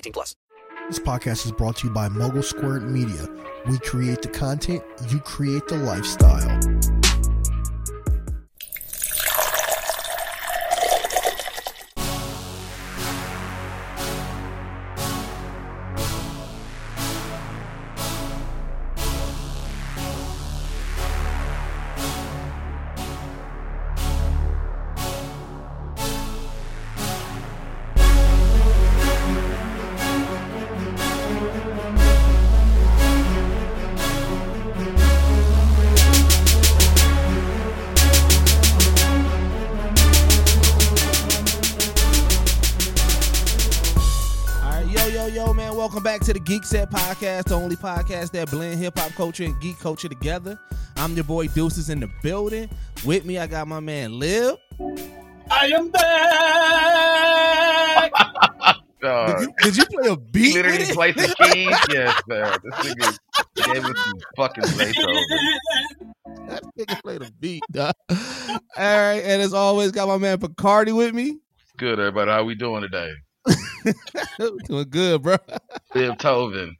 18 plus. This podcast is brought to you by Mogul Squared Media. We create the content, you create the lifestyle. To the Geekset Podcast, the only podcast that blend hip hop culture and geek culture together. I'm your boy Deuces in the building. With me, I got my man Liv. I am back. Uh, Did you, did you play a beat? literally with it? play some keys. Yes, man. This nigga gave us some fucking Beethoven. that nigga played a beat. dog. All right, and as always, got my man Picardi with me. Good, everybody. How we doing today? Doing good, bro. Biv Tovin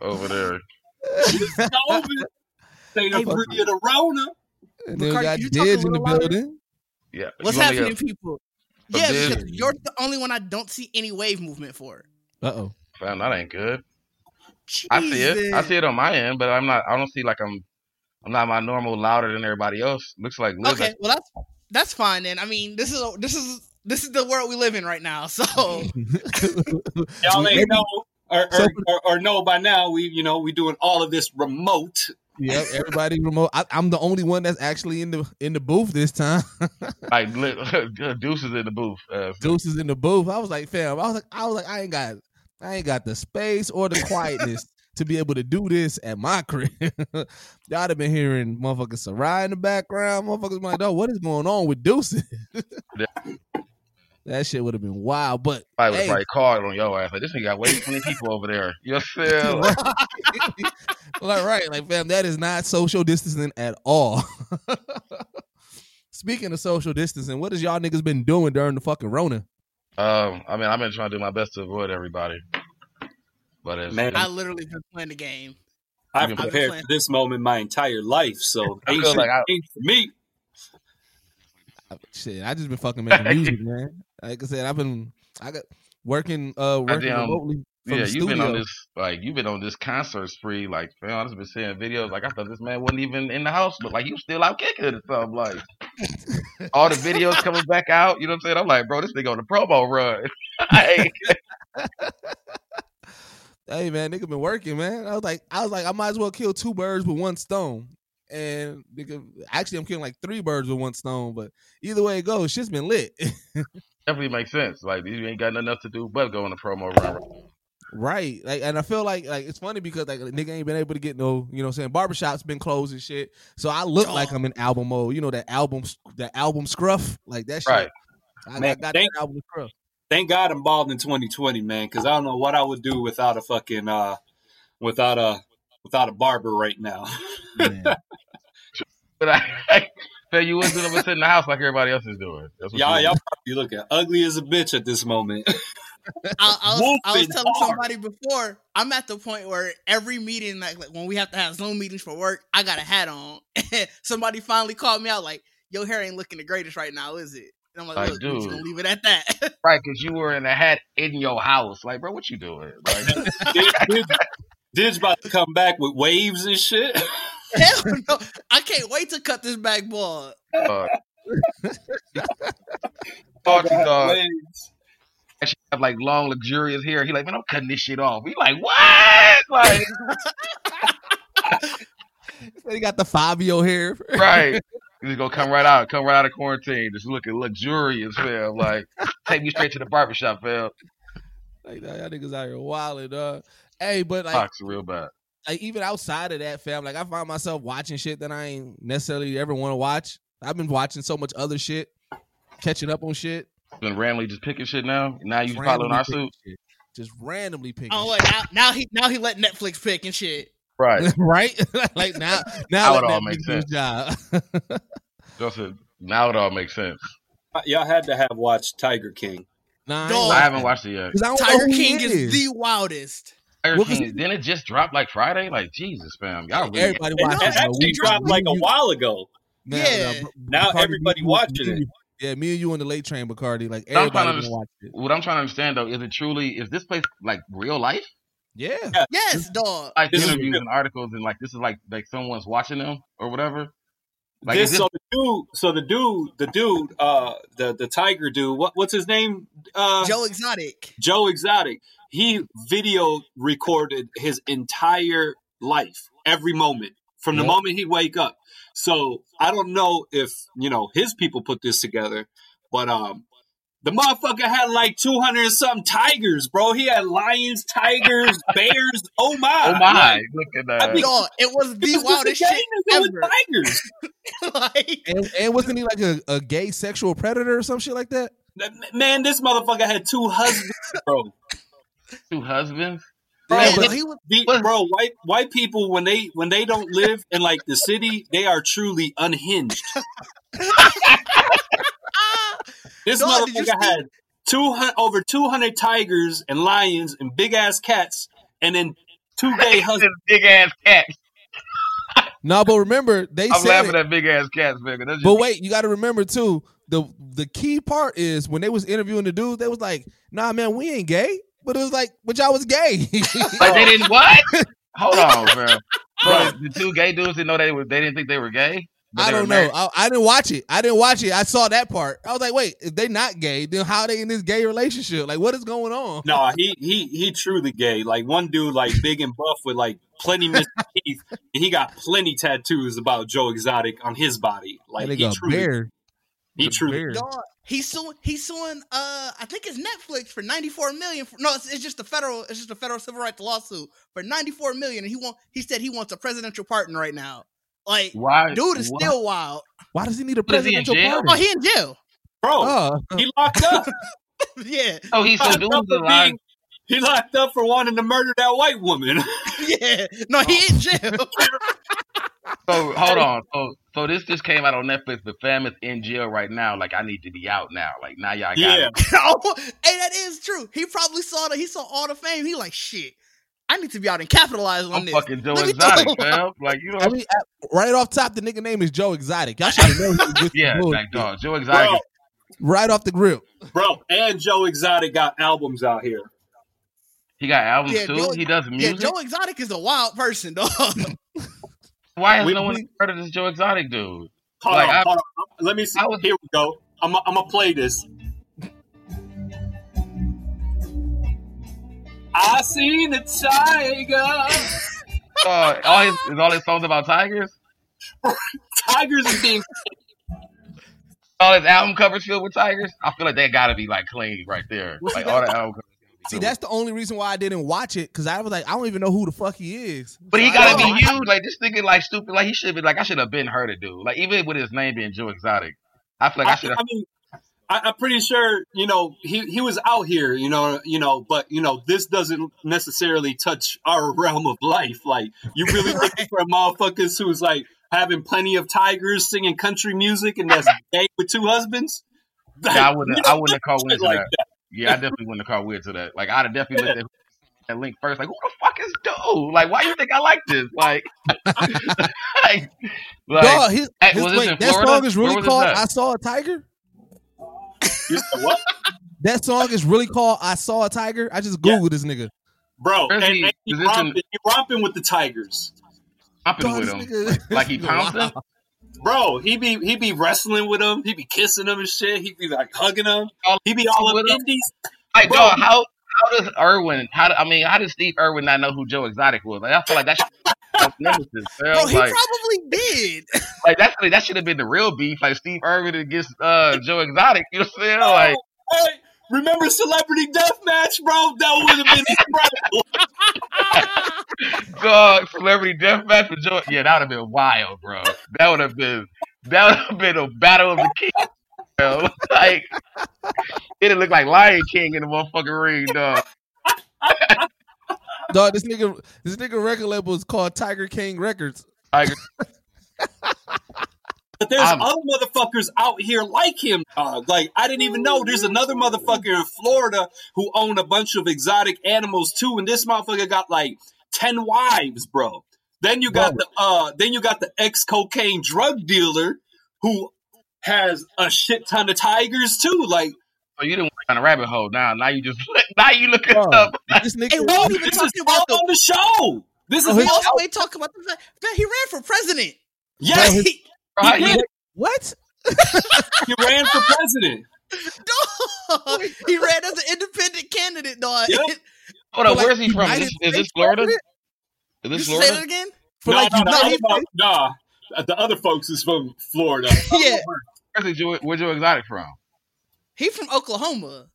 over there. COVID. Stay the free of the Rona. And then we got can you talk a in the louder? building. Yeah. What's You want me happening, to- people? a Yeah, bid? because you're the only one I don't see any wave movement for. Uh oh. Fam, that ain't good. I see it. I see it on my end, but I'm not. I don't see like I'm. I'm not my normal louder than everybody else. Looks like Liv. Okay, well that's that's fine then. I mean, this is this is this is the world we live in right now. So Y'all ain't know or, or, or, or know by now. We you know we doing all of this remote. Yep, everybody remote. I, I'm the only one that's actually in the in the booth this time. Like li- Deuces in the booth. Uh, Deuce is in the booth. I was like, fam. I was like, I was like, I ain't got, I ain't got the space or the quietness to be able to do this at my crib. Y'all have been hearing motherfuckers Sarai in the background. Motherfuckers like, oh, what is going on with Deuce? That shit would have been wild. But I was hey, probably called on your ass. Like this nigga got way too many people over there. You feel? like, right, like fam, that is not social distancing at all. Speaking of social distancing, what has y'all niggas been doing during the fucking Rona? Um, I mean, I've been trying to do my best to avoid everybody. But it's, Man, I literally been playing the game. I've I've been prepared for this moment my entire life, so I ain't like I- changed for me. Shit, I just been fucking making music, man. Like I said, I've been I got working uh working Goddamn. remotely from yeah, you've been on this like you've been on this concert spree. Like, man, I've just been seeing videos. Like, I thought this man wasn't even in the house, but like, you still out kicking it or something. Like, all the videos coming back out. You know what I'm saying? I'm like, bro, this nigga on the promo run. Like, Hey man, nigga been working, man. I was like, I was like, I might as well kill two birds with one stone. And nigga, actually, I'm killing like three birds with one stone. But either way it goes, shit's been lit. definitely makes sense. Like, you ain't got nothing else to do but go on the promo run. right. Like, and I feel like like it's funny because like nigga ain't been able to get no, you know, what I'm saying barbershop's been closed and shit. So I look like I'm in album mode. You know that album, that album scruff, like that shit. Right. I, I Man, got thank- that album scruff. Thank God I'm bald in 2020, man, because I don't know what I would do without a fucking uh, without a without a barber right now. Man. But I, man, you wouldn't do nothing but sit in the house like everybody else is doing. That's what y'all, you y'all probably looking ugly as a bitch at this moment. I, I was, I was telling hard. somebody before. I'm at the point where every meeting, like, like when we have to have Zoom meetings for work, I got a hat on. somebody finally called me out, like, "Your hair ain't looking the greatest right now, is it?" And I'm like, Like, look, just dude. gonna leave it at that. Right, because you were in a hat in your house. Like, bro, what you doing? Like, Did, did, Did's about to come back with waves and shit. Hell no. I can't wait to cut this back ball. uh, Talk dog. Waves. And she have like long, luxurious hair. He like, man, I'm cutting this shit off. We like, what? Like, He got the Fabio hair. right. He's gonna come right out, come right out of quarantine, just looking luxurious, fam. Like, take me straight to the barbershop, fam. Like that, y'all niggas out here wilding, dog. Hey, but like, Fox real bad. Like even outside of that, fam, like I find myself watching shit that I ain't necessarily ever want to watch. I've been watching so much other shit, catching up on shit. Been randomly just picking shit now. Now you Just following our suit, shit. Just randomly picking. Oh shit. wait, now, now he now he let Netflix pick and shit. right? right? like now, Now now it all makes do his job. Just now it all makes sense. Y'all had to have watched Tiger King. nah, I, I haven't watched it yet. 'Cause I don't know Tiger who he King is. the wildest. Tiger Well, 'cause King, it just dropped like Friday? Like Jesus, fam, y'all really Everybody It watching. it actually dropped like a while ago. Yeah. Now everybody watching it. Yeah, me and you on the late train, Bacardi. Like I'm trying everybody to watch it. what I'm trying to understand though is it truly is this place like real life? Yeah, Yes, dog. Like This is interviews real. and articles and like this is like like someone's watching them or whatever. Like this, this, so the dude, so the dude, the dude, uh, the the tiger dude. What what's his name? Uh, Joe Exotic. Joe Exotic. He video recorded his entire life, every moment, from the Yep. moment he wake up. So I don't know if you know his people put this together, but um, the motherfucker had like two hundred and something tigers, bro. He had lions, tigers, bears. Oh my! oh my, Like, look at I that. mean, Dog, it was he the was just a wildest shit nigga with ever. tigers. like, and, and wasn't he like a, a gay sexual predator or some shit like that? Man, this motherfucker had two husbands, bro. Two husbands. Bro, man, but he was the- bro, white white people when they when they don't live in like the city, they are truly unhinged. This Dog, motherfucker had two hundred over two hundred tigers and lions and big ass cats, and then two gay husbands. big ass cats. No, but remember they I'm said laughing it. at big ass cats, man. 'cause That's just, But wait, you got to remember too. The the key part is when they was interviewing the dude, they was like, "Nah, man, we ain't gay." But it was like, "But y'all was gay." like they didn't what? Hold on, bro. Bro. Bro, the two gay dudes didn't know they were. They didn't think they were gay. I don't know. I, I didn't watch it. I didn't watch it. I saw that part. I was like, "Wait, if they not gay, then how they in this gay relationship? Like, what is going on?" No, he he he truly gay. Like one dude, like big and buff with like plenty missing teeth, and he got plenty tattoos about Joe Exotic on his body. Like That he nigga truly, bear. He truly. bear. dog. He's suing. He's suing. Uh, I think it's Netflix for ninety four million. For, no, it's, it's just a federal. It's just a federal civil rights lawsuit for ninety four million. And he want. He said he wants a presidential pardon right now. Like, Why? dude is why- still wild. Why does he need a What, is he in presidential pardon? Oh, pardon? he in jail. Bro, Oh, he locked up. yeah, Oh, he's so locked dude's up for being- he locked up for wanting to murder that white woman. yeah. No, he in jail. So hold on. So so this just came out on Netflix. The fam is in jail right now. Like I need to be out now. Like now y'all got yeah, it. oh, hey, that is true. He probably saw that. He saw all the fame. He like shit. I need to be out and capitalize on I'm this. fucking Joe Let Exotic, fam. Like you know. I mean, right off top, the nigga name is Joe Exotic. Y'all should have known. he was with yeah, like dog. Joe Exotic. bro, right off the grill, bro. And Joe Exotic got albums out here. He got albums Yeah, too. Joe- he does music. Yeah. Joe Exotic is a wild person, dog. Why has We- no one we- heard of this Joe Exotic dude? Hold Like, on, I- hold on. Let me see. Was- Here we go. I'm I'm gonna play this. I seen the tiger. Uh, all his is all his songs about tigers. Tigers is being All his album covers filled with tigers. I feel like they gotta be like clean right there. Well, Like all the album covers. See, that's the only reason why I didn't watch it because I was like, I don't even know who the fuck he is. But he So I gotta be huge. Like this nigga, like stupid. Like he should be. Like I should have been heard of dude. Like even with his name being Joe Exotic, I feel like I, I, should have. I mean, I, I'm pretty sure you know he he was out here, you know, you know, but you know this doesn't necessarily touch our realm of life. Like you really looking for a motherfuckers who's like having plenty of tigers singing country music and that's gay with two husbands. Yeah, I wouldn't. we I wouldn't call called shit weird to like that. Yeah, I definitely wouldn't have called weird to that. Like I'd have definitely looked at that link first. Like who the fuck is dude? Like why you think I like this? Like, like, like Dog, his, Hey, his- was this wait, in that song is really called "I Saw a Tiger." What? That song is really called "I Saw a Tiger." I just googled this nigga. Bro, and, Where's he- and he, is this in- romping, he romping with the Tigers. Hopping Dog, with this him. nigga- Like he pouncing? Wow. Bro, he be he be wrestling with him. He be kissing them and shit. He be like hugging them. All- He be all with up him? Indies. Like, Bro. dog, how how does Irwin? How do- I mean, how does Steve Irwin not know who Joe Exotic was? Like, I feel like that should nemesis. fam. Bro, he like, probably did. like that's that should have been the real beef. Like Steve Irwin against uh, Joe Exotic. You know what I'm saying? Like, hey, remember Celebrity Deathmatch, bro? That would have been incredible. dog, celebrity death match with Joe. Yeah, that would have been wild, bro. That would have been that would have been a battle of the kings. Bro. Like, it'd look like Lion King in the motherfucking ring, dog. Dog, this nigga, this nigga record label is called Tiger King Records. Like, But there's I'm- other motherfuckers out here like him, dog. Like I didn't even know there's another motherfucker in Florida who owned a bunch of exotic animals too, and this motherfucker got like ten wives, bro. Then you got the uh, then you got the ex cocaine drug dealer who has a shit ton of tigers too. Like so you didn't went down a rabbit hole. Now, now you just now you looking Bro, up. this nigga, Hey, we ain't even this is talking about the. on the show. This is Oh, We his- also ain't talking about the fact that he ran for president. yes, Bro, he, Bro, how he what? he ran for president. Dog. he ran as an independent candidate, dog. Yep. hold on, like, where's he from? Is United this, is this Florida? president? Is You this say that Florida? again? For no, like no, no, United no, nah. Uh, the other folks is from Florida. Yeah. Where's Joe, where's Joe Exotic from? He from Oklahoma.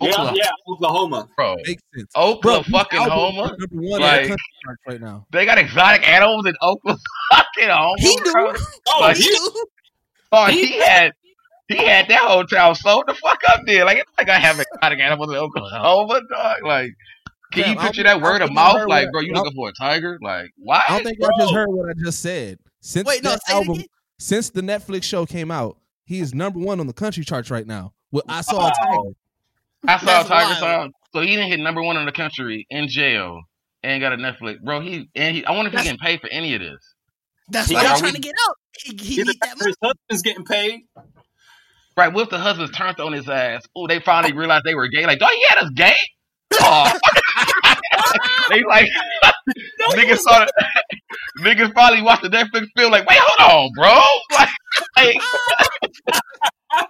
Yeah, Oklahoma. yeah, Oklahoma. Bro, Makes sense. Oklahoma his fucking album Homa. number one Like- in the country charts right now. They got exotic animals in Oklahoma fucking Homa. He do. bro. Oh, Like, he he, do. Oh, he had he had that hotel town sold the fuck up there. Like it's like I have exotic animals in Oklahoma, dog. Like, can Damn, you picture that word of mouth? Like, what- bro, you looking for a tiger? Like, why? I don't think I just heard what I just said. Since Wait, no, that say it album, again. since the Netflix show came out, he is number one on the country charts right now. Well, I saw a oh. tiger. I saw That's tiger wild. song. So he didn't hit number one in the country in jail and got a Netflix, bro. He and he. I wonder if he That's- getting paid for any of this. That's He why got- he's trying to get out. He, he either need that that money. his husband's getting paid. Right? What if the husbands turned on his ass? Oh, they finally realized they were gay. Like, dog, he had us gay. Oh. they like niggas saw it. Niggas finally watched the Netflix film like, wait, hold on, bro. Like, like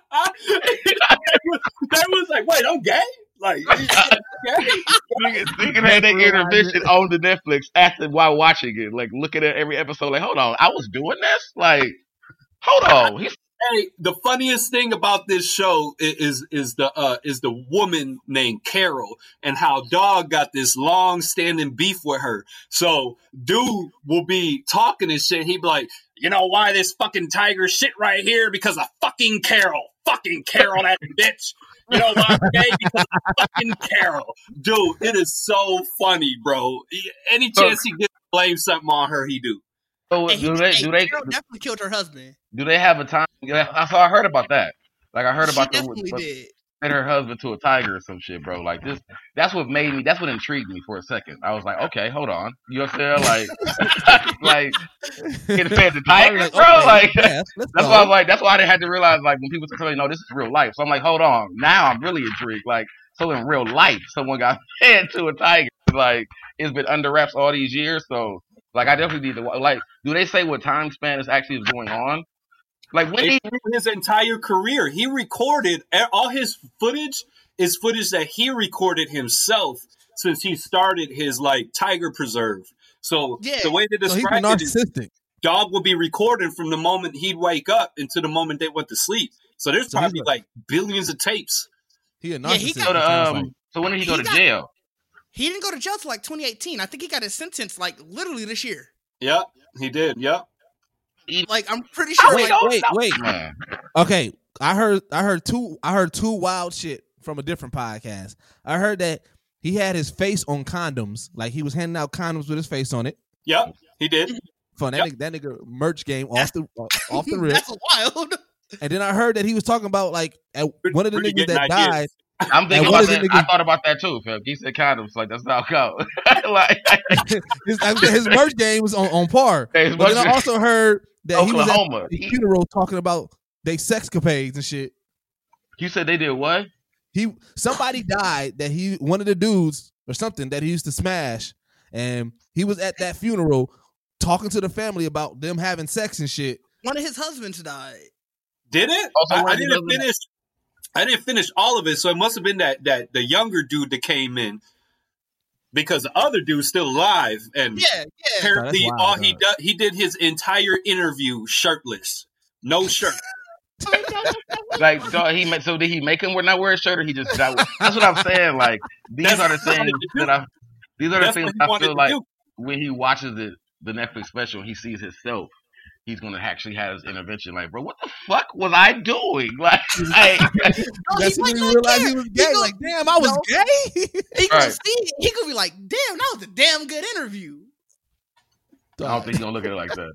that was like, wait, I'm gay. Like, gay? niggas, niggas had their intervention on the Netflix after while watching it, like looking at every episode, like, hold on, I was doing this? Like, hold on. He's Hey, the funniest thing about this show is is the uh, is the woman named Carol and how Dog got this long standing beef with her. So dude will be talking and shit. He'd be like, you know why this fucking tiger shit right here because of fucking Carol, fucking Carol that bitch. You know why I'm gay because of fucking Carol, dude. It is so funny, bro. Any chance he gets to blame something on her, he do. so And he, they do they Carol definitely killed her husband. do they have a time? Yeah, I heard about that. Like I heard She about the definitely but- did. And her husband to a tiger or some shit, bro. Like this, that's what made me. That's what intrigued me for a second. I was like, okay, hold on. You know what I'm saying? Like, like getting fed to tigers, bro. okay, Like yeah, that's go. why I was like, that's why I had to realize like when people tell me, no, this is real life. So I'm like, hold on. Now I'm really intrigued. Like, so in real life, someone got fed to a tiger. Like, it's been under wraps all these years. So like, I definitely need to like. Do they say what time span is actually is going on? Like when They he through his entire career. He recorded all his footage is footage that he recorded himself since he started his like tiger preserve. So Yeah. the way to So he's describe it is narcissistic. dog will be recording from the moment he'd wake up into the moment they went to sleep. So there's So probably like- like billions of tapes. He a Yeah, he got- go to um. like. So when did he go He to got- jail? He didn't go to jail till like 2018. I think he got his sentence like literally this year. Yep, he did. Yep. Like I'm pretty sure. he Like, don't wait, wait. Okay, I heard I heard two I heard two wild shit from a different podcast. I heard that he had his face on condoms, like he was handing out condoms with his face on it. Yep, he did. Mm-hmm. Fun that Yep. nigga, that nigga merch game off the off the rip. that's wild. And then I heard that he was talking about like at one of the niggas that ideas? died. I'm thinking about that. it I thought about that too, Phil. He said condoms, like that's not how go. like His, his merch game was on, on par. His But then I also heard that he was Oklahoma. at the funeral talking about they sexcapades and shit. You said they did what? He somebody died that he one of the dudes or something that he used to smash, and he was at that funeral talking to the family about them having sex and shit. One of his husbands died. Did it? Also, I, I didn't other- finish. I didn't finish all of it, so it must have been that that the younger dude that came in because the other dude's still alive, and Yeah, yeah. apparently wild, all he dog. did he did his entire interview shirtless, no shirt. Like, dog, he ma- so did he make him wear not wear a shirt or he just that, that's what I'm saying. Like these That's are the what he wanted things that I these are the That's things I feel like do. when he watches the the Netflix special, he sees himself. He's gonna actually have his intervention. Like, bro, what the fuck was I doing? Like, like No, That's he when he realized care. he was gay. go- like, damn, I was No. gay. He could Right. see. it. He could be like, "Damn, that was a damn good interview." I don't think he's gonna look at it like that.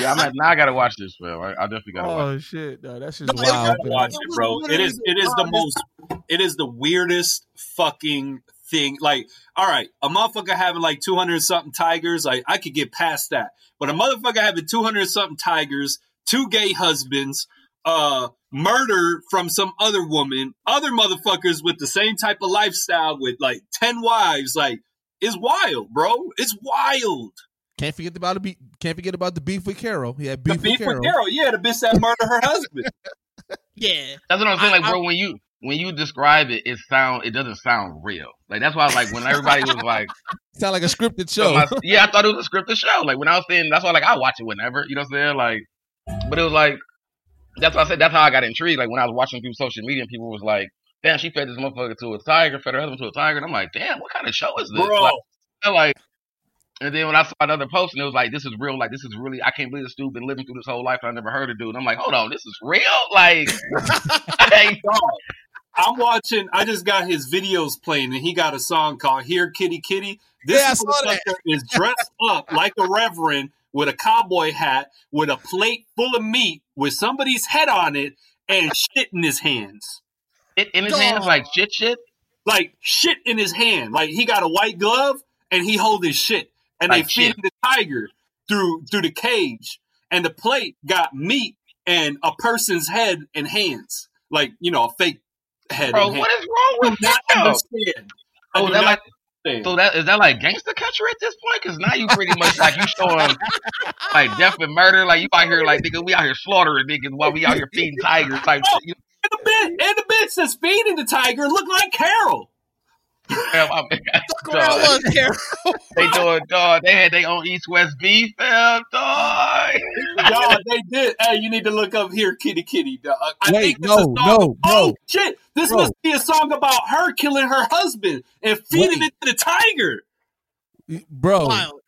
Yeah, I'm at, now I gotta watch this film. I, I definitely gotta watch. Oh shit, no, that's just No, it- You wild. gotta watch It it, bro. It literally is it is the the most it is the weirdest fucking thing. Like, all right, a motherfucker having like two hundred something tigers, like I could get past that. But a motherfucker having two hundred something tigers, two gay husbands, uh, murder from some other woman, other motherfuckers with the same type of lifestyle with like ten wives, like it's wild, bro. It's wild. Can't forget about the beef. Can't forget about the beef with Carol. He had The beef, beef with with Carol. Carol, yeah, the bitch that murdered her husband. Yeah, That's what I'm saying. I- Like, bro, when you when you describe it, it sound it doesn't sound real. Like that's why, like, when everybody was like, Sound like a scripted so show. my- yeah, I thought it was a scripted show. Like when I was saying, that's why, like, I watch it whenever. You know what I'm saying? Like, but it was like, that's why I said that's how I got intrigued. Like when I was watching through social media, and people was like, "Damn, she fed this motherfucker to a tiger, fed her husband to a tiger," and I'm like, "Damn, what kind of show is this?" Bro. Like, like. And then when I saw another post and it was like, "This is real," like this is really, I can't believe this dude been living through this whole life. and I never heard a dude. I'm like, "Hold on, this is real." Like, like, I'm watching. I just got his videos playing, and he got a song called "Here Kitty Kitty." This Yeah, I saw that. motherfucker is dressed up like a reverend with a cowboy hat, with a plate full of meat, with somebody's head on it, and shit in his hands. it, in his hands, like shit, shit. Like shit in his hand. Like he got a white glove, and he hold his shit, and Like they feed shit. the tiger through through the cage, and the plate got meat and a person's head and hands, like you know, a fake head. Bro, what hands. is wrong with that? understand. Oh, that like understand. so that is that like gangster country at this point? Because now you pretty much like you showing like death and murder. Like you out here like nigga, we out here slaughtering niggas while we out here feeding tigers type oh, shit. And the bitch, and the bitch that's feeding the tiger look like Carol. Know, I mean, Carol dog, was Carol. they doing dog. They had their own East West beef, fam, dog. Dog, they did. Hey, you need to look up here, Kitty Kitty. Dog. I Wait, think this no, song- no, Oh no. shit! This Bro. must be a song about her killing her husband and feeding Wait. it to the tiger. bro, Wild.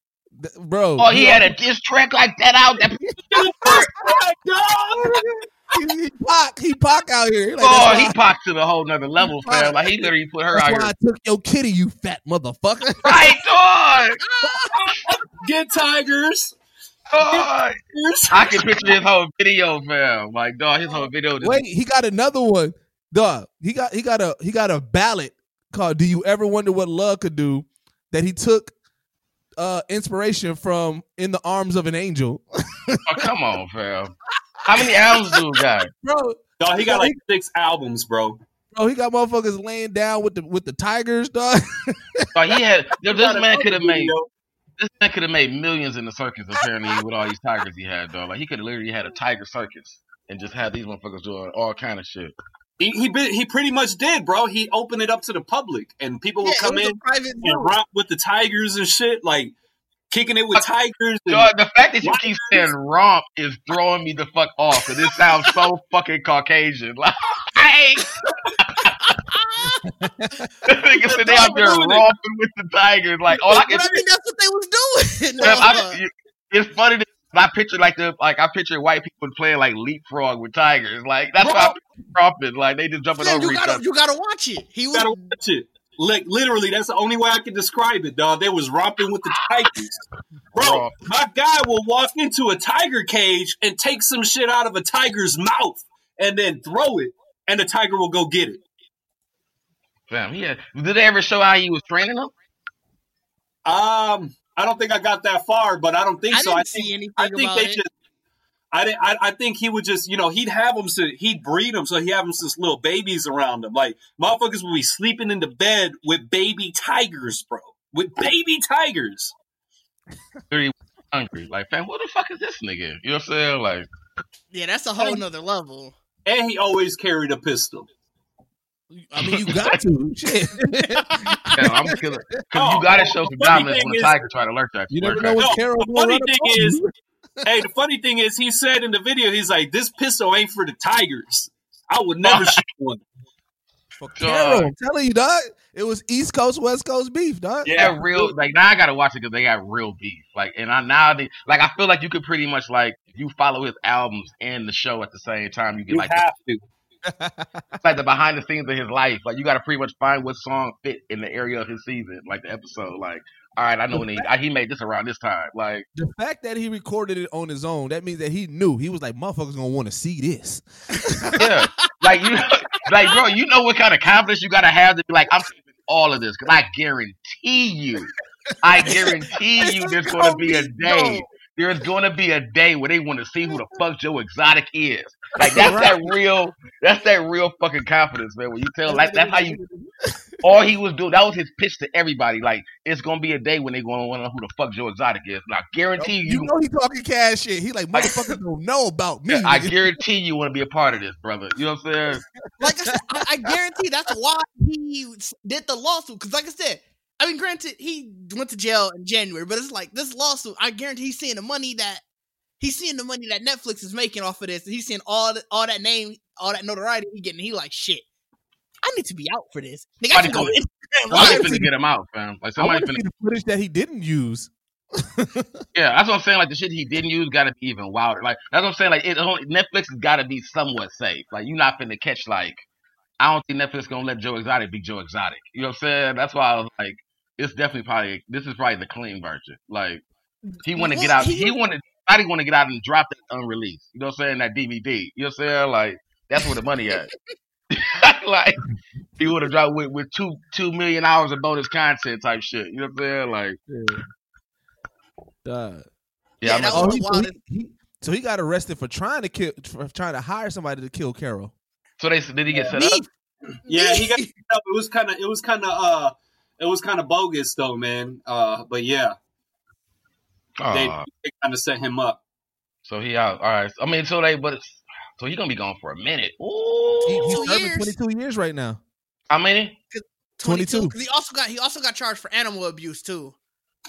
bro. Oh, he had a diss track like that out. That, Dog. he, he Pac, he Pac out here. Like, oh, he why, to the whole nother level, fam. Like he literally put her that's out why here. I took your kitty, you fat motherfucker. Right, dog. Get tigers. dog. I can picture his whole video, fam. Like, dog, his whole video. Wait, he got another one. Dog, he got he got a he got a ballot called "Do You Ever Wonder What Love Could Do?" that he took uh inspiration from "In the Arms of an Angel." oh, come on, fam. How many albums do he got? bro, Dog, he got like six albums, bro. bro, he got motherfuckers laying down with the with the tigers, dog. Like, he had. Yo, this man could have made. This man could have made millions in the circus apparently with all these tigers he had, dog. Like he could have literally had a tiger circus and just had these motherfuckers doing all kind of shit. He he, be, he pretty much did, bro. He opened it up to the public, and people Yeah, would it come in private and group. romp with the tigers and shit, like kicking it with tigers. And, Dog, the fact that you Why- keep saying romp is throwing me the fuck off because it sounds so fucking Caucasian. Like, hey, niggas said they out there romping with the tigers. Like, all I But can I think that's what they was doing. Fam, I- it's funny that I picture like the like I picture white people playing like leapfrog with tigers. Like that's why I'm romping. Like they just jumping Fam, over you each gotta other. you gotta watch it. He You was gotta watch it. Like literally, that's the only way I can describe it, dog. They was romping with the tigers, bro. Bro. My guy will walk into a tiger cage and take some shit out of a tiger's mouth and then throw it, and the tiger will go get it. Fam, he had, did they ever show how he was training them? Um, I don't think I got that far, but I don't think I so. didn't I see think anything I think about they it. just. I, didn't- I I think he would just you know he'd have them so he'd breed them so he have them since little babies around him like motherfuckers would be sleeping in the bed with baby tigers bro with baby tigers Very hungry. Like, fam, What the fuck is this nigga? You know what I'm saying? Like, Yeah, that's a whole nother level. and he always carried a pistol I mean, you got to. Shit. damn, I'm killing. Because Oh, you got to show some dominance when a tiger try to lurk at You you. never lurk know what No, Carol the will funny thing is- you. Hey the funny thing is he said in the video he's like this pistol ain't for the tigers I would never shoot one For Dog. Carol, I'm telling you, dog. It was East Coast, West Coast beef, dog. Yeah, real. Like now, I gotta watch it because they got real beef. Like, and I now they like. I feel like you could pretty much like you follow his albums and the show at the same time. You get you like have to it's like the behind the scenes of his life. Like you got to pretty much find what song fit in the area of his season, like the episode. Like, all right, I know when he I, he made this around this time. Like, The fact that he recorded it on his own, that means that he knew. He was like, motherfuckers gonna want to see this. yeah, like you, like bro, you know what kind of confidence you got to have to be like, I'm all of this because I guarantee you, I guarantee you, there's going to be a day. There's to be a day where they want to see who the fuck Joe Exotic is. Like that's that real. That's that real fucking confidence, man. When you tell like that's how you. All he was doing that was his pitch to everybody. Like it's gonna be a day when they gonna want to know who the fuck Joe Exotic is. And I guarantee you, You know he talking cash shit. He like motherfuckers don't know about me. I guarantee you want to be a part of this, brother. You know what I'm saying? Like I said, I, I guarantee that's why he did the lawsuit. Because, like I said, I mean, granted, he went to jail in January, but it's like this lawsuit. I guarantee he's seeing the money that he's seeing the money that Netflix is making off of this, and he's seeing all the, all that name, all that notoriety he getting. He like shit. I need to be out for this. Nigga, I Somebody can go finna- Instagram Somebody live. finna get him out, fam. Like I somebody want to finna. the footage that he didn't use. Yeah, that's what I'm saying. Like the shit he didn't use got to be even wilder. Like that's what I'm saying. Like it, only- Netflix has got to be somewhat safe. Like you're not finna catch like. I don't think Netflix gonna let Joe Exotic be Joe Exotic. You know what I'm saying? That's why I was like, it's definitely probably this is probably the clean version. Like he want to get out. he- He wanted. I didn't want to get out and drop that unreleased. You know what I'm saying? That DVD. You know what I'm saying? Like that's where the money at. like he would have dropped with, with two two million hours of bonus content type shit. You know what I'm saying? Like Dog. yeah, Yeah, that not- Oh, he, so, he, he- so he got arrested for trying to kill, for trying to hire somebody to kill Carol. so they did he get set Me, up? Yeah, he got. It was kind of. It was kind of. Uh, it was kind of bogus though, man. Uh, but yeah, they, they kind of set him up. So he out. All right. I mean, so they, but it's, so he's gonna be gone for a minute. He, he's Two serving years. 22 years right now. How many? 22. 22. 'Cause He also got he also got charged for animal abuse too.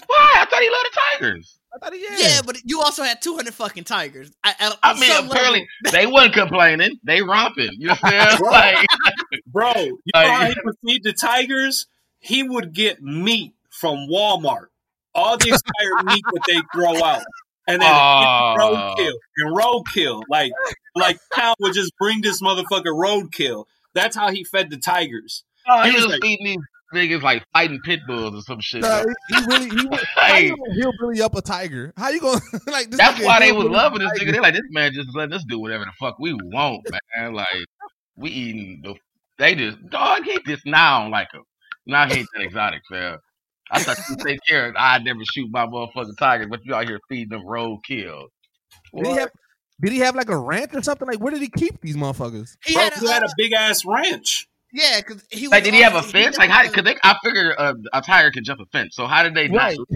Why? I thought he loved the Tigers. I thought he Yeah, but you also had 200 fucking tigers. I, I, I mean, apparently level- they wasn't complaining. They romping. You know what I'm saying? like, Bro, you know how he would feed the tigers? He would get meat from Walmart, all the expired meat that they throw out, and then Oh. roadkill and roadkill. Like, like town would just bring this motherfucker roadkill. That's how he fed the tigers. oh, He he was was like- feeding these niggas like fighting pit bulls or some shit. Nah, he, he really, he, wa- how you gonna hillbilly up a tiger? How you gonna like? This That's nigga why they was loving this a nigga. They like this man just let us do whatever the fuck we want, man. Like we eating the. They just dog. He just now I don't like him. Now he ain't that exotic, fam. I thought you take care of. I'd never shoot my motherfucking tiger, but you out here feeding them roadkill. Did he have? Did he have like a ranch or something? Like, where did he keep these motherfuckers? he Bro, had, he had uh, a big ass ranch. yeah, because he was Like, did he have a fence? Like, how? Cause they, I figured uh, a tiger could jump a fence. So how did they not? Right.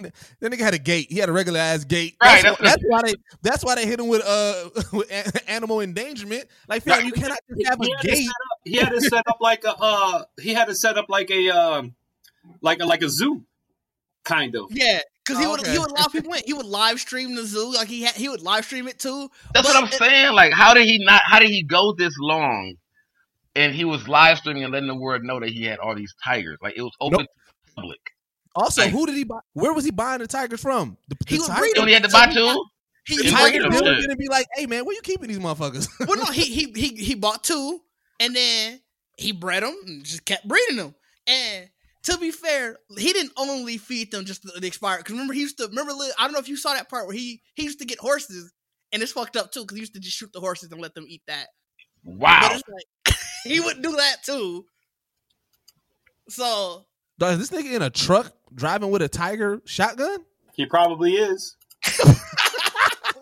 That nigga had a gate. He had a regular ass gate. Right, That's, that's why, that's why they. That's why they hit him with uh with animal endangerment. Like, fam, you cannot He just have a had, it gate. set up, he had it set up like a. Uh, he had it set up like a. Um, like a like a zoo, kind of. Yeah, because he Oh, would okay. he would allow people in. He would live stream the zoo. Like he had, he would live stream it too. That's But what I'm it- saying. Like, how did he not? How did he go this long? And he was live streaming and letting the world know that he had all these tigers. Like it was open Nope. to the public. Also, Like- who did he buy? Where was he buying the tigers from? The, the He would tiger- breed You only had to buy he two. He, the He he, tiger them, bill was gonna be like, "Hey man, where you keeping these motherfuckers?" well, no, he he he he bought two, and then he bred them and just kept breeding them. And to be fair, he didn't only feed them just the, the expired. Because remember, he used to remember. I don't know if you saw that part where he he used to get horses, and it's fucked up too because he used to just shoot the horses and let them eat that. Wow. like he would do that too. So Dog, is this nigga in a truck driving with a tiger shotgun? He probably is.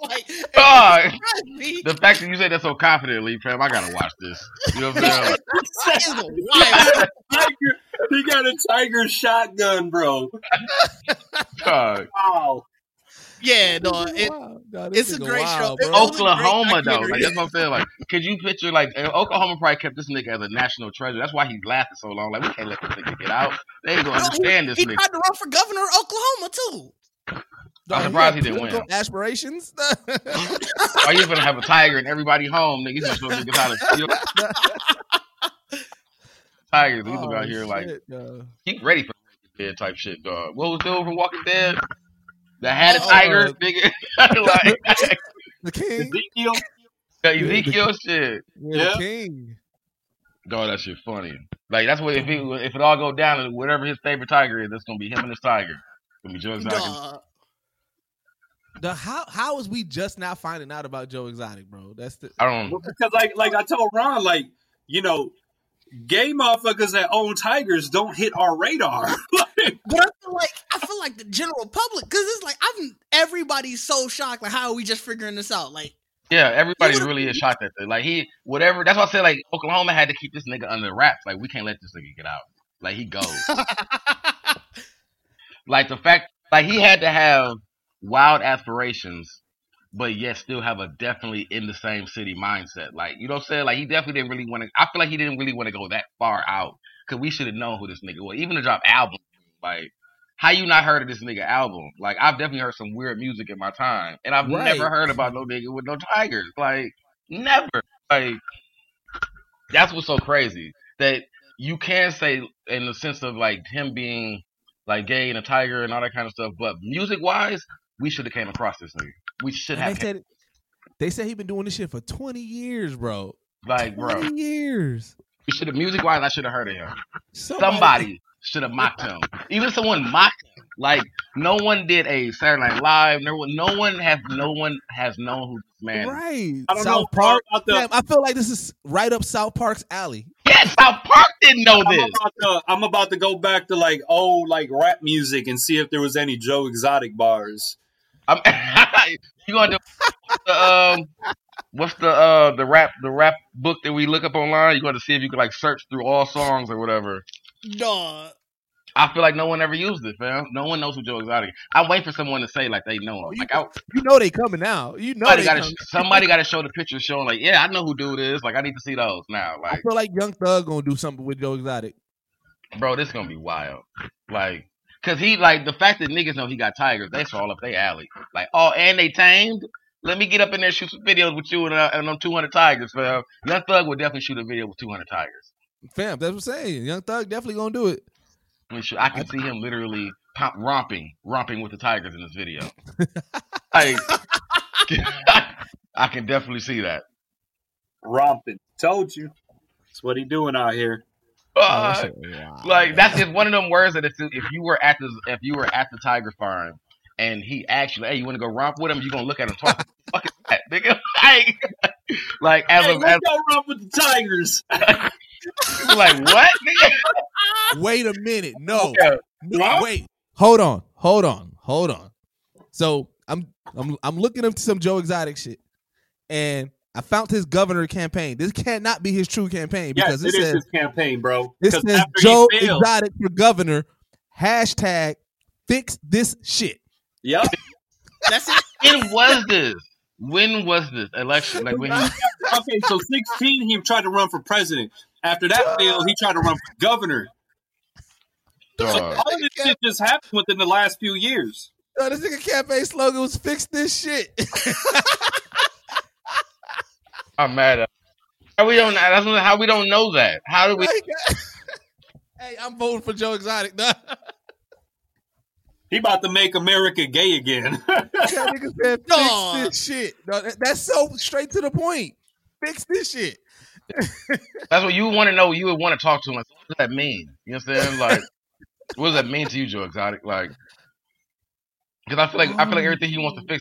like Dog. Me. The fact that you say that so confidently, fam, I gotta watch this. You know what I'm saying? Like, It's wild. Tiger, he got a tiger shotgun, bro. dog. Wow. Yeah, no, it, Wow, dog, it's a great show. wild, It bro. was great Oklahoma though, documentary. like that's what I'm saying. Like, could you picture like Oklahoma probably kept this nigga as a national treasure. That's why he's lasted so long. Like, we can't let this nigga get out. They ain't gonna No, understand this he nigga. tried to run for governor of Oklahoma too. Dog, I'm surprised got he didn't win. Aspirations. Are you gonna have a tiger and everybody home, nigga? You gonna show niggas how to steal? Tigers, we Oh, out here like shit, dog. he's ready for Dead type shit, dog. What was dude from Walking Dead that had a Oh, tiger, uh, nigga? like the king. Ezekiel. Ezekiel shit. Yeah, Yeah. the king. Dog, that shit funny. Like that's what if it if it all go down, and whatever his favorite tiger is, that's gonna be him and his tiger. It's gonna be Joe Exotic. Dog. The how how is we just now finding out about Joe Exotic, bro? That's the I don't. Because like like I told Ron, like you know, gay motherfuckers that own tigers don't hit our radar. Like, But I feel like I feel like the general public, because it's like I'm everybody's so shocked. Like, how are we just figuring this out? Like, Yeah, everybody would've- really is shocked at that. Like he, whatever. That's why I said like Oklahoma had to keep this nigga under wraps. Like we can't let this nigga get out. Like he goes. like the fact, like he had to have wild aspirations, but yet still have a definitely in the same city mindset. Like you know what I'm saying? Like he definitely didn't really want to. I feel like he didn't really want to go that far out because we should have known who this nigga was. Even to drop album, like. How you not heard of this nigga album? Like I've definitely heard some weird music in my time, and I've Right. never heard about no nigga with no tigers. Like never. Like that's what's so crazy that you can say in the sense of like him being like gay and a tiger and all that kind of stuff, but music wise, we should have came across this nigga. We should And have they said they said he been doing this shit for twenty years, bro. like bro. Twenty years. We should have music wise. I should have heard of him. Somebody, Somebody should have mocked him. Even someone mocked him. Like no one did a Saturday Night Live. No one, no one has, no one has known who this man. is. right? I don't South know Park. about the- Damn, I feel like this is right up South Park's alley. Yeah, South Park didn't know I'm this. about, to, I'm about to go back to like old like rap music and see if there was any Joe Exotic bars. I'm, you gonna the um what's the uh the rap the rap book that we look up online? You going to see if you can like search through all songs or whatever. dog. I feel like no one ever used it, fam. No one knows who Joe Exotic. is. I wait for someone to say like they know him. Oh, you Like I, You know they coming out. You know somebody got to somebody got to show the picture showing like yeah I know who dude is. Like I need to see those now. I feel like Young Thug gonna do something with Joe Exotic. bro, this gonna be wild. Like. Cause he like the fact that niggas know he got tigers, that's all up their alley. Like, oh, and they tamed. Let me get up in there shoot some videos with you and, uh, and them 200 tigers, fam. Young Thug would definitely shoot a video with 200 tigers. Fam, that's what I'm saying. Young Thug definitely gonna do it. I, mean, shoot, I can see him literally pop, romping, romping with the tigers in this video. like, I can definitely see that. Romping. Told you. That's what he doing out here. Oh, Uh, that shit- wow. like that's just one of them words that if, if you were at the if you were at the tiger farm and he actually, hey, you want to go romp with him? You gonna look at him talk? What the fuck is that, nigga? Like, like as Hey, of as, go romp with the Tigers. like what? Nigga? Wait a minute. No. Yeah. No, wait. Hold on. Hold on. Hold on. So I'm I'm I'm looking up some Joe Exotic shit, and I found his governor campaign. This cannot be his true campaign because yes, it it is says his campaign, bro. it 'Cause says Joe failed, Exotic for governor. Hashtag fix this shit. Yep. That's it. When was this? When was this election? Like when he? okay, so 16, he tried to run for president. After that failed, he tried to run for governor. So all this shit just happened within the last few years. Yo, this nigga campaign slogan was "Fix this shit." I'm mad at. How we don't? That's how we don't know that. How do we? Hey, I'm voting for Joe Exotic. dog. He about to make America gay again. That nigga said, "Fix Dog. this shit." No, that- that's so straight to the point. Fix this shit. That's what you want to know. You would want to talk to him. What does that mean? You know what I'm saying? Like, what does that mean to you, Joe Exotic? Like, because I feel like I feel like everything he wants to fix.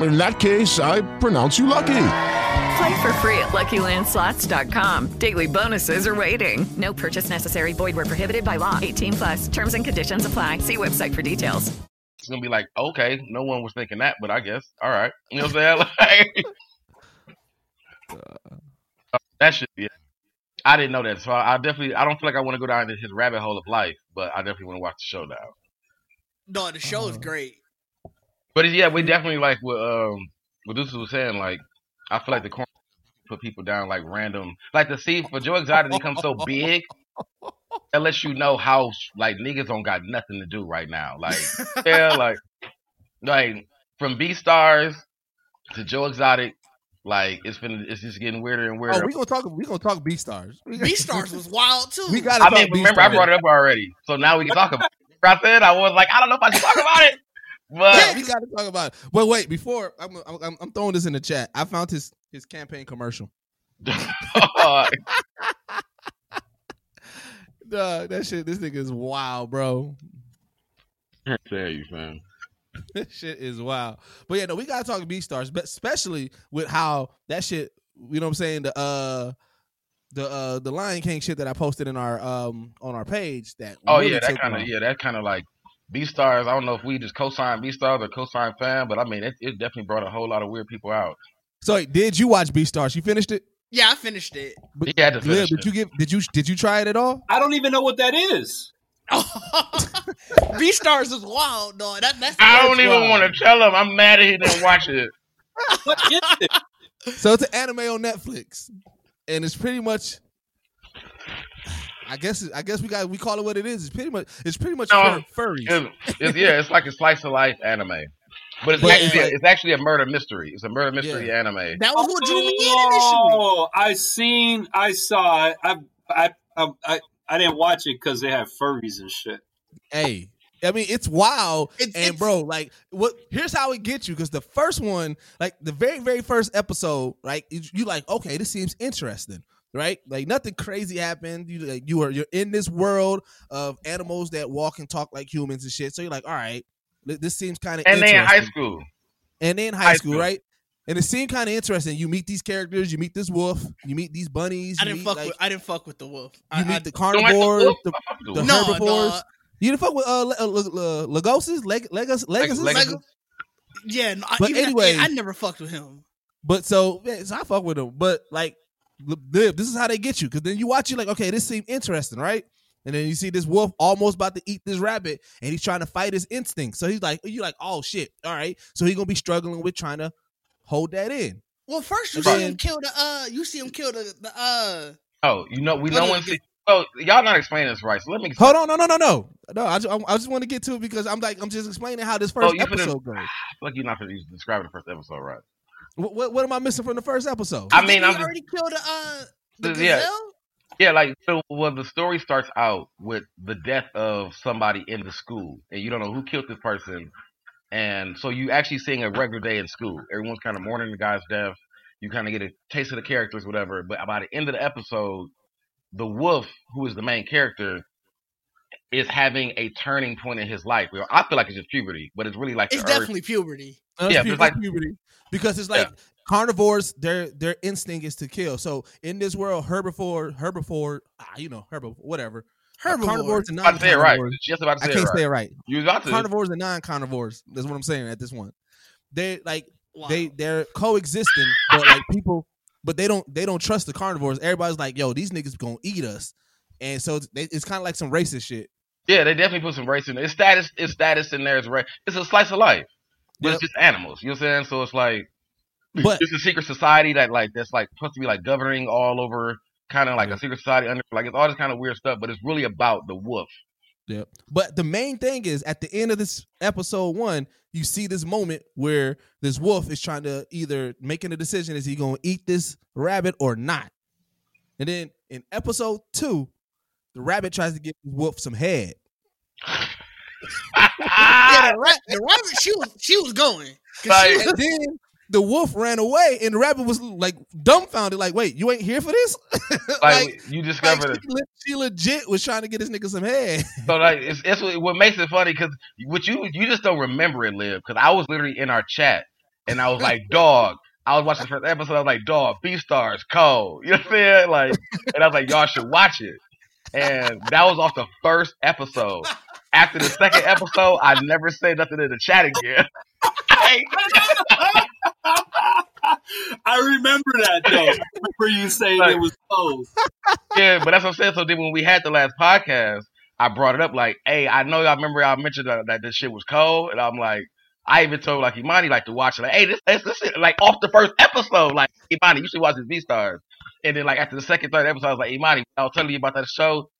In that case, I pronounce you lucky. Play for free at LuckyLandSlots.com. Daily bonuses are waiting. No purchase necessary. Void where prohibited by law. 18 plus. Terms and conditions apply. See website for details. It's gonna be like, okay, no one was thinking that, but I guess, all right. You know what I'm saying? Like, uh, that should be. I didn't know that, so I, I definitely. I don't feel like I want to go down his rabbit hole of life, but I definitely want to watch the show now. No, the show is uh-huh. great. But yeah, we definitely like what um what this was saying. Like, I feel like the corn put people down like random. Like to see for Joe Exotic to become so big, that lets you know how like niggas don't got nothing to do right now. Like, yeah, like, like from Beastars to Joe Exotic, like it's been it's just getting weirder and weirder. Oh, we gonna talk. We gonna talk Beastars. Beastars was wild too. We gotta I talk mean, remember I Beastars. brought it up already, so now we can talk about. it. I said I was like, I don't know if I should talk about it, but Yeah, we gotta talk about it. But wait, before I'm, I'm, I'm throwing this in the chat. I found his his campaign commercial. Duh, that shit. This nigga is wild, bro. I tell you, fam. this shit is wild. But yeah, no, we gotta talk Beastars, but especially with how that shit. You know what I'm saying? The uh, the uh, the Lion King shit that I posted in our um on our page. That Oh really yeah, that kind of yeah, that kind of like Beastars. I don't know if we just co-signed Beastars or co-signed fan, but I mean it, it definitely brought a whole lot of weird people out. So did you watch Beastars? You finished it? Yeah, I finished it. But, He had to Lil, finish did it. you give? Did you did you try it at all? I don't even know what that is. Beastars is wild, dog. That, that's I don't even wild. want to tell him. I'm mad that he didn't watch it. What is it? So it's an anime on Netflix, and it's pretty much. I guess I guess we got we call it what it is. It's pretty much it's pretty much No, fur, furries. It's, it's, yeah, it's like a slice of life anime, but it's But actually it's like- it's actually a murder mystery. It's a murder mystery anime. That was what drew me in oh, initially. Oh, I seen, I saw it. I, I, I, I, I didn't watch it because they have furries and shit. Hey, I mean it's wild, It's- and it's- bro, like what? Here's how it gets you because the first one, like the very very first episode, like you you like okay, this seems interesting, right? Like nothing crazy happened. You like, you are you're in this world of animals that walk and talk like humans and shit. So you're like, all right, this seems kind of And they in high school. and then high, High school, school. right? And it seemed kind of interesting. You meet these characters, you meet this wolf, you meet these bunnies. I didn't meet, fuck like, with. I didn't fuck with the wolf. You I, meet I, the Don't like the carnivores, the, I fuck with the the. No, herbivores. dog. You didn't fuck with uh, Le- uh, Le- Le- Leg- Legos, Legacies? Leg- yeah, no, But even anyway- I, I never fucked with him. But so, yeah, so I fuck with them. But like, Lib, this is how they get you because then you watch it like, okay, this seems interesting, right? And then you see this wolf almost about to eat this rabbit, and he's trying to fight his instinct. So he's like, you like, oh shit, all right. So he's gonna be struggling with trying to hold that in. Well, first you And see him kill the. Uh, you see him kill the. the uh, Oh, you know we know on, when. get- Oh, y'all not explaining this right. So let me. Hold on, no, no, no, no, no. I just, I just want to get to it because I'm like, I'm just explaining how this first Oh, you finna- episode goes. I feel like you're not describing the first episode right. What, what, what am I missing from the first episode? I mean, I'm he already killed the. Uh, the Yeah. gazelle. Yeah, like so. Well, the story starts out with the death of somebody in the school, and you don't know who killed this person, and so you actually seeing a regular day in school. Everyone's kind of mourning the guy's death. You kind of get a taste of the characters, whatever. But by the end of the episode, the wolf, who is the main character, is having a turning point in his life. Well, I feel like it's just puberty, but it's really like It's the urge- definitely puberty. Uh, Yeah, it's but it's pu- like- puberty. because it's like carnivores, their their instinct is to kill. So in this world, herbivore, herbivore, ah, you know, herbivore, whatever. Uh, Herbivore. carnivores and I'm about to say it right. non-carnivores. Just about to I can't it right. say it right. You about to. Carnivores and non-carnivores. That's what I'm saying at this one. They like Wow. they they're coexisting, but like people, but they don't they don't trust the carnivores. Everybody's like, yo, these niggas gonna eat us, and so it's, it's kind of like some racist shit. Yeah, they definitely put some race in there. It's status. It's status in there. It's race. It's a slice of life, but Yep. it's just animals. You know what I'm saying? So it's like, But it's a secret society that like that's like supposed to be like governing all over, kind of like a secret society under like it's all this kind of weird stuff, but it's really about the wolf. Yep. But the main thing is at the end of this episode one, you see this moment where this wolf is trying to either making a decision is he gonna eat this rabbit or not. And then in episode two, the rabbit tries to give the wolf some head. yeah, the, ra- the rabbit, she was she was going. 'Cause she was- and then the wolf ran away, and the rabbit was like dumbfounded, like, "Wait, you ain't here for this?" Like, you like discover she, she legit was trying to get this nigga some head. So like it's, it's what, what makes it funny because what you you just don't remember it, live. Because I was literally in our chat and I was like, dog. I was watching the first episode. I was like, dog, Beastars, cold. You know what I'm saying? Like, and I was like, y'all should watch it. And that was off the first episode. After the second episode, I never said nothing in the chat again. I remember that though. I remember you saying it was cold. yeah, but that's what I'm saying. So then when we had the last podcast, I brought it up like, hey, I know y'all remember y'all mentioned that, that this shit was cold, and I'm like, I even told like Imani like to watch it. Like, hey, this this, this shit, like off the first episode, like Imani, you should watch this Beastars. And then like after the second, third episode, I was like, Imani, I was telling you about that show.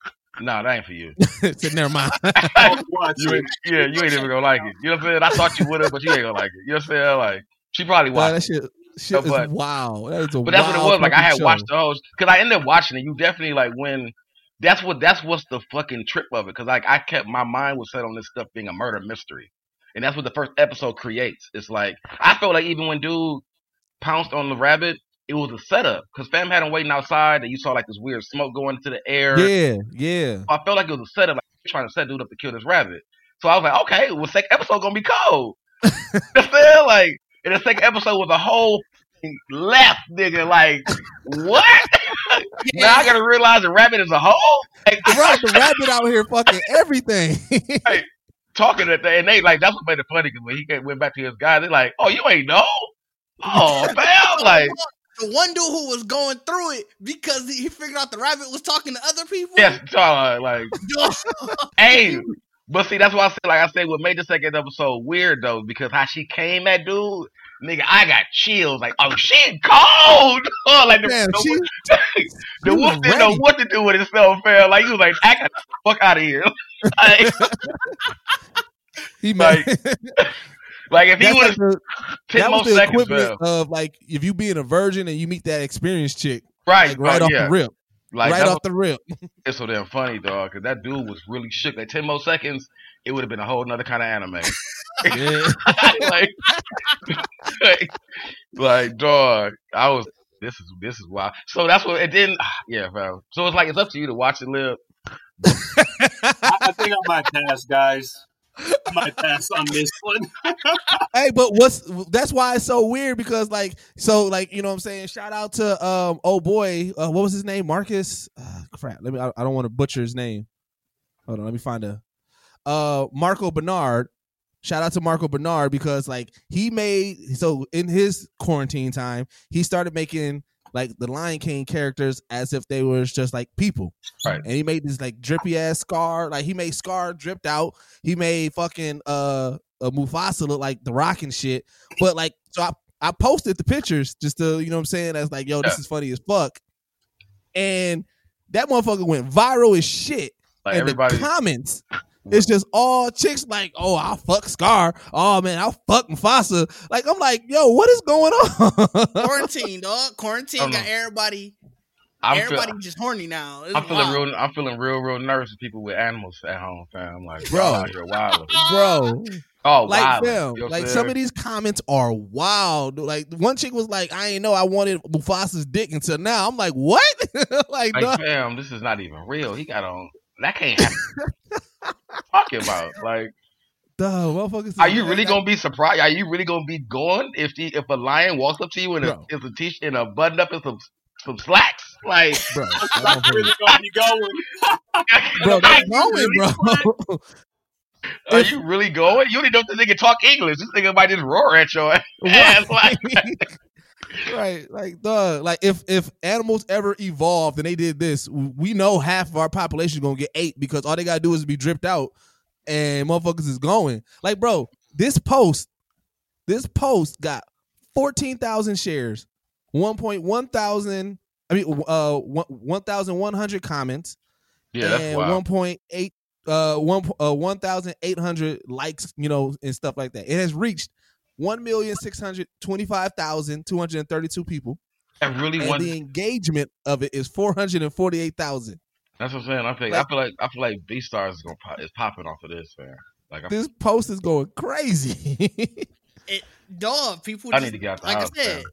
No, that ain't for you. Said, never mind. you ain't, yeah, you ain't even gonna like it. You know what I'm saying? I thought you would have, but you ain't gonna like it. You know what I'm saying? Like she probably Nah, watched. that shit, shit No, but- is wow. That is a But that's what it was. Like I had show. watched those because I ended up watching it. You definitely like when that's what that's what's the fucking trip of it. Because like I kept my mind was set on this stuff being a murder mystery, and that's what the first episode creates. It's like I felt like even when dude pounced on the rabbit, it was a setup because fam had him waiting outside, and you saw like this weird smoke going into the air. Yeah, yeah. I felt like it was a setup, like trying to set dude up to kill this rabbit. So I was like, okay, well, second episode gonna be cold. you know I'm? Like, and the second episode was a whole left, nigga. Like, what? now I gotta realize the rabbit is a hole. Like, Bro, the rabbit out here fucking everything. like, talking at the and they like that's what made it funny because when he went back to his guy, they're like, oh, you ain't know? Oh, man, like. The one dude who was going through it because he figured out the rabbit was talking to other people. Yes, uh, like, hey, but see, that's why I said, like I said, what made the second episode weird though, because how she came at dude, nigga, I got chills. Like, oh, she cold. Oh, like the, Damn, the, she- the wolf didn't know what to do with himself, fam. Like, he was like, I got the fuck out of here. like, he made like, if he That's would like have the- ten that more was the seconds, equivalent of like if you being a virgin and you meet that experienced chick, Right, like, right oh, off yeah. the rip, Like, right off what- the rip. It's so damn funny, dog, because that dude was really shook. Like, 10 more seconds, it would have been a whole nother kind of anime. like, like, like, dog, I was. This is this is wild. So that's what it didn't. Ah, yeah, fam. So it's like it's up to you to watch it live. I, I think I might pass, guys. I pass on this one. hey, but what's that's why it's so weird because like so like you know what I'm saying? Shout out to um oh boy uh, what was his name? Marcus? Uh, crap. Let me I, I don't want to butcher his name. Hold on let me find a uh Marco Bernard. Shout out to Marco Bernard because like he made so in his quarantine time he started making like the Lion King characters as if they were just like people Right. and he made this like drippy ass scar like he made scar dripped out he made fucking uh, uh Mufasa look like the rock and shit but like so I I posted the pictures just to you know what I'm saying as like yo this Yeah. is funny as fuck and that motherfucker went viral as shit Like and everybody. the comments it's just all chicks like oh I'll fuck Scar oh man I'll fuck Mufasa like I'm like yo what is going on Quarantine, dog. Quarantine got everybody. I'm feel- everybody just horny now. It's I'm feeling wild. real. I'm feeling real, real nervous with people with animals at home, fam. I'm like, Bro. bro, out here wilding. bro Oh, like wilding. fam, You know like I'm some of these comments are wild. Like one chick was like, "I ain't know I wanted Mufasa's dick until now." I'm like, "What?" like, like, dog. fam, this is not even real. He got on. That can't happen. Talking about like, Duh, motherfuckers. are you really gonna be surprised? Are you really gonna be going if the, if a lion walks up to you in a Bro. is a t in a button up and some some slacks? Like, bro? I'm really gonna be going. bro, Are that's you going, really bro. Are you really going? You don't even know if this nigga talk English. This nigga might just roar at your ass. Like, right, like, dog. Like, if if animals ever evolved and they did this, we know half of our population is gonna get ate because all they gotta do is be dripped out, and motherfuckers is going. Like, bro, this post, this post got fourteen thousand shares, one point one thousand. I mean, uh, one thousand one hundred comments. Yeah, and one point eight, uh, one uh, one thousand eight hundred likes, you know, and stuff like that. It has reached one million six hundred twenty five thousand two hundred thirty two people. I really and want. the engagement of it is four hundred and forty eight thousand. That's what I'm saying. I think I feel like I feel like Beastars is gonna pop, is popping off of this, man. Like I'm, This post is going crazy. It, dog, people. I just, need to get out the like house, I said,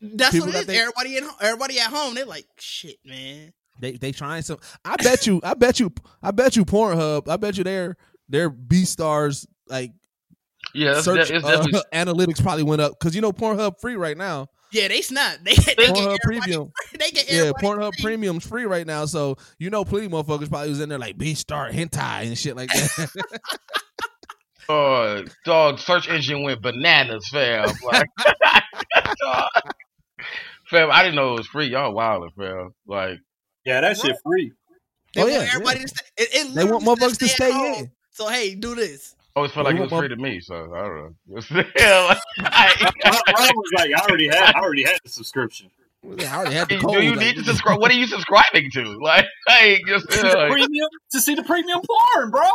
man. that's People what it is. think- Everybody at home, everybody at home, they're like, shit, man. They they trying some. I bet you. I bet you. I bet you. Pornhub. I bet you their their Beastars like Yeah, that's, search it's uh, analytics probably went up because you know Pornhub free right now. Yeah, they snap. They, they get Pornhub everybody, Premium. They get Yeah, everybody Pornhub Premium's free right now, so you know plenty of motherfuckers probably was in there like B star hentai and shit like that. Oh, dog, search engine went bananas, fam. Like, dog. fam, I didn't know it was free. Y'all wildin', fam. Like, yeah, that shit free. They Oh, want yeah, everybody yeah. to stay. It, it They want literally motherfuckers to stay at home. in. So hey, do this. Oh, always felt like it was want free to me, so I don't know. yeah, like, I, I was like, I already had, I already had the subscription. I already had the do you like- need to subscribe? What are you subscribing to? Like, like, just To, like, premium, to see the premium porn, bro.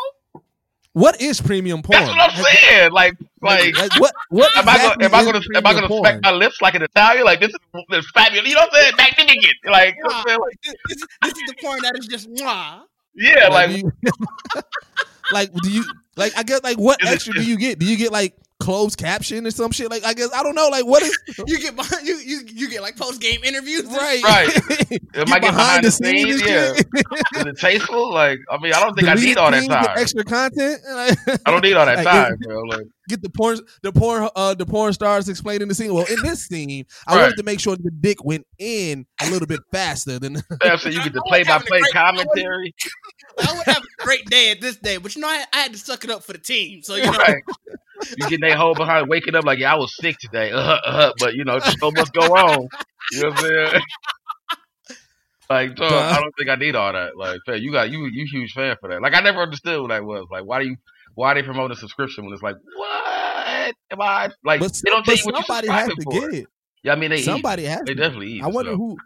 What is premium porn? that's what I'm saying. Like, like, Like, what? What? am I gonna, exactly am I gonna, am I gonna porn? smack my lips like an Italian? Like, this is, this is fabulous. You know what I'm saying? Magnificent. Like, you know what I'm saying? Like, This, this, this is the porn that is just mwah. yeah, Like, like, do you, like, do you like? I guess like what it- extra do you get? Do you get like closed caption or some shit? Like I guess I don't know. Like what is You get behind, you you you get like post game interviews. and right? Right. Get Am I getting behind the scenes? and Yeah. shit. is it tasteful? Like, I mean, I don't think I need all that time. Extra content. I don't need all that Like, time, bro. Like, get the porn the porn uh the porn stars explaining the scene. Well, in this scene, I Right. wanted to make sure the dick went in a little bit faster than Fam, so you get the play by play commentary. I would have a great day at this day, but you know I, I had to suck it up for the team. So you know, Right. You get that whole behind waking up like, yeah, I was sick today. Uh, uh, but you know, so much go on. You know what I'm saying? Like, dog, I don't think I need all that. Like, you got you you huge fan for that. Like, I never understood what that was. Like, why do you why they promote a subscription when it's like, what am I like? But, they don't tell you what you somebody has to for. get it. Yeah, I mean, they eat. Somebody has They to. definitely eat. I wonder so. who.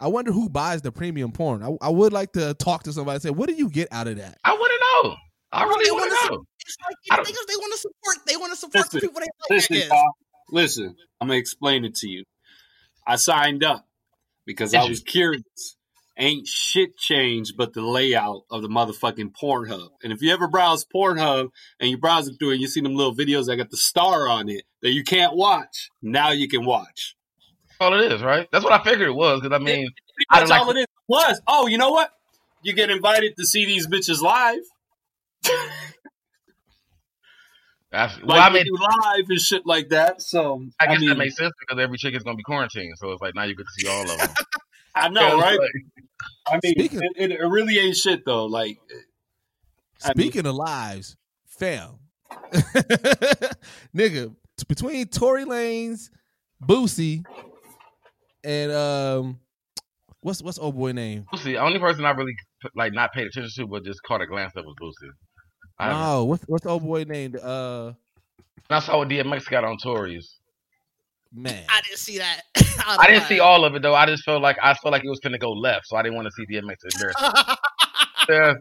I wonder who buys the premium porn. I, I would like to talk to somebody and say, "What do you get out of that?" I want to know. I really wanna want su- know. it's like I you don't- think they want to support. They want to support the Listen, people they like. I Listen, guess. Kyle, listen, I'm gonna explain it to you. I signed up because Did I you? was curious. Ain't shit changed but the layout of the motherfucking Pornhub. And if you ever browse Pornhub and you browse it through and you see them little videos that got the star on it that you can't watch, now you can watch. All it is, right? That's what I figured it was. Because I mean, I That's all it is. Plus, oh, you know what? You get invited to see these bitches live. That's, well, Like I mean, live and shit like that. So I guess mean, that makes sense because every chick is gonna be quarantined, so it's like now you get to see all of them. I know, right? I mean, Speaking- it, it, it really ain't shit though. Like, I mean- Speaking of lives, fam, nigga, t- between Tory Lanez, Boosie, and um, what's what's old boy name? Boosie, the only person I really like not paid attention to, but just caught a glance at was Boosie. I, No, what's what's old boy named? Uh, I saw what DMX got on Tory's. Man, I didn't see that. I didn't see all of it though. I just felt like I felt like it was gonna go left, so I didn't want to see DMX embarrassed. yeah,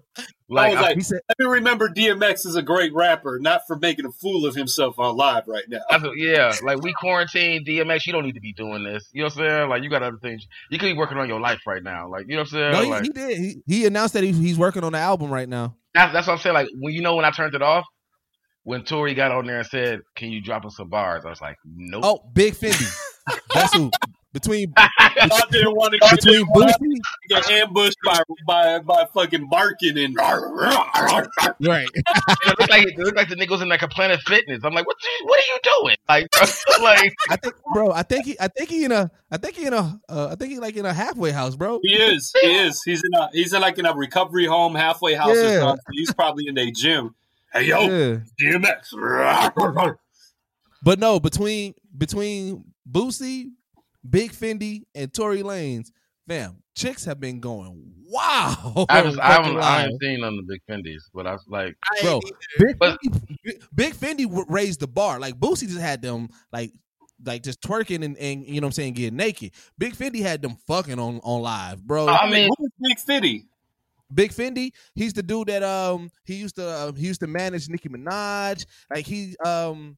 like, I was I- like, he said, let me remember DMX is a great rapper, not for making a fool of himself on live right now. I thought, yeah, like we quarantine DMX. You don't need to be doing this. You know what I'm saying? Like you got other things. You could be working on your life right now. Like you know what I'm saying? no, he, like he did. He, he announced that he, he's working on the album right now. that's, that's what I'm saying. Like when you know when I turned it off, when Tory got on there and said, "Can you drop us some bars?" I was like, "Nope." Oh, Big Fendi. That's who. Between I didn't want to get, between Boosie, get ambushed by, by by fucking barking and. right? it looked like it looked like the niggas in like a Planet Fitness. I'm like, what? You, what are you doing? Like, like I think, bro. I think he. I think he in a. I think he in a. Uh, I think he like in a halfway house, bro. He is. He is. He's in a. He's in like in a recovery home, halfway house or Yeah. something. He's probably in a gym. Hey yo, Yeah. DMX. But no, between between Boosie, Big Fendi, and Tory Lanez, fam, chicks have been going wow. I, just, I haven't I Fucking haven't seen none of the big Fendi's, but I was like, bro. Big, But- Fendi, Big- Big Fendi raised the bar. Like Boosie just had them like like just twerking and, and you know what I'm saying, getting naked. Big Fendi had them fucking on on live, bro. I mean, who's Big Fendi? Big Fendi, he's the dude that um he used to uh, he used to manage Nicki Minaj. Like he um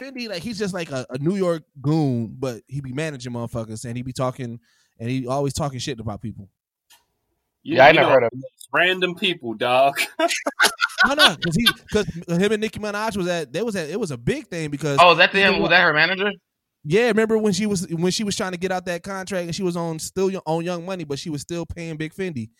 Fendi, like he's just like a, a New York goon, but he be managing motherfuckers and he be talking and he always talking shit about people. You- Yeah, I never know, heard of Random people, dog. no, no, because he because him and Nicki Minaj was at there was at it was a big thing because Oh, is that him? Was that her manager? Yeah, remember when she was when she was trying to get out that contract and she was on still yo- on Young Money, but she was still paying Big Fendi.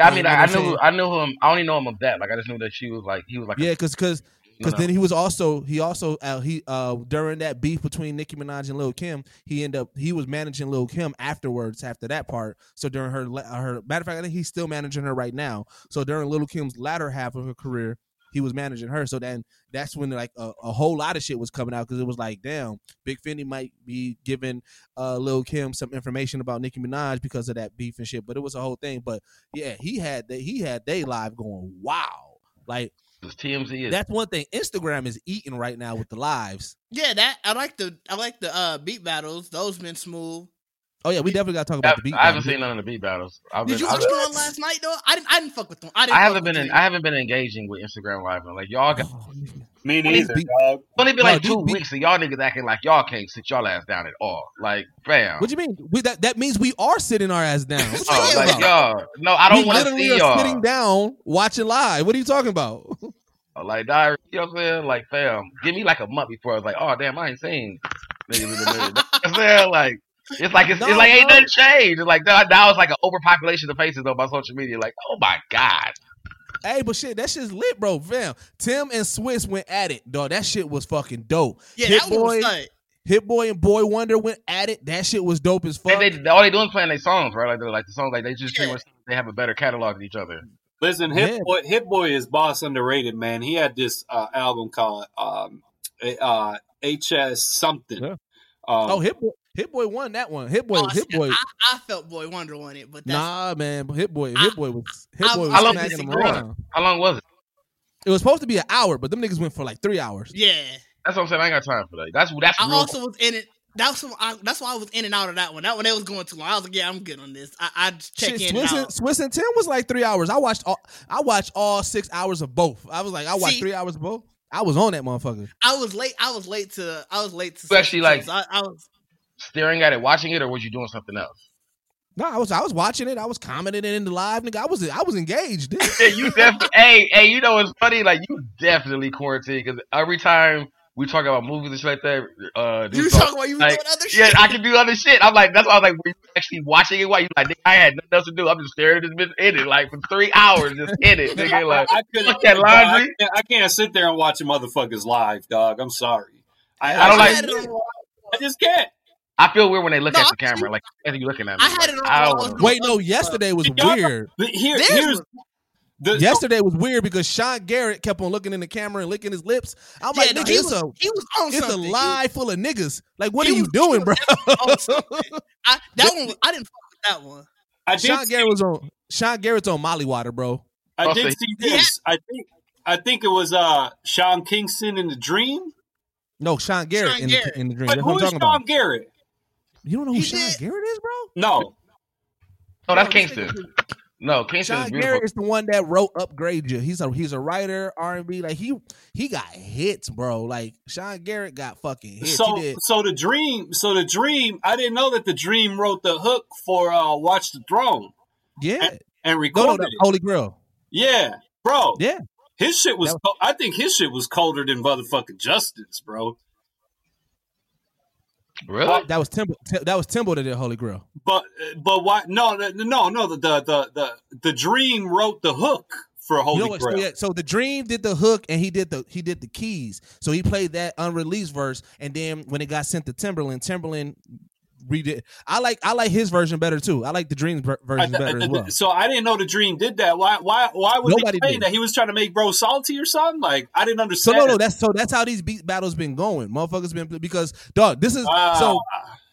I mean, you know I, I knew, saying? I knew him. I only know him of that. Like, I just knew that she was like, he was like, Yeah, because because No, because no. then he was also he also uh, he uh during that beef between Nicki Minaj and Lil Kim, he ended up he was managing Lil Kim afterwards after that part. So during her her matter of fact, I think he's still managing her right now. So during Lil Kim's latter half of her career, he was managing her. So then that's when like a, a whole lot of shit was coming out because it was like, damn, Big Fendi might be giving uh Lil Kim some information about Nicki Minaj because of that beef and shit. But it was a whole thing. But yeah, he had that he had they live going wow, like. Because TMZ is. That's one thing. Instagram is eating right now with the lives. Yeah, that I like the I like the uh beat battles. Those been smooth. Oh yeah, we definitely got to talk about the beat. I haven't battle. seen none of the beat battles. I've Did been, you I've watch been- the one last night though? I didn't I didn't fuck with them. I didn't I haven't been in. I haven't been engaging with Instagram Live. man. Like y'all got Me Only neither, be- dog. only been like these two beat- weeks, and y'all niggas acting like y'all can't sit y'all ass down at all. Like, bam. What do you mean? We, that that means we are sitting our ass down. What oh, you Oh, like about? y'all. No, I don't want to literally see are y'all. sitting down watching live. What are you talking about? Oh, like, diary, you know what I'm saying? Like, fam, give me like a month before I was like, oh damn, I ain't seen niggas in the minute. You know what I'm saying? Like, it's like it's, No, it's like ain't nothing changed. It's like now, now it's like an overpopulation of faces on my social media. Like, oh my god. Hey, but shit, that shit's lit, bro. Fam, Tim and Swizz went at it, dog. That shit was fucking dope. Yeah, Hit that Boy, was tight. Hit Boy and Boi-1da went at it. That shit was dope as fuck. They, they, all they doing is playing their songs, right? Like, they're like the songs, like they just pretty much they have a better catalog than each other. Listen, Hit Yeah. Boy, Hit Boy is boss underrated, man. He had this uh, album called um, uh, HS something. Yeah. Um, oh, Hit Boy, Hit Boy won that one. Hit Boy, Oh, Hit Boy. I, I felt Boi-1da on it, but that's, Nah, man, Hit Boy, Hit Boy was Hit Boy was How long was smacking it around. How long was it? It was supposed to be an hour, but them niggas went for like three hours. yeah. That's what I'm saying. I ain't got time for that. That's that's I real. also was in it. That's why I, that's why I was in and out of that one. That one they was going too long. I was like, yeah, I'm good on this. I, I just check Shit, in Swizz and and, out. Swizz and Tim was like three hours. I watched all I watched all six hours of both. I was like, I watched See- three hours of both. I was on that motherfucker. I was late. I was late to. I was late to. You actually, like- so I, I was. Staring at it, watching it, or was you doing something else? No, I was I was watching it. I was commenting it in the live, nigga. I was I was engaged. Yeah, you definitely. hey, hey, you know what's funny? Like you definitely quarantine because every time we talk about movies and shit like that, uh, You dude, talking about you like, doing other shit. Yeah. I can do other shit. I'm like, that's why I was like, were you actually watching it? While you like, nigga, I had nothing else to do. I'm just staring at this bitch in it like for three hours, just in it, nigga. Like, I, I couldn't. fuck that dog, I laundry. can't, I can't sit there and watch a motherfuckers live, dog. I'm sorry. I, I don't like- I just can't. I feel weird when they look No, at the I- camera, like, are you looking at me. I had like, it on I don't Wait, no, yesterday was weird. Here, here's the, Yesterday was weird because Sean Garrett kept on looking in the camera and licking his lips. I'm Yeah, like, no, nigga, he it's was, a he was on it's a something. He- lie full of niggas. Like, what he are you was- he doing, bro? definitely on something. I, that one, I didn't fuck with that one. I did Sean see- Garrett was on Sean Garrett's on Molly Water, bro. I did see this. I think I think it was uh Sean Kingston in the Dream. No, Sean Garrett Sean in Garrett. the in the dream. But That's who what is I'm Sean about. Garrett? You don't know who He Sean did- Garrett is, bro? No, No, that's No, Kingston. No, Kingston is Sean beautiful. Garrett is the one that wrote Upgrade U. He's a he's a writer, R and B. Like he he got hits, bro. Like Sean Garrett got fucking hits. so so the Dream. So the Dream. I didn't know that the Dream wrote the hook for uh Watch the Throne Yeah. and No, no, recorded no, it. Holy Grail. Yeah, bro. Yeah. His shit was. That co- I think his shit was colder than motherfucking Justin's, bro. Really? That was Timbo. Tim- That was Timbo that did Holy Grail. But but why? No, no, no, no. The the the the, the Dream wrote the hook for Holy You know what? So, Grail. yeah, so the Dream did the hook and he did the he did the keys. So he played that unreleased verse, and then when it got sent to Timbaland, Timbaland redid. I like I like his version better too. I like the Dream ver- version I- better I- as well. So I didn't know the Dream did that. Why? Why? Why was Nobody he saying did. that? He was trying to make bro salty or something. Like I didn't understand. So no, no, that's so that's how these beat battles been going. Motherfuckers been because dog. This is ah. so.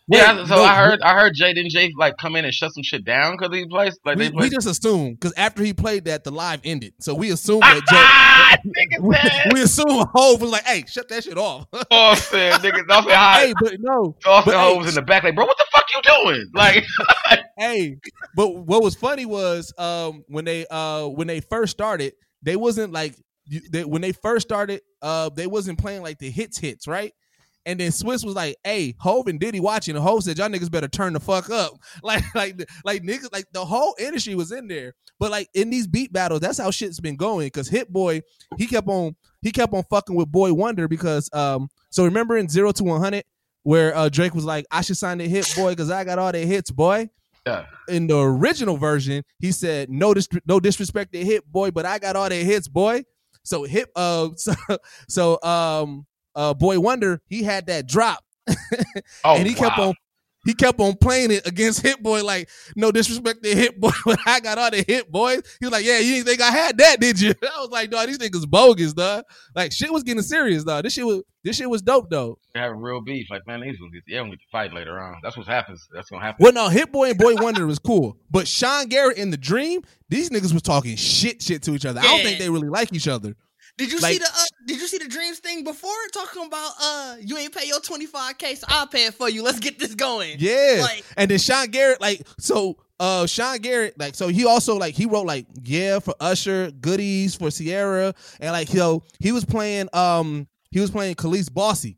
Yeah, wait, so no, I heard I heard Jay didn't Jay like come in and shut some shit down because he plays like We, they we just assumed because after he played that, the live ended. So we assumed that Jay, we, we assume Hove was like, "Hey, shut that shit off." Oh, saying niggas, I'm saying, hey, but no, Austin but, Hove hey, was in the back, like, bro, what the fuck you doing? Like, hey, but what was funny was um when they uh when they first started, they wasn't like they, when they first started, uh they wasn't playing like the hits hits, right? And then Swizz was like, "Hey, Hove and Diddy watching." And Hove said, "Y'all niggas better turn the fuck up." Like, like, like niggas, like the whole industry was in there. But like in these beat battles, that's how shit's been going. Cause Hit Boy, he kept on, he kept on fucking with Boi-1da because, um, so remember in Zero to One Hundred where uh Drake was like, "I should sign the Hit Boy because I got all the hits, boy." yeah. in the original version, he said, "No, dis- no disrespect to Hit Boy, but I got all the hits, boy." So hip, uh, so, so um, uh, Boi-1da, he had that drop, Oh, and he kept on, he kept on playing it against Hit Boy, like no disrespect to Hit Boy, but I got all the hit boys. He was like, "Yeah, you didn't think I had that, did you?" I was like, "Dog, these niggas bogus, dog." Like shit was getting serious, dog. This shit was, this shit was dope, though. They're having real beef. Like, man, these gonna get, they don't get to fight later on. That's what happens. That's gonna happen. Well, no, Hit Boy and Boi-1da was cool, but Sean Garrett in the Dream, these niggas was talking shit, shit to each other. I don't think they really like each other. Did you Like- see the uh, Did you see the dreams thing before talking about uh you ain't pay your twenty five k, so I'll pay it for you. Let's get this going. Yeah, Like and then Sean Garrett, like, so, uh, Sean Garrett, like, so he also like he wrote like yeah for Usher, goodies for Ciara, and like yo, he was playing, um, he was playing Kelis Bossy,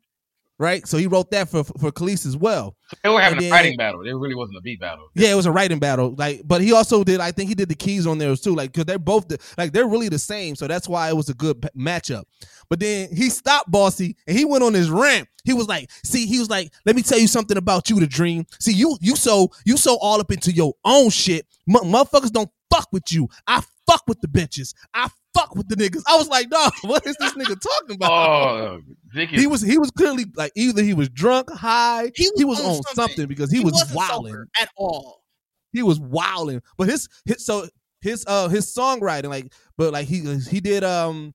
right? So he wrote that for for Kelis as well. They were having And a then- fighting battle. It really wasn't a beat battle. Yeah, it was a writing battle. Like, but he also did. I think he did the keys on there too. Like, because they're both the, like they're really the same. So that's why it was a good matchup. But then he stopped Bossy and he went on his rant. He was like, "See, he was like, let me tell you something about you, the dream. See, you you so you so all up into your own shit. M- motherfuckers don't fuck with you. I fuck with the bitches. I fuck with the niggas. I was like, dog, what is this nigga talking about? Oh, He was he was clearly like either he was drunk, high, he was, on, something. because he, was wasn't wilding at all. he was wilding. But his his so his uh his songwriting like but like he he did um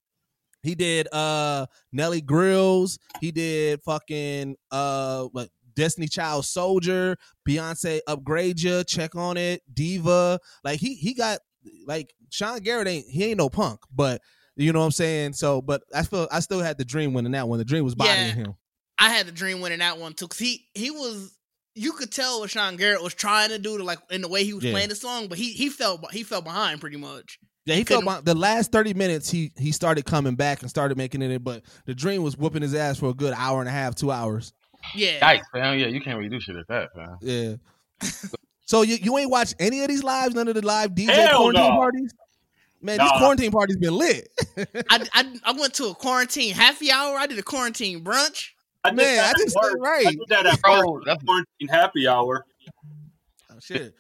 he did uh Nelly Grillz, he did fucking uh what Destiny Child Soldier, Beyonce Upgrade Ya, Check on It, Diva. Like he he got like Sean Garrett ain't he ain't no punk, but you know what I'm saying? So but I feel I still had the dream winning that one. The dream was bodying Yeah. him. I had the dream winning that one too, cause he he was. You could tell what Sean Garrett was trying to do to like in the way he was Yeah. playing the song, but he he fell he fell behind pretty much. Yeah, he felt the last thirty minutes. He he started coming back and started making it. But the dream was whooping his ass for a good hour and a half, two hours. Yeah. Yikes, man. Yeah, you can't really do shit at that, man. Yeah. so you, you ain't watched any of these lives? None of the live DJ Hell quarantine no. parties? Man, Nah. these quarantine parties been lit. I, I I went to a quarantine happy hour. I did a quarantine brunch. I did Man, that I just work. right. I did that at work. Quarantine happy hour. Oh, shit.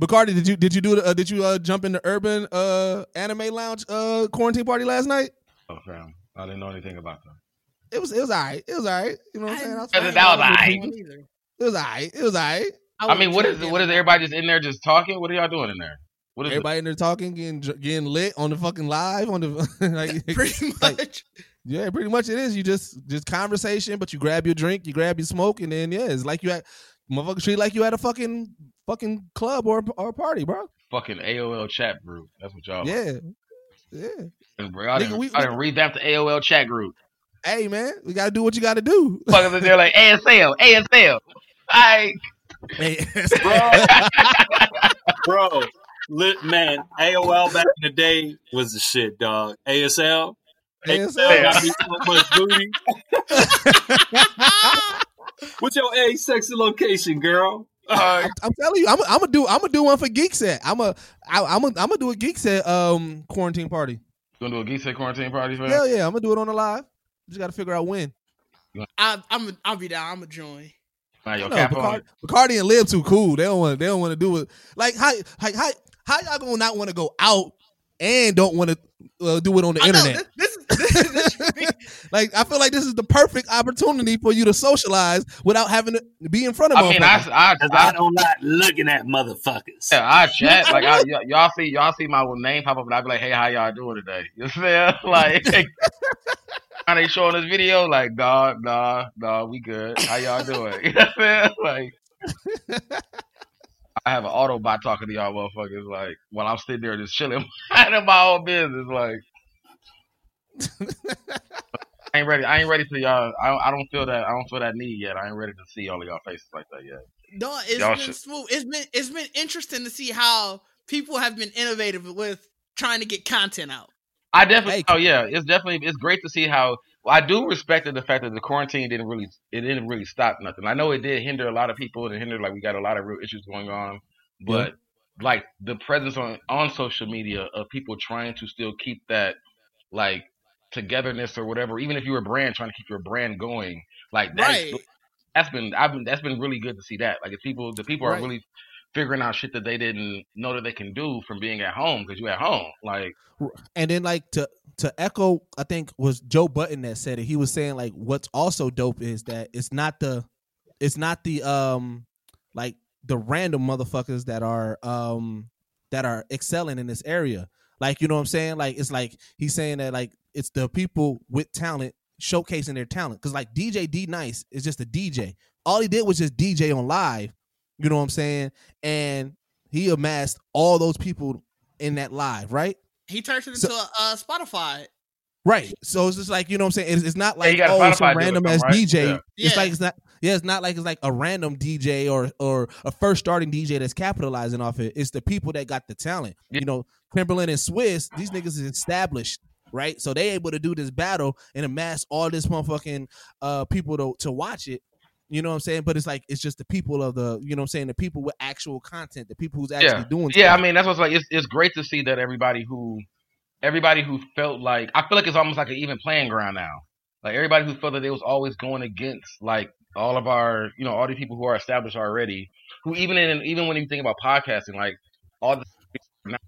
Bacardi, did you did you do the, uh, did you uh, jump in the urban uh, anime lounge uh, quarantine party last night? Oh, fam. I didn't know anything about that. It was it was alright. It was alright. You know what I'm saying? I was That was alright. It was alright. It was alright. I mean, what is what is everybody just in there just talking? What are y'all doing in there? What is Everybody in there talking, getting getting lit on the fucking live on the like pretty much. yeah, pretty much it is. You just just conversation, but you grab your drink, you grab your smoke, and then yeah, it's like you at motherfucker treat like you at a fucking fucking club or or party, bro. fucking AOL chat group? That's what y'all. Yeah, yeah. And bro, I didn't, Nigga, we- I didn't revamp the AOL chat group. Hey man, we gotta do what you gotta do. Fuckers in there like ASL, ASL. I Bro, lit, man, AOL back in the day was the shit, dog. ASL. ASL got me so much booty. What's your A sexy location, girl? I'm, I'm telling you, I'm I'm gonna do I'm gonna do one for Geekset. I'm a I, I'm a, I'm gonna do a Geekset um quarantine party. You gonna do a Geekset quarantine party, man? Hell yeah, I'm gonna do it on the live. Just gotta figure out when. I, I'm I'll be down. I'm a join. Nah, yo, No, cap Bacardi, on. Bacardi and Lib too cool. They don't want. They don't want to do it. Like how, like how, how y'all gonna not want to go out and don't want to uh, do it on the internet. like I feel like this is the perfect opportunity for you to socialize without having to be in front of. I mean, I, motherfuckers. I, I don't like looking at motherfuckers. Yeah, I chat like I, y- y'all see y'all see my name pop up and I be like, hey, how y'all doing today? You know what I'm saying? Like, how they showing this video? Like, nah, nah, nah, we good. How y'all doing? You know what I'm saying? Like, I have an Autobot talking to y'all motherfuckers like while I'm sitting there just chilling, minding my own business. Like, I ain't ready. I ain't ready for y'all. I don't, I don't feel that. I don't feel that need yet. I ain't ready to see all of y'all faces like that yet. No, it's Y'all been should- smooth. It's been it's been interesting to see how people have been innovative with trying to get content out. I definitely. Oh yeah, it's definitely. It's great to see how. Well, I do respect the fact that the quarantine didn't really. It didn't really stop nothing. I know it did hinder a lot of people. It hindered like we got a lot of real issues going on, but like the presence on on social media of people trying to still keep that like togetherness or whatever. Even if you're a brand trying to keep your brand going, like that is- Right. that's been. I've been. That's been really good to see that. Like if people, the people are really figuring out shit that they didn't know that they can do from being at home because you at home. Like and then like to to echo i think was Joe Budden that said it. He was saying like what's also dope is that it's not the it's not the um like the random motherfuckers that are um that are excelling in this area. Like you know what i'm saying? Like it's like he's saying that like it's the people with talent showcasing their talent. Because like dj d nice is just a dj all he did was just dj on live you know what i'm saying and he amassed all those people in that live right He turned it So- into a uh, Spotify. Right. So it's just like, you know what I'm saying? It's, it's not like you got a oh Spotify some random something, as right? DJ. Yeah. It's Yeah. like it's not yeah, it's not like it's like a random DJ or or a first starting DJ that's capitalizing off it. It's the people that got the talent. You know, Timbaland and Swizz, these niggas is established, right? So they able to do this battle and amass all this motherfucking uh people to to watch it. You know what I'm saying? But it's like it's just the people of the, you know what I'm saying, the people with actual content, the people who's actually yeah, doing yeah. stuff. I mean, that's what's like. It's it's great to see that everybody who, everybody who felt like I feel like it's almost like an even playing ground now. Like everybody who felt that they was always going against like all of our, you know, all the people who are established already. Who even in even when you think about podcasting, like all the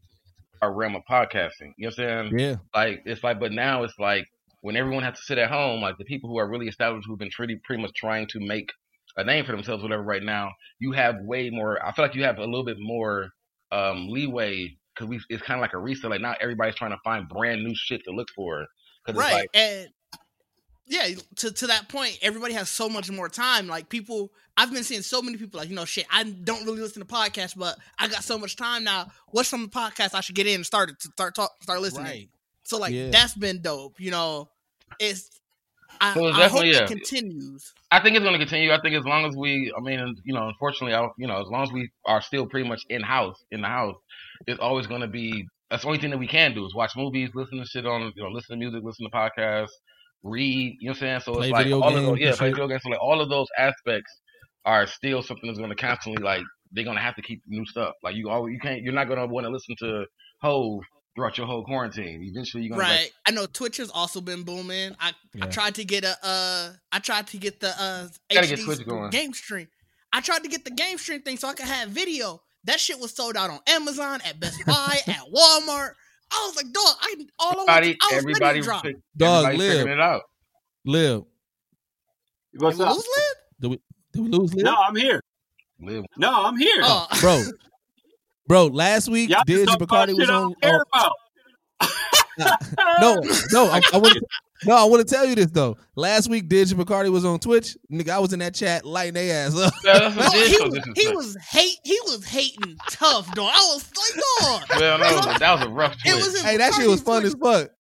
our realm of podcasting. You know what I'm saying? Yeah. Like it's like, but now it's like when everyone has to sit at home, like the people who are really established, who've been pretty pretty much trying to make a name for themselves, whatever. Right now, you have way more. I feel like you have a little bit more um, leeway because we it's kind of like a reset. Like now everybody's trying to find brand new shit to look for. Cause right It's like, and yeah to, to that point everybody has so much more time like people i've been seeing so many people like you know shit i don't really listen to podcasts but i got so much time now what's some podcasts i should get in and start to start talk, start listening Right. so like Yeah. that's been dope you know it's i, So it's I hope definitely, it continues I think it's going to continue. I think as long as we, I mean, you know, unfortunately, I, you know, as long as we are still pretty much in house, in the house, it's always going to be. That's the only thing that we can do is watch movies, listen to shit on, you know, listen to music, listen to podcasts, read. You know what I'm saying? So Play it's like video all of those, yeah, play video games. So like all of those aspects are still something that's going to constantly like they're going to have to keep new stuff. Like you always, you can't, you're not going to want to listen to Hove throughout your whole quarantine. Eventually, you're going right to like, i know twitch has also been booming i i tried to get a uh i tried to get the uh Gotta get Twitch going. game stream i tried to get the game stream thing so i could have video that shit was sold out on amazon at best buy at walmart i was like dog i all I everybody, wanted, I was ready everybody, to drop pick- Dog, everybody's live. it out. Live. What's Did we up? lose Lib? Did we did we lose Liv? No, I'm here. Live. No, I'm here. Oh. bro. Bro, last week Y'all Didge just and talk about Bacardi was on. don't care about. no, no, I, I want. No, I want to tell you this though. Last week, Didge and Bacardi was on Twitch. Nigga, I was in that chat lighting their ass up. Yeah, No, he, was, he was hate he was hating tough dog i was like dog Well, no, that was a rough it was hey, that shit was fun Twitch. as fuck.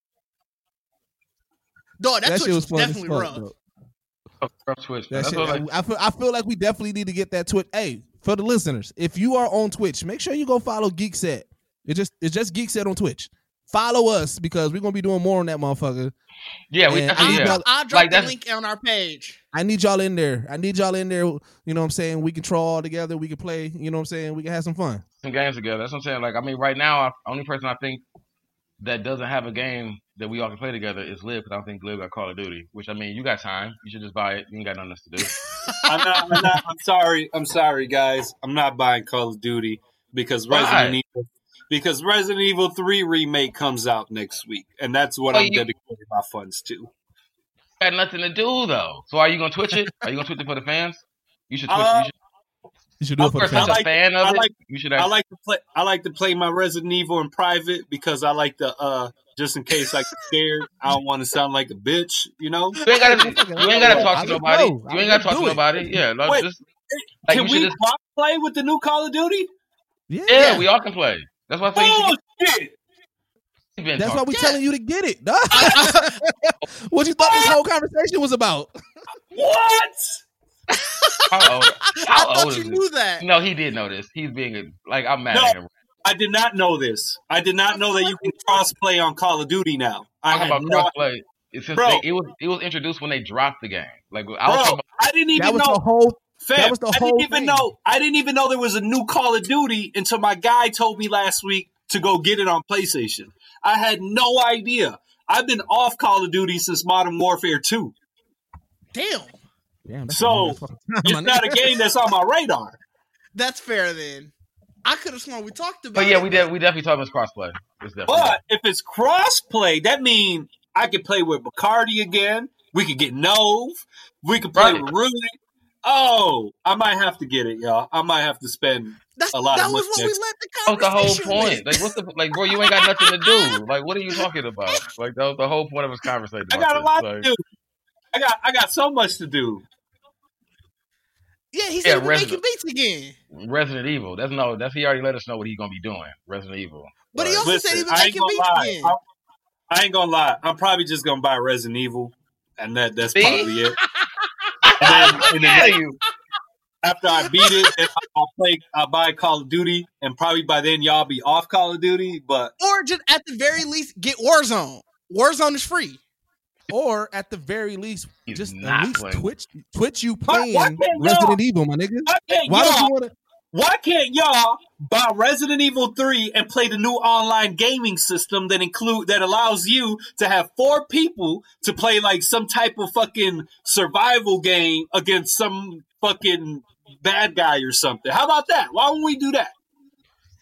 dog that, That Twitch shit was, was definitely fuck. rough though. rough twist. That shit, what like, I feel. I feel like we definitely need to get that Twitch. Hey, for the listeners, if you are on Twitch, make sure you go follow Geekset. It just it's just Geekset on Twitch. Follow us because we're gonna be doing more on that motherfucker. yeah, we And I definitely need yeah. y'all- i'll drop Like, the link on our page I need y'all in there. I need y'all in there. You know what I'm saying? We can troll all together. We can play. You know what I'm saying? We can have some fun. some games together. That's what I'm saying. Like, I mean, right now, I, only person I think that doesn't have a game that we all can play together is Liv, because I don't think Liv got Call of Duty. Which I mean, you got time. You should just buy it. You ain't got nothing else to do. I'm not, I'm not. I'm sorry. I'm sorry, guys. I'm not buying Call of Duty because Why? Resident Evil because Resident Evil 3 remake comes out next week, and that's what Oh, I'm you- dedicating my funds to. Got nothing to do though. So are you gonna Twitch it? Are you gonna Twitch it for the fans? You should Twitch. Uh, you should, You should do it of for the course, as fans. a fan of I it, like- you should. I like to play. I like to play my Resident Evil in private because I like to, uh, just in case I get scared, I don't want to sound like a bitch, you know. you ain't gotta. You ain't gotta talk to nobody. You ain't gotta talk to nobody. Yeah, no, Wait, just like Can you we just. play with the new Call of Duty? Yeah, Yeah, we all can play. That's why I say you should. Oh shit! You've been That's why talking. we telling you to get it. what you thought this whole conversation was about? What? How old? I How thought old you knew this? that. No, he did know this. He's being a, like I'm mad No. at him. I did not know this. I did not know that you can cross play on Call of Duty now. I Talking had about no. crossplay. It's since Bro. they, it was it was introduced when they dropped the game. Like I was Bro, about, I didn't even That was know. the whole. Fam, that was the I whole didn't even thing. know. I didn't even know there was a new Call of Duty until my guy told me last week to go get it on PlayStation. I had no idea. I've been off Call of Duty since Modern Warfare 2. Damn. Damn, So long ass fucking time, it's my not a game that's on my radar. That's fair then. I could have sworn we talked about but yeah, it, we did. We definitely talked about crossplay. It's definitely. But if it's crossplay, that means I could play with Bacardi again. We could get Nove. We could play Right. with Rudy. Oh, I might have to get it, y'all. I might have to spend That's, a lot that of was money what we next- led the That was the whole point. Like, what's the like, bro? You ain't got nothing to do. Like, what are you talking about? Like, that was the whole point of his conversation. I about got a lot Like, to do. I got I got so much to do. Yeah, he's Yeah, said we're Resident- making beats again. Resident Evil. That's no. That's he already let us know what he's gonna be doing. Resident Evil. But he Like, also said he was I ain't making gonna beats lie. again. I, I ain't gonna lie. I'm probably just gonna buy Resident Evil, and that that's See? probably it. And then, and then you. after I beat it, then I'll play. I'll buy Call of Duty, and probably by then y'all be off Call of Duty. But Or just at the very least get Warzone. Warzone is free. Or at the very least, He's just at least playing. Twitch, Twitch you Why- playing why can't Resident Evil, my nigga. why can't don't y'all? want to? Why can't y'all buy Resident Evil 3 and play the new online gaming system that include that allows you to have four people to play like some type of fucking survival game against some fucking bad guy or something? How about that? Why won't we do that?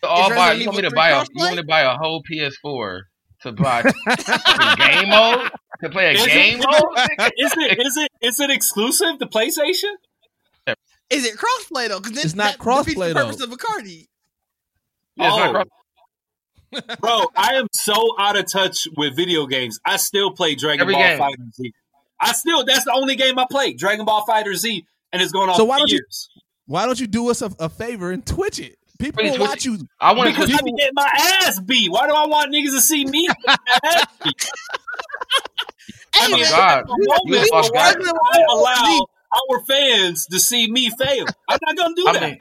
all buy. You want me to buy a? You want me to buy a whole PS4 to buy fucking game mode to play a Is game it, mode? is it is it is it exclusive to PlayStation? Is it crossplay though? Because It's not that defeats crossplay, the though. purpose of Bacardi. Yeah, Oh. Bro, I am so out of touch with video games. I still play Dragon Every Ball game. Fighter Z. I still that's the only game I play, Dragon Ball Fighter Z, and it's going on So why don't you- Why don't you do us a, a favor and Twitch it? People will watch you. I want to Because switch. I be getting my ass beat. Why do I want niggas to see me? get my ass beat? Hey, Oh my God. we- You we a was guy. I allow our fans to see me fail. I'm not gonna do I that. mean,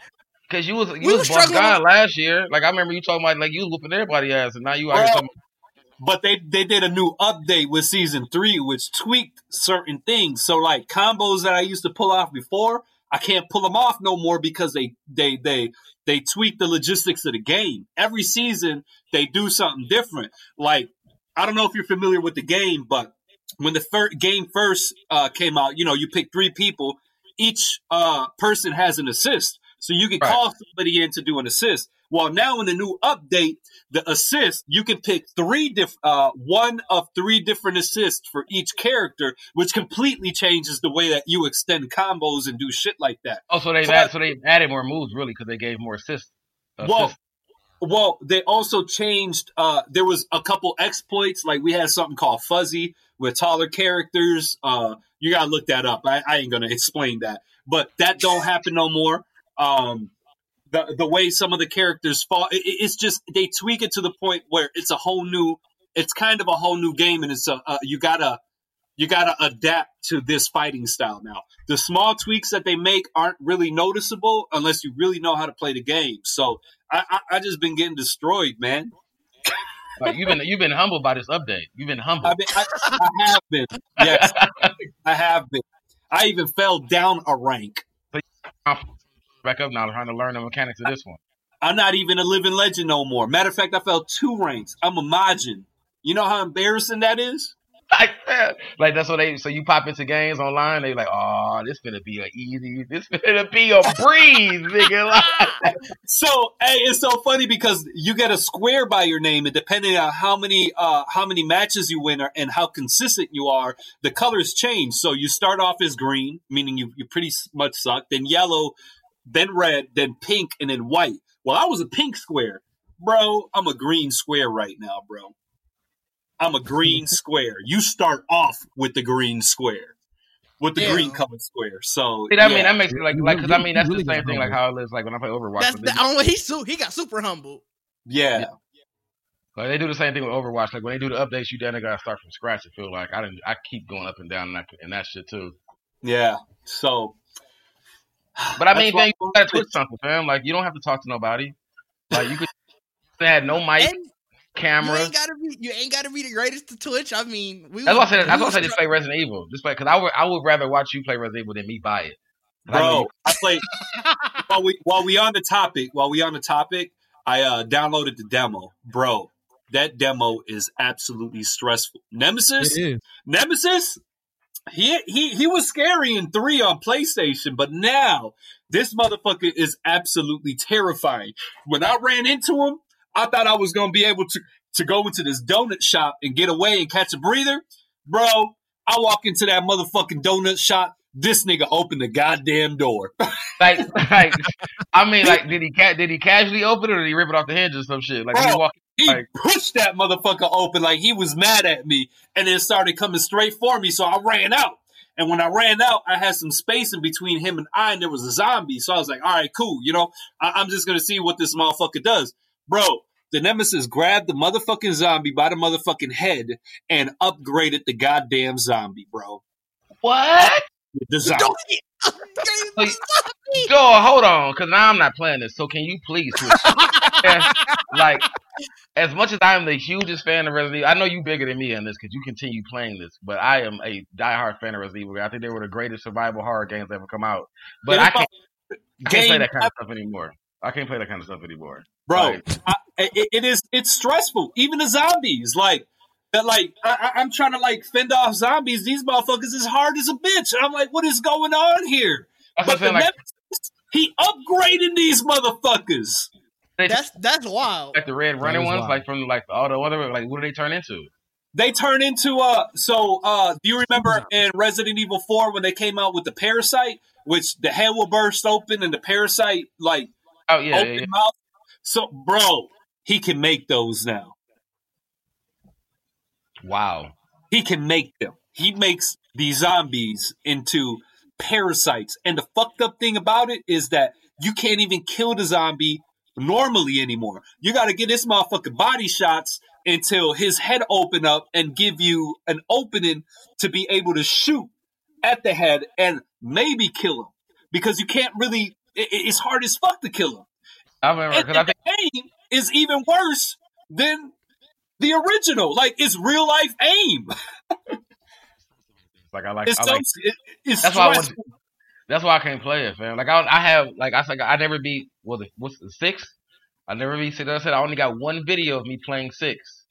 because you was you We was was struggling with- last year. Like I remember you talking about like you was whooping everybody ass, and now you out here talking. but they they did a new update with season three, which tweaked certain things. So like combos that I used to pull off before, I can't pull them off no more because they they they they tweak the logistics of the game. Every season they do something different. Like I don't know if you're familiar with the game, but when the game first uh, came out, you know, you pick three people. Each uh, person has an assist, so you can Right. call somebody in to do an assist. Well, now in the new update, the assist you can pick three diff- uh, one of three different assists for each character, which completely changes the way that you extend combos and do shit like that. Oh, so they So, added, so they added more moves really because they gave more assists. Well, assists. Well, they also changed. Uh, there was a couple exploits, like we had something called Fuzzy with taller characters. Uh, you gotta look that up. I, I ain't gonna explain that, but that don't happen no more. Um, the the way some of the characters fall, it, it- it's just they tweak it to the point where it's a whole new. It's kind of a whole new game, and it's a uh, you gotta you gotta adapt to this fighting style now. The small tweaks that they make aren't really noticeable unless you really know how to play the game. So I, I, I just been getting destroyed, man. Like, you've been you've been humbled by this update. You've been humbled. I, I, I have been. Yes, I have been. I even fell down a rank. Back up now, trying to learn the mechanics of this one. I'm not even a living legend no more. Matter of fact, I fell two ranks. I'm a Majin. You know how embarrassing that is? Like, man, like that's what they. So you pop into games online, they like, oh, this gonna be a easy. This gonna be a breeze, nigga. So hey, it's so funny because you get a square by your name, and depending on how many uh, how many matches you win and how consistent you are, the colors change. So you start off as green, meaning you you pretty much suck. Then yellow, then red, then pink, and then white. Well, I was a pink square, bro. I'm a green square right now, bro. I'm a green square. You start off with the green square, with the green colored square. So See, I yeah. mean, that makes it like like because I mean that's really the same thing like how it is like when I play Overwatch. That's the, they, I don't know. He su- he got super humble. yeah. like, they do the same thing with Overwatch. Like when they do the updates, you then gotta start from scratch. I feel like I didn't. I keep going up and down and that, and that shit too. Yeah. So, But I mean, why fam, you gotta twitch something, fam. Like you don't have to talk to nobody. Like you could they had no mic, And you camera. ain't gotta be you ain't gotta be the greatest to Twitch. I mean, we That's why I was- said. we That's why I was said just try- play Resident Evil. Just play because I would. I would rather watch you play Resident Evil than me buy it. Bro, you- I played while we while we on the topic. While we on the topic, I uh downloaded the demo, bro. That demo is absolutely stressful. Nemesis, Nemesis, he he he was scary in three on PlayStation, but now this motherfucker is absolutely terrifying. When I ran into him, I thought I was gonna be able to to go into this donut shop and get away and catch a breather, bro. I walk into that motherfucking donut shop. This nigga opened the goddamn door. like, like, I mean, like, did he ca- did he casually open it or did he rip it off the hinge or some shit? Like, did he Bro, walk? he Like, pushed that motherfucker open like he was mad at me and then started coming straight for me. So I ran out. And when I ran out, I had some space in between him and I, and there was a zombie. So I was like, all right, cool. You know, I- I'm just going to see what this motherfucker does. Bro, the nemesis grabbed the motherfucking zombie by the motherfucking head and upgraded the goddamn zombie, bro. what? The zombie. Like, Yo, hold on, because now I'm not playing this. So can you please switch? Like, as much as I'm the hugest fan of Resident Evil, I know you bigger than me on this because you continue playing this, but I am a diehard fan of Resident Evil. I think they were the greatest survival horror games that ever come out. But I can't, I can't play that kind of stuff anymore. I can't play that kind of stuff anymore. bro. Like, I, it, it is. It's stressful. Even the zombies, like that. Like I, I- I'm trying to like fend off zombies. These motherfuckers is hard as a bitch. And I'm like, what is going on here? But the like- Nemesis, he upgraded these motherfuckers. That's that's wild. like the red running ones, wild. like from like all the other, like what do they turn into? They turn into uh. So uh, do you remember in Resident Evil Four when they came out with the parasite, which the head will burst open and the parasite like Oh yeah, open yeah, yeah. mouth? So bro, he can make those now. Wow. he can make them. He makes these zombies into parasites. And the fucked up thing about it is that you can't even kill the zombie normally anymore. You got to get this motherfucker body shots until his head open up and give you an opening to be able to shoot at the head and maybe kill him because you can't really. it- it- it's hard as fuck to kill him. I remember because I think aim is even worse than the original. Like it's real life aim. like I like It's I so like it, it's That's why I want- That's why I can't play it, fam. Like I, I have, like I said, I never beat was it what's the six? I never beat six. I said I only got one video of me playing six.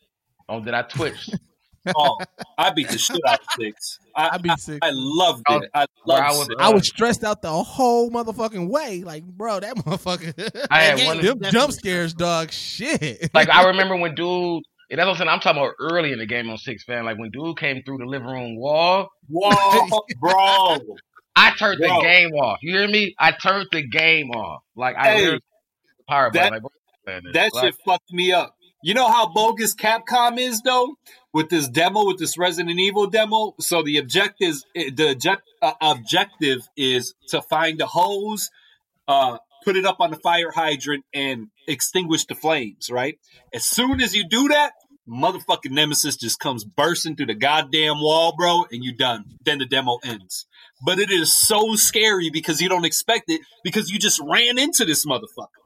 Oh, On that I twitched. oh, I beat the shit out of six. I, I beat six. I loved I was- it. I where loved I was. I was stressed out the whole motherfucking way. Like, bro, that motherfucker. I had That one. game- Them jump scares, dog. Shit. Like I remember when dude. And that's what I'm saying. I'm talking about early in the game on six, fan. Like when dude came through the living room wall, Whoa, bro. I turned Bro. the game off. You hear me? I turned the game off. Like I Hey, literally power button. that- Like, bro, man, this. That Like, shit fucked me up. You know how bogus Capcom is though with this demo, with this Resident Evil demo. So the objective, the object, uh, objective is to find the hose, uh, put it up on the fire hydrant, and extinguish the flames. Right. As soon as you do that, motherfucking Nemesis just comes bursting through the goddamn wall, bro, and you done. Then the demo ends. But it is so scary because you don't expect it because you just ran into this motherfucker.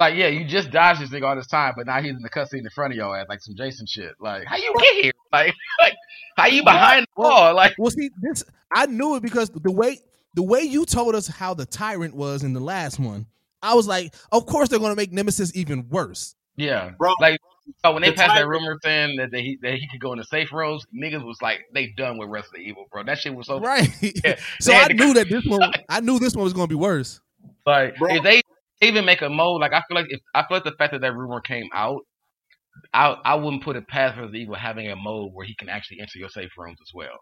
Like yeah, you just dodged this nigga all this time, but now he's in the cutscene in front of your ass, like some Jason shit. Like how you get here? Like like how you behind the wall? Like well, see, this I knew it because the way the way you told us how the tyrant was in the last one, I was like, of course they're gonna make Nemesis even worse. yeah, Bro, Like So when they The passed that rumor saying that, they, he that he could go in the safe rooms, niggas was like, they done with Resident Evil, bro. That shit was so Right. Yeah, so I had to- knew that this one. I knew this one was gonna be worse. Like bro. if they even make a mode, like I feel like if I feel like the fact that that rumor came out, I I wouldn't put it past Resident Evil having a mode where he can actually enter your safe rooms as well.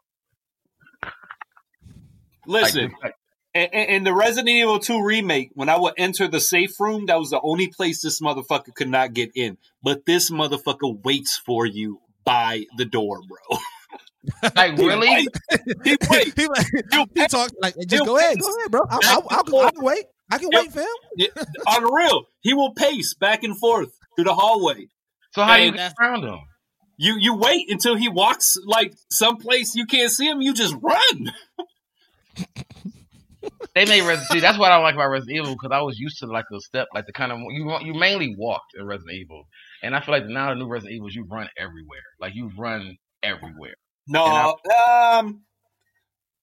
Listen, Like, in, in the Resident Evil 2 remake, when I would enter the safe room, that was the only place this motherfucker could not get in. But this motherfucker waits for you by the door, bro. Like He really? wait. He wait. he, like, he talks like, just go ahead, go ahead, bro. I'll, I, and I, I, forth. can wait. I can Yep. wait, fam. Yeah, on the real, he will pace back and forth through the hallway. So how do you And get around him? You you wait until he walks like someplace you can't see him. You just run. They made Resident see that's what I like about Resident Evil because I was used to like the step like the kind of you you mainly walked in Resident Evil, and I feel like now the new Resident Evils you run everywhere, like you run everywhere. No, um,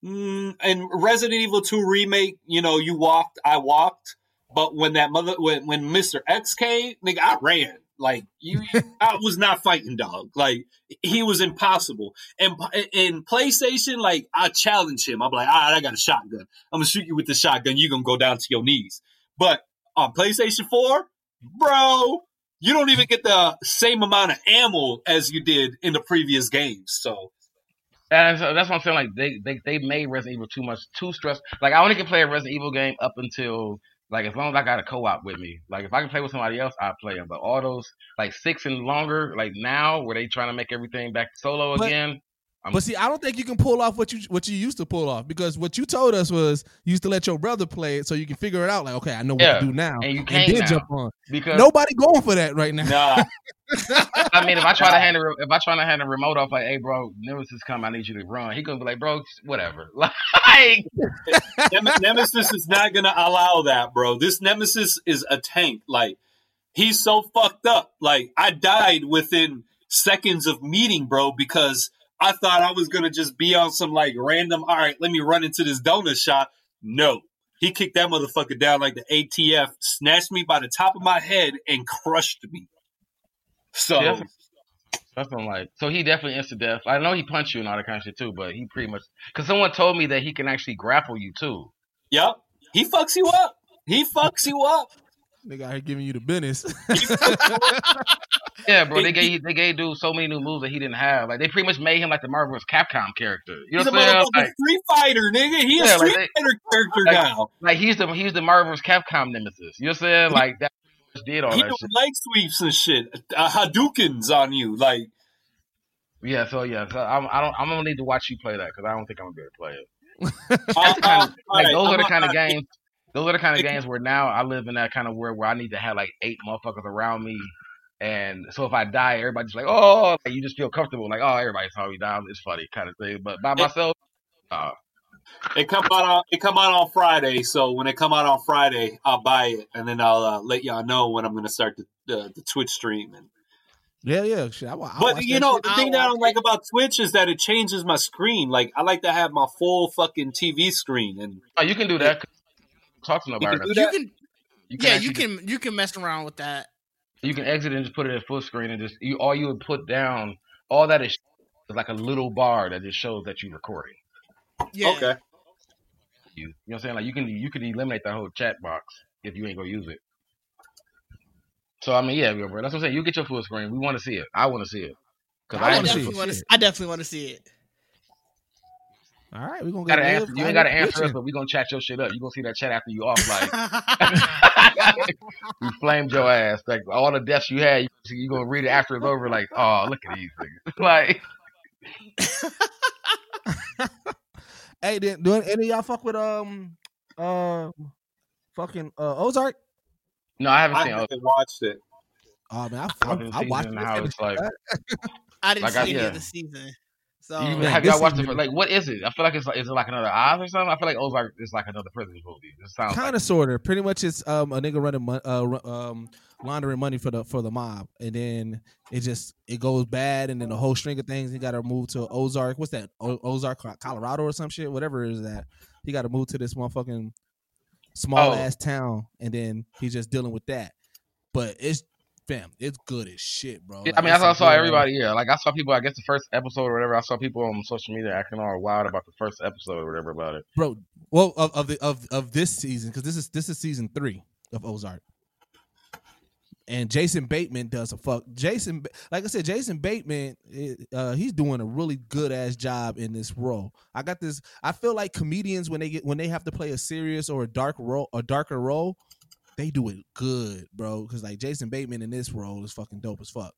mm, in Resident Evil 2 remake, you know, you walked, I walked, but when that mother, when when Mister X came, nigga, I ran. Like you, I was not fighting dog. Like he was impossible. And in PlayStation, like I challenge him. I'm like, all right, I got a shotgun. I'm gonna shoot you with the shotgun. You're gonna go down to your knees. But on PlayStation 4, bro, you don't even get the same amount of ammo as you did in the previous games. So And so that's what I'm saying. Like they, they they made Resident Evil too much too stressed. Like I only can play a Resident Evil game up until like as long as I got a co-op with me. Like if I can play with somebody else, I play them. But all those like six and longer, like now where they trying to make everything back solo But- again. I'm, But see, I don't think you can pull off what you what you used to pull off because what you told us was you used to let your brother play it so you can figure it out. Like, okay, I know what Yeah, to do now, and you can't then jump on. because- nobody going for that right now. Nah. I mean, if I try to hand a, if I try to hand a remote off, like, hey, bro, Nemesis come, I need you to run. He gonna be like, bro, whatever. Like, Nemesis is not gonna allow that, bro. This Nemesis is a tank. Like he's so fucked up. Like I died within seconds of meeting, bro, because I thought I was gonna just be on some like random. All right, let me run into this donut shop. No, he kicked that motherfucker down like the ATF, snatched me by the top of my head and crushed me. So Yeah. I'm like. So he definitely instant death. I know he punched you and all that kind of shit too, but he pretty much because someone told me that he can actually grapple you too. Yep, he fucks you up. He fucks you up. Nigga out here giving you the business. Yeah, bro. They gave they gave dude so many new moves that he didn't have. Like they pretty much made him like the Marvel's Capcom character. You know He's a what I'm saying? motherfucking Like, Street Fighter, nigga. He a Yeah, like Street they- Fighter character like, now. like he's the he's the Marvel's Capcom nemesis. You know what I'm saying? Like that did all He that doing shit. leg sweeps and shit. Uh, Hadoukens on you, like Yeah, so yeah, so I'm I don't I'm gonna need to watch you play that because I don't think I'm gonna be able to play it. uh, That's kind of, like alright, those are I'm the kind of games. Those are the kind of games where now I live in that kind of world where I need to have like eight motherfuckers around me, and so if I die, everybody's like, oh, like, you just feel comfortable, like oh, everybody saw me die, it's funny kind of thing. But by myself, uh, It come out on it come out on Friday, so when it come out on Friday, I'll buy it and then I'll uh, let y'all know when I'm gonna start the the, the Twitch stream. And yeah, yeah. Shit, I, I but you know shit. the thing that I don't like about Twitch is that it changes my screen. Like I like to have my full fucking TV screen, and oh, you can do that. Talk about nobody. can do You that? You can, You can yeah, you can you can mess around with that. You can exit and just put it at full screen and just you all you would put down all that is is like a little bar that just shows that you're recording. Yeah. Okay. You, you know what I'm saying? Like you can you can eliminate that whole chat box if you ain't gonna use it. So I mean, yeah, bro, that's what I'm saying. You get your full screen. We want to see it. I want to see it because I I, wanna ain't see see it. Wanna- I definitely want to see it. All right, we're gonna Gotta get answer. You ain't gotta answer us, but we gonna chat your shit up. You gonna see that chat after you off. Like we flamed your ass. Like all the deaths you had, you, you gonna read it after it's over. Like, oh, look at these niggas. Like, Hey, then, do any of y'all fuck with um um fucking uh, Ozark? no, I haven't I seen. haven't watched it. Oh man, I, Fucking I, I watched season it. how it's like. I didn't Like I see any said. of the season. So You, Man, have y'all watched is it? For, like, what is it? I feel like it's like, is it like another Oz or something? I feel like Ozark is like another prison movie. It sounds kind like of sort of pretty much it's um a nigga running mon- uh um laundering money for the for the mob and then it just it goes bad and then the whole string of things he got to move to ozark what's that o- ozark colorado or some shit whatever it is that he got to move to this motherfucking small Oh. ass town and then he's just dealing with that but it's fam, it's good as shit, bro. Like, I mean, I saw everybody. Yeah, like I saw people. I guess the first episode or whatever. I saw people on social media acting all wild about the first episode or whatever about it. bro. Well, of, of the of of this season because this is this is season three of Ozark, and Jason Bateman does a fuck. Jason, like I said, Jason Bateman, eh, uh, he's doing a really good ass job in this role. I got this. I feel like comedians when they get when they have to play a serious or a dark role, a darker role, they do it good, bro. Because like Jason Bateman in this role is fucking dope as fuck.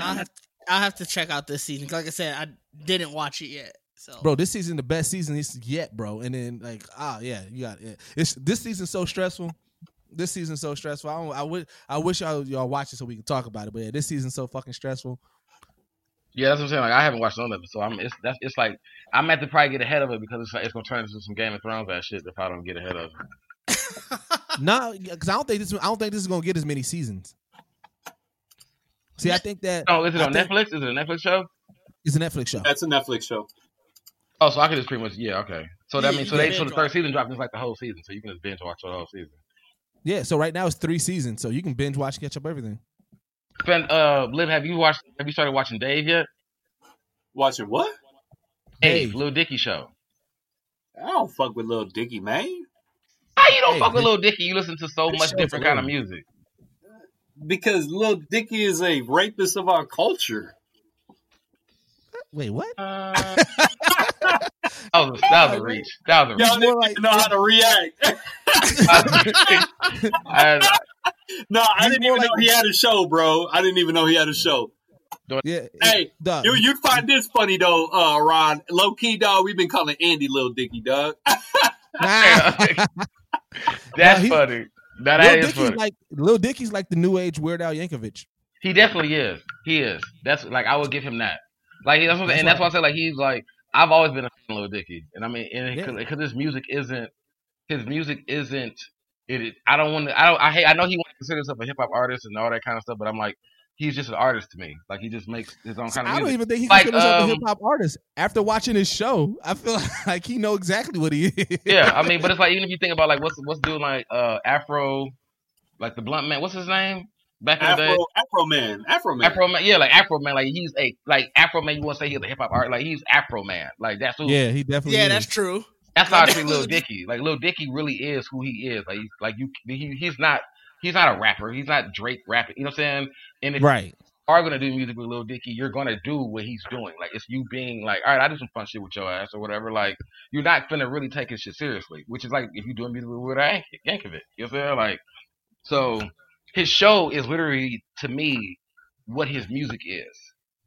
I'll have to, I'll have to check out this season. Like I said, I didn't watch it yet. So bro. This season the best season is yet, bro. And then like ah yeah, you got it. It's this season so stressful. This season so stressful. I, don't, I would I wish y'all y'all watch it so we can talk about it. But yeah, this season so fucking stressful. Yeah, that's what I'm saying. Like I haven't watched none of it, so I'm. It's that's. It's like I'm at to probably get ahead of it because it's like, it's gonna turn into some Game of Thrones that shit if I don't get ahead of it. No, because I don't think this I don't think this is gonna get as many seasons. See, I think that. Oh, is it I on think- Netflix? Is it a Netflix show? It's a Netflix show. That's a Netflix show. Oh, so I could just pretty much yeah, okay. So that Yeah, means so they so the third season dropped is like the whole season, so you can just binge watch the whole season. Yeah, so right now it's three seasons, so you can binge watch, catch up everything. Ben, uh, Liv, have you watched? Have you started watching Dave yet? Watching what? Dave, Lil Dicky show. I don't fuck with Lil Dicky, man. How you don't Hey, fuck with this- Lil Dicky? You listen to so much different kind of music. Because Lil Dicky is a rapist of our culture. Wait, what? that was a, that was a reach. That was a Y'all reach. didn't even know how to react. I- no, I didn't even know he had a show, bro. I didn't even know he had a show. Yeah. Hey, dog. you you'd find this funny though, uh, Ron. Low key, dog. We've been calling Andy Lil Dicky, dog. That's he- funny. Now, Lil that is Dicky's funny. like Lil Dicky's like the new age Weird Al Yankovic. He definitely is. He is. That's like I would give him that. Like that's what, That's and that's why- I say like he's like I've always been a fan of Lil Dicky, and I mean, and Yeah. because his music isn't his music isn't it. I don't want to. I don't. I hate. I know he wants to consider himself a hip hop artist and all that kind of stuff, but I'm like, he's just an artist to me. Like he just makes his own kind of I music. don't even think he like, considers himself um, a hip hop artist. After watching his show, I feel like he know exactly what he is. yeah, I mean, but it's like even if you think about like what's what's doing like uh Afro, like the Blunt Man. What's his name? Back in the day. Afro, Afro man, Afro man. Afro man, yeah, like Afro man, like he's a like Afro man. You want to say he's a hip hop artist? like he's Afro man, like that's who. Yeah, he definitely Yeah, is. that's true. That's how I Like, treat Lil Dicky. Like Lil Dicky really is who he is. Like he's like you, he, he's not he's not a rapper. He's not Drake rapping. You know what I'm saying? And if Right. you are gonna do music with Lil Dicky, you're gonna do what he's doing. Like it's you being like, all right, I do some fun shit with your ass or whatever. Like you're not gonna really take his shit seriously. Which is like if you're doing music with Weird Al Yankovic. You know what I'm saying? Like so his show is literally to me what his music is,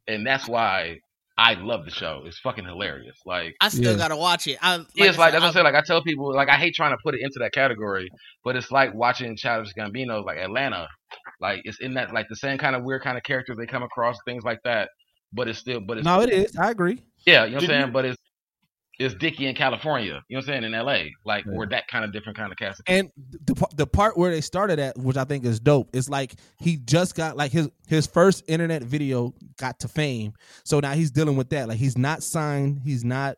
and that's why I love the show. It's fucking hilarious. Like I still gotta watch it. I, like yeah, it's I like said, that's what I'm saying. Like I tell people, like I hate trying to put it into that category, but it's like watching Childish Gambino, like Atlanta, like it's in that like the same kind of weird kind of characters they come across, things like that. But it's still, but it's No, it is. I agree. yeah, you know what I'm saying. you- But it's it's Dicky in California, you know what I'm saying, in L.A. Like we're that kind of different kind of cast. And the the part where they started at, which I think is dope, is like he just got like his his first internet video got to fame, so now he's dealing with that. Like he's not signed, he's not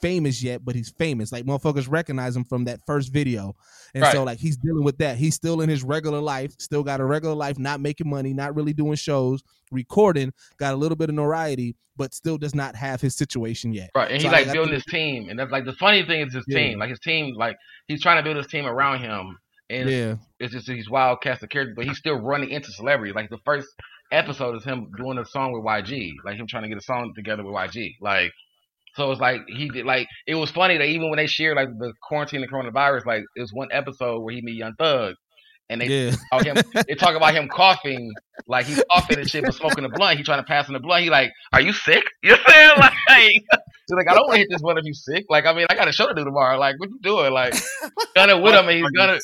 famous yet, but he's famous. Like motherfuckers recognize him from that first video, and so like he's dealing with that. He's still in his regular life, still got a regular life, not making money, not really doing shows, recording, got a little bit of notoriety, but still does not have his situation yet. Right, and So he's I like building think- his team, and that's like the funny thing is his Yeah. team. Like his team, like he's trying to build his team around him, and Yeah. it's just these wild cast of characters, but he's still running into celebrity. Like the first episode is him doing a song with YG, like him trying to get a song together with YG, like. So it's like he did like it was funny that even when they shared like the quarantine and coronavirus, like it was one episode where he meet Young Thug, and they Yeah. talk him they talk about him coughing, like he's coughing and shit, but smoking a blunt. He trying to pass in the blunt. He like, are you sick? You know saying? Like, he's like, I don't want to hit this one if you sick. Like, I mean, I got a show to do tomorrow. Like, what you doing? Like, gonna with him, and he's gonna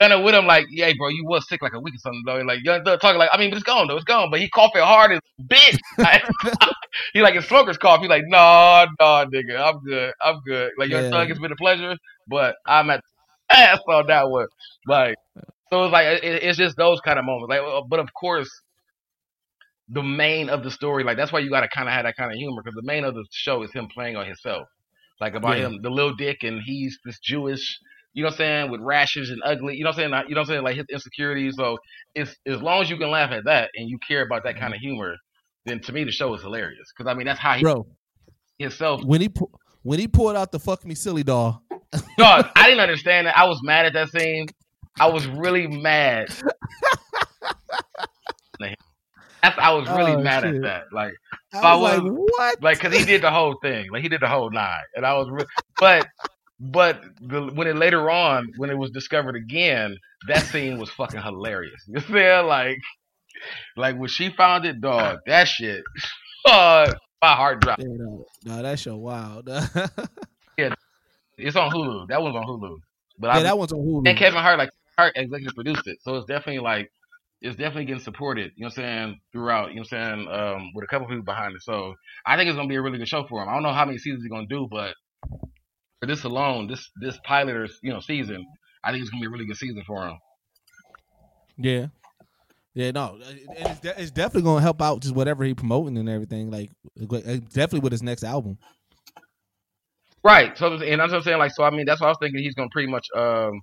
gonna with him. Like, yeah, bro, you was sick like a week or something though. Like, Young Thug talking like, I mean, but it's gone though, it's gone. But he coughing hard as bitch. Like, he like a smoker's cough. He like, no, no, nigga, I'm good, I'm good. Like, Young Yeah. Thug, it's been a pleasure, but I'm at ass on that one. Like, so it's like it, it's just those kind of moments. Like, uh, but of course, the main of the story, like that's why you got to kind of have that kind of humor because the main of the show is him playing on himself, like about Yeah. him, the little dick, and he's this Jewish you know what I'm saying, with rashes and ugly, you know what I'm saying, Like, you know what I'm saying, like his insecurities. So it's as long as you can laugh at that and you care about that mm-hmm. kind of humor, then to me the show is hilarious. Because I mean that's how he Bro, himself. when he pu- when he pulled out the fuck me silly doll, Dog, I didn't understand that. I was mad at that scene. I was really mad. That's, I was really Oh, mad shit. at that. Like, I if I was like, what? Like, cause he did the whole thing. Like, he did the whole nine, and I was, re- but, but the, when it later on, when it was discovered again, that scene was fucking hilarious. You feel like, like when she found it, dog, that shit, uh, my heart dropped. Yeah, no, no, that show wild. Yeah, it's on Hulu. That one's on Hulu. But Yeah, I, that one's on Hulu. And Kevin Hart, like Hart, executive produced it, so it's definitely like it's definitely getting supported. You know what I'm saying throughout. You know what I'm saying um, with a couple people behind it. So I think it's gonna be a really good show for him. I don't know how many seasons he's gonna do, but for this alone, this this pilot or you know season, I think it's gonna be a really good season for him. Yeah. Yeah, no, and it's, de- it's definitely gonna help out just whatever he promoting and everything. Like, uh, definitely with his next album. Right. So and I'm saying. Like, so I mean, that's what I was thinking. He's gonna pretty much um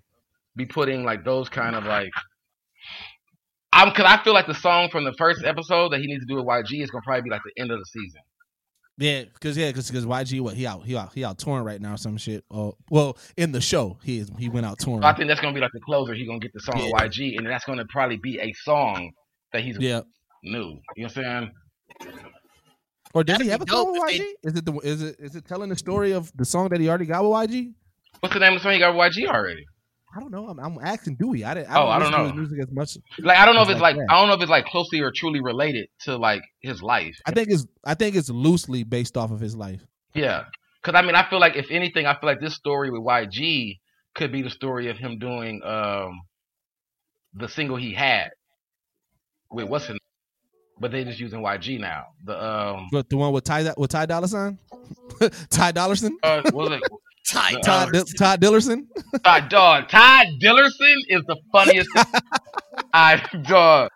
be putting like those kind of like. I'm because I feel like the song from the first episode that he needs to do with YG is gonna probably be like the end of the season. Yeah, because yeah, because YG what he out he out he out touring right now or some shit. Oh, well, in the show he is he went out touring. I think that's gonna be like the closer. He's gonna get the song Yeah. YG, and that's gonna probably be a song that he's Yeah. new. You know what I'm saying? Or does he That'd have a song with YG? Is it the is it is it telling the story of the song that he already got with YG? What's the name of the song he got with YG already? I don't know. I'm, I'm asking Dewey. I didn't. Oh, I don't know. music as much. Like I don't know if it's like that. I don't know if it's like closely or truly related to like his life. I think it's I think it's loosely based off of his life. Yeah, because I mean, I feel like if anything, I feel like this story with YG could be the story of him doing um the single he had with what's his name, but they just using YG now. The um, But the one with Ty with Ty Dolla Sign, Ty Dollarson, uh, what was it? Ty uh, Todd Di- Todd Dillerson. Todd dog. Todd Dillerson is the funniest. I dog.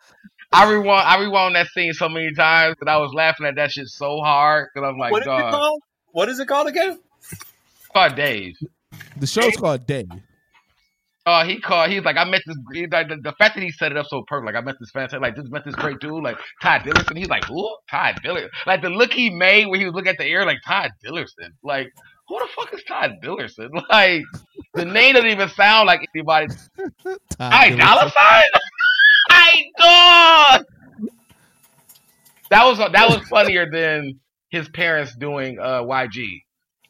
I rewound. I rewound that scene so many times because I was laughing at that shit so hard because I'm like, what is it called? What is it called again? Called Dave. The show's called Dave. Oh, he called. He's like, I met this. He, like, the, the fact that he set it up so perfect. Like, I met this fantastic. Like, just met this great dude. Like Todd Dillerson. He's like, who? Todd Dillerson. Like the look he made when he was looking at the air. Like Todd Dillerson. Like who the fuck is Todd Dillerson? Like the name doesn't even sound like anybody. I dollar sign. Hey, dog. That was that was funnier than his parents doing uh, YG.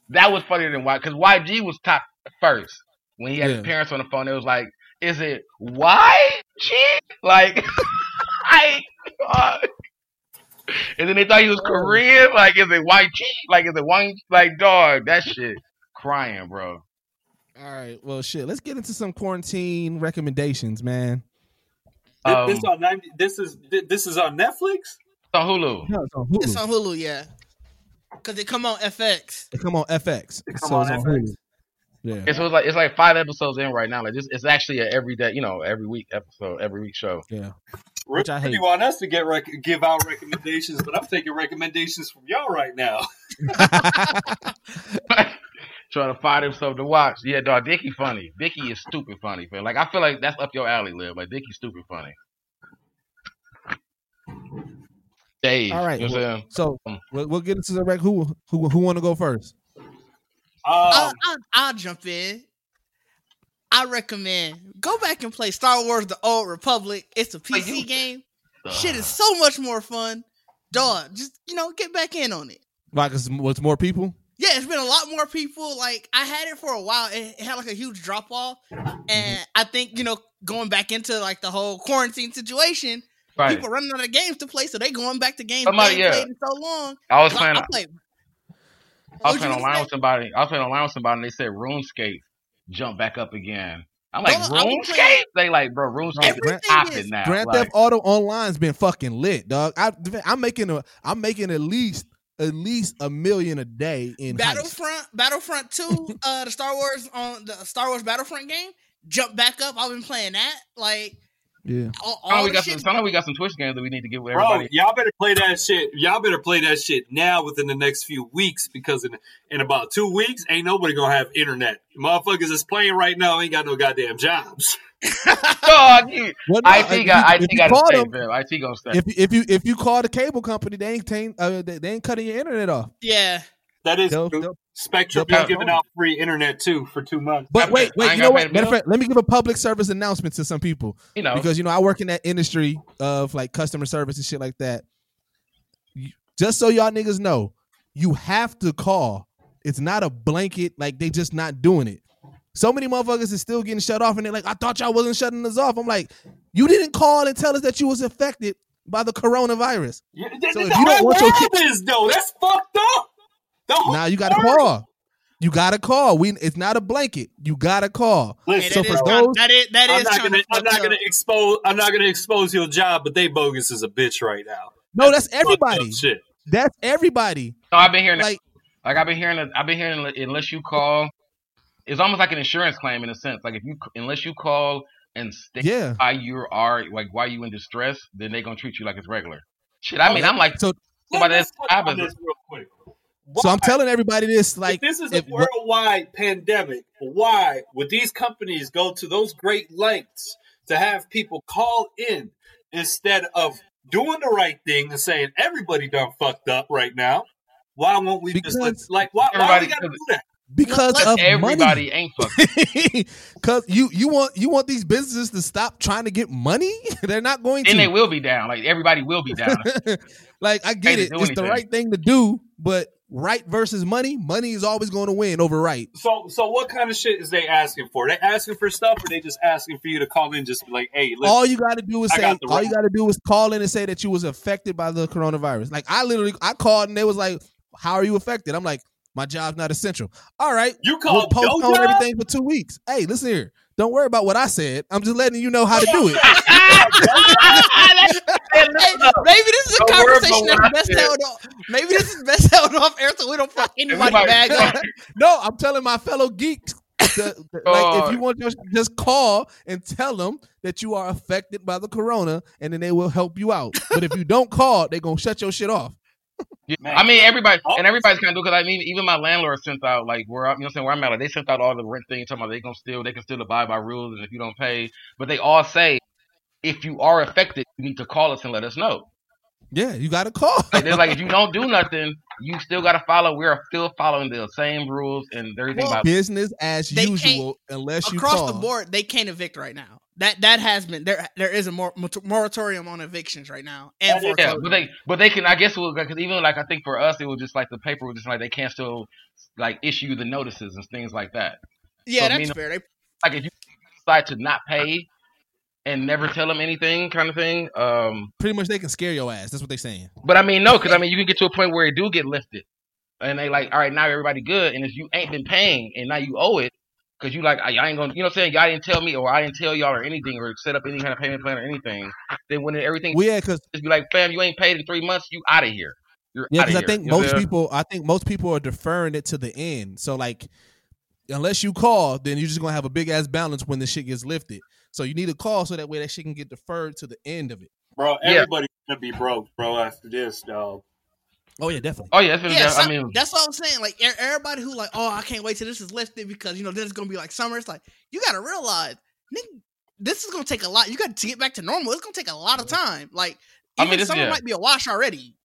That was funnier than Y because YG was top first when he had Yeah. his parents on the phone. It was like, is it YG? Like, I. uh, and then they thought he was Korean. Like, is it YG? Like, is it Wang? Like, dog, that shit, crying, bro. All right. Well, shit. Let's get into some quarantine recommendations, man. This, Um, this on 90, this is this is on Netflix. on Hulu. No, it's on Hulu. It's on Hulu, yeah. Cause they come on FX. It come on FX. come so on it's FX. Hulu. Yeah. And so it's like it's like five episodes in right now. Like this, it's actually a every day, you know, every week episode, every week show. Yeah. Which I really hate. want us to get rec- give out recommendations, but I'm taking recommendations from y'all right now. Trying to find him something to watch. Yeah, dog, Dicky funny. Dicky is stupid funny, man. Like I feel like that's up your alley, Liv. Like Dicky's stupid funny. Dave. All right. You know well, so we'll, we'll get into the rec. Who who who want to go first? I'll, Um, I'll, I'll jump in. I recommend go back and play Star Wars: The Old Republic. It's a PC game. Shit is so much more fun. Dog, just you know, get back in on it. Like, it's, what's more people? Yeah, it's been a lot more people. Like I had it for a while. It, it had like a huge drop off, and mm-hmm. I think you know going back into like the whole quarantine situation, Right. people running out of games to play, so they going back to games Somebody- they yeah. played in so long. I was So playing- I, played. I was What'd playing online with somebody. I was playing online with somebody, and they said RuneScape jump back up again. I'm like, No, no, RuneScape? They like, bro, RuneScape is Everything popping now. Grand like, Theft Auto Online's been fucking lit, dog. I, I'm making a I'm making at least at least a million a day in heist. Battlefront, Battlefront Two, uh, the Star Wars on the Star Wars Battlefront game, jump back up. I've been playing that. Like Yeah. All, Sound like all we got shit. some. Sound we got some Twitch games that we need to get with Bro, y'all better play that shit. Y'all better play that shit now within the next few weeks because in in about two weeks, ain't nobody gonna have internet. Motherfuckers is playing right now ain't got no goddamn jobs. Dog, you, Well, no, IT if got you- IT if you got call to stay, them- fam. IT gonna stay. If if you if you call the cable company, they ain't tain- uh, they, they ain't cutting your internet off. Yeah. That is They'll- true. they'll- Spectrum they'll is giving out free internet too for two months. But wait, I wait, you know what? Matter of fact, let me give a public service announcement to some people. You know. because you know I work in that industry of like customer service and shit like that. Just so y'all niggas know, you have to call. It's not a blanket like they just not doing it. So many motherfuckers is still getting shut off, and they're like, "I thought y'all wasn't shutting us off." I'm like, "You didn't call and tell us that you was affected by the coronavirus." Yeah, So the if you don't want your world shit- is though. That's fucked up. The Now you got to world- call. You got to call. We it's not a blanket. You got to call. Listen, so for those, that is that I'm not gonna. I'm not gonna expose. I'm not gonna expose your job, but they bogus as a bitch right now. no, that's Fucked up everybody. Shit. That's everybody. No, I've been hearing Like like I've been hearing that I've been hearing unless you call, it's almost like an insurance claim in a sense. Like if you unless you call and state Yeah. why you are like why you in distress, then they gonna treat you like it's regular. Shit, I oh, mean, I'm like so. somebody Let's that's touch on job is- this real quick. So I'm telling everybody this. Like if this is if- a worldwide pandemic, why would these companies go to those great lengths to have people call in instead of doing the right thing and saying everybody done fucked up right now? Why won't we just Because like why, why everybody- we gotta do that? because of everybody money. ain't fucking. Cause you you want you want these businesses to stop trying to get money? They're not going Then to. they will be down. Like everybody will be down. like I get to it, do it's the right thing to do, but right versus money, money is always going to win over right. So so what kind of shit is they asking for? They asking for stuff or they just asking for you to call in just be like, hey, listen, all you got to do is I say all right- you got to do is call in and say that you was affected by the coronavirus. Like I literally I called and they was like, "How are you affected?" I'm like, "My job's not essential." All right, You we'll called your postpone everything for two weeks. Hey, listen here. Don't worry about what I said. I'm just letting you know how to do it. Hey, maybe this is a Don't conversation that's best said. held off. Maybe this is best held off air so we don't fuck anybody Everybody- bag up. no, I'm telling my fellow geeks. the- the- like Oh. if you want, just just call and tell them that you are affected by the corona, and then they will help you out. But if you don't call, they're gonna shut your shit off. Yeah, Man. I mean, everybody Oh. and everybody's kind of do because I mean, even my landlord sent out like where I'm, you know, what I'm saying where I'm at, like they sent out all the rent things talking about they gonna still they can still abide by rules, and if you don't pay, but they all say if you are affected, you need to call us and let us know. Yeah, you got to call. Like they're like, if you don't do nothing, you still got to follow. We're still following the same rules and everything Well, about. Business as usual, unless you Across call. the board, they can't evict right now. That that has been there. There is a mor- moratorium on evictions right now, and That is- Yeah, but they but they can I guess because even like I think for us it was just like the paper was just like they can't still like issue the notices and things like that. yeah, so that's mean- fair. They, Like if you decide to not pay and never tell them anything, kind of thing. Um, Pretty much, they can scare your ass. That's what they're saying. but I mean no, because I mean you can get to a point where it do get lifted, and they like all right now everybody good, and if you ain't been paying and now you owe it. Cause you like I, I ain't gonna, you know, what I'm saying y'all didn't tell me or I didn't tell y'all or anything or set up any kind of payment plan or anything. Then when everything Well, yeah, because just be like, fam, you ain't paid in three months, you out of here. You're yeah, because I think You know most I'm people, I think most people are deferring it to the end. So like, unless you call, then you're just gonna have a big ass balance when the shit gets lifted. So you need to call so that way that shit can get deferred to the end of it. Bro, Yeah. everybody's gonna be broke, bro, after this, dog. Oh yeah, definitely. Oh yeah, that's yeah, I mean, that's what I'm saying. Like everybody who like, oh, I can't wait till this is lifted because you know then it's gonna be like summer. It's like you got to realize, nigga, this is gonna take a lot. You got to get back to normal. It's gonna take a lot of time. Like I even mean, this- summer yeah. might be a wash already.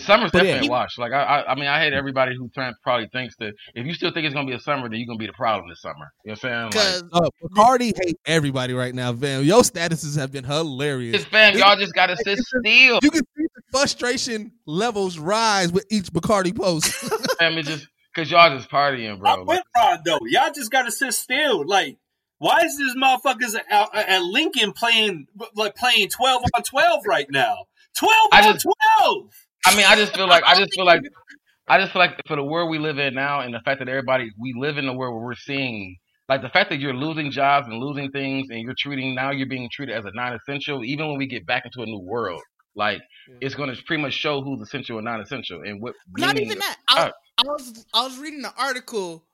Summer's But definitely a wash. Like I, I, I mean, I hate everybody who trying, probably thinks that if you still think it's gonna be a summer, then you're gonna be the problem this summer. You know what I'm saying? Like, Because Uh, Bacardi hate everybody right now, Fam. Your statuses have been hilarious. this fam, y'all just gotta sit still. You can see the frustration levels rise with each Bacardi post. fam, it just cause y'all just partying, bro. I'm with Ron though. Y'all just gotta sit still. Like, why is this motherfuckers at, at Lincoln playing like playing twelve on twelve right now? Twelve I on just- twelve. I mean, I just feel like I just feel like I just feel like for the world we live in now, and the fact that everybody we live in the world where we're seeing like the fact that you're losing jobs and losing things, and you're treating now you're being treated as a non-essential. Even when we get back into a new world, like it's going to pretty much show who's essential and non-essential, and what. not even that. I, Uh, I was I was reading an article.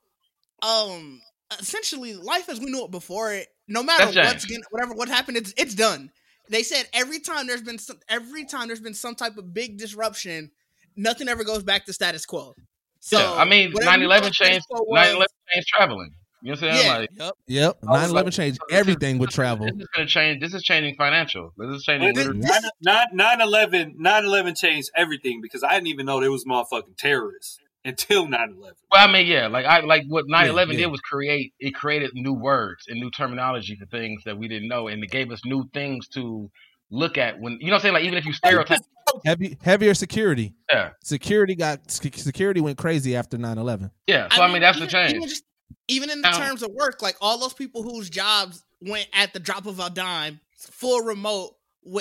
Um, essentially, life as we knew it before it, no matter what's gonna, whatever what happened, it's it's done. They said every time there's been some, every time there's been some type of big disruption, nothing ever goes back to status quo. So yeah, I mean, whatever you 9/11 changed. quo was- 9/11 changed traveling. You know what I'm saying? Yeah, Like, yep. Yep. 9 11 like, changed this is- everything with travel. This is going to change. This is changing financial. This is changing. Nine- literally- nine- 9-11 9-11 changed everything because I didn't even know there was motherfucking terrorists until 9-11. Well, I mean, yeah, like I like what 9/11 yeah. did was create. It created new words and new terminology for things that we didn't know, and it gave us new things to look at. When you know what I'm saying? Like even if you stereotype, Heavy, heavier security. Yeah. Security got security went crazy after 9-11. yeah. So I mean, that's the change. Even, just, even in the Now- terms of work, like all those people whose jobs went at the drop of a dime, full remote,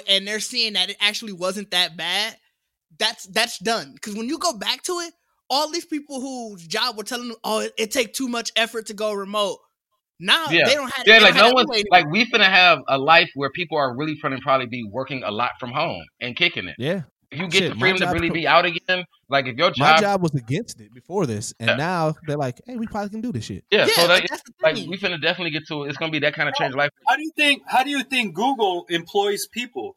and they're seeing that it actually wasn't that bad. That's that's done. Because when you go back to it, all these people whose job were telling them, "Oh, it, it take too much effort to go remote." Now yeah, they don't have. yeah. they Like don't no that one, anymore. like we finna have a life where people are really finna probably be working a lot from home and kicking it. Yeah. If you get Shit, the freedom to really be out again, like if your My job, job was against it before this, and Yeah. now they're like, "Hey, we probably can do this shit." yeah, so Yeah, that, like, that's the like thing. we finna definitely get to it. It's gonna be that kind of change life. How do you think how do you think Google employs people?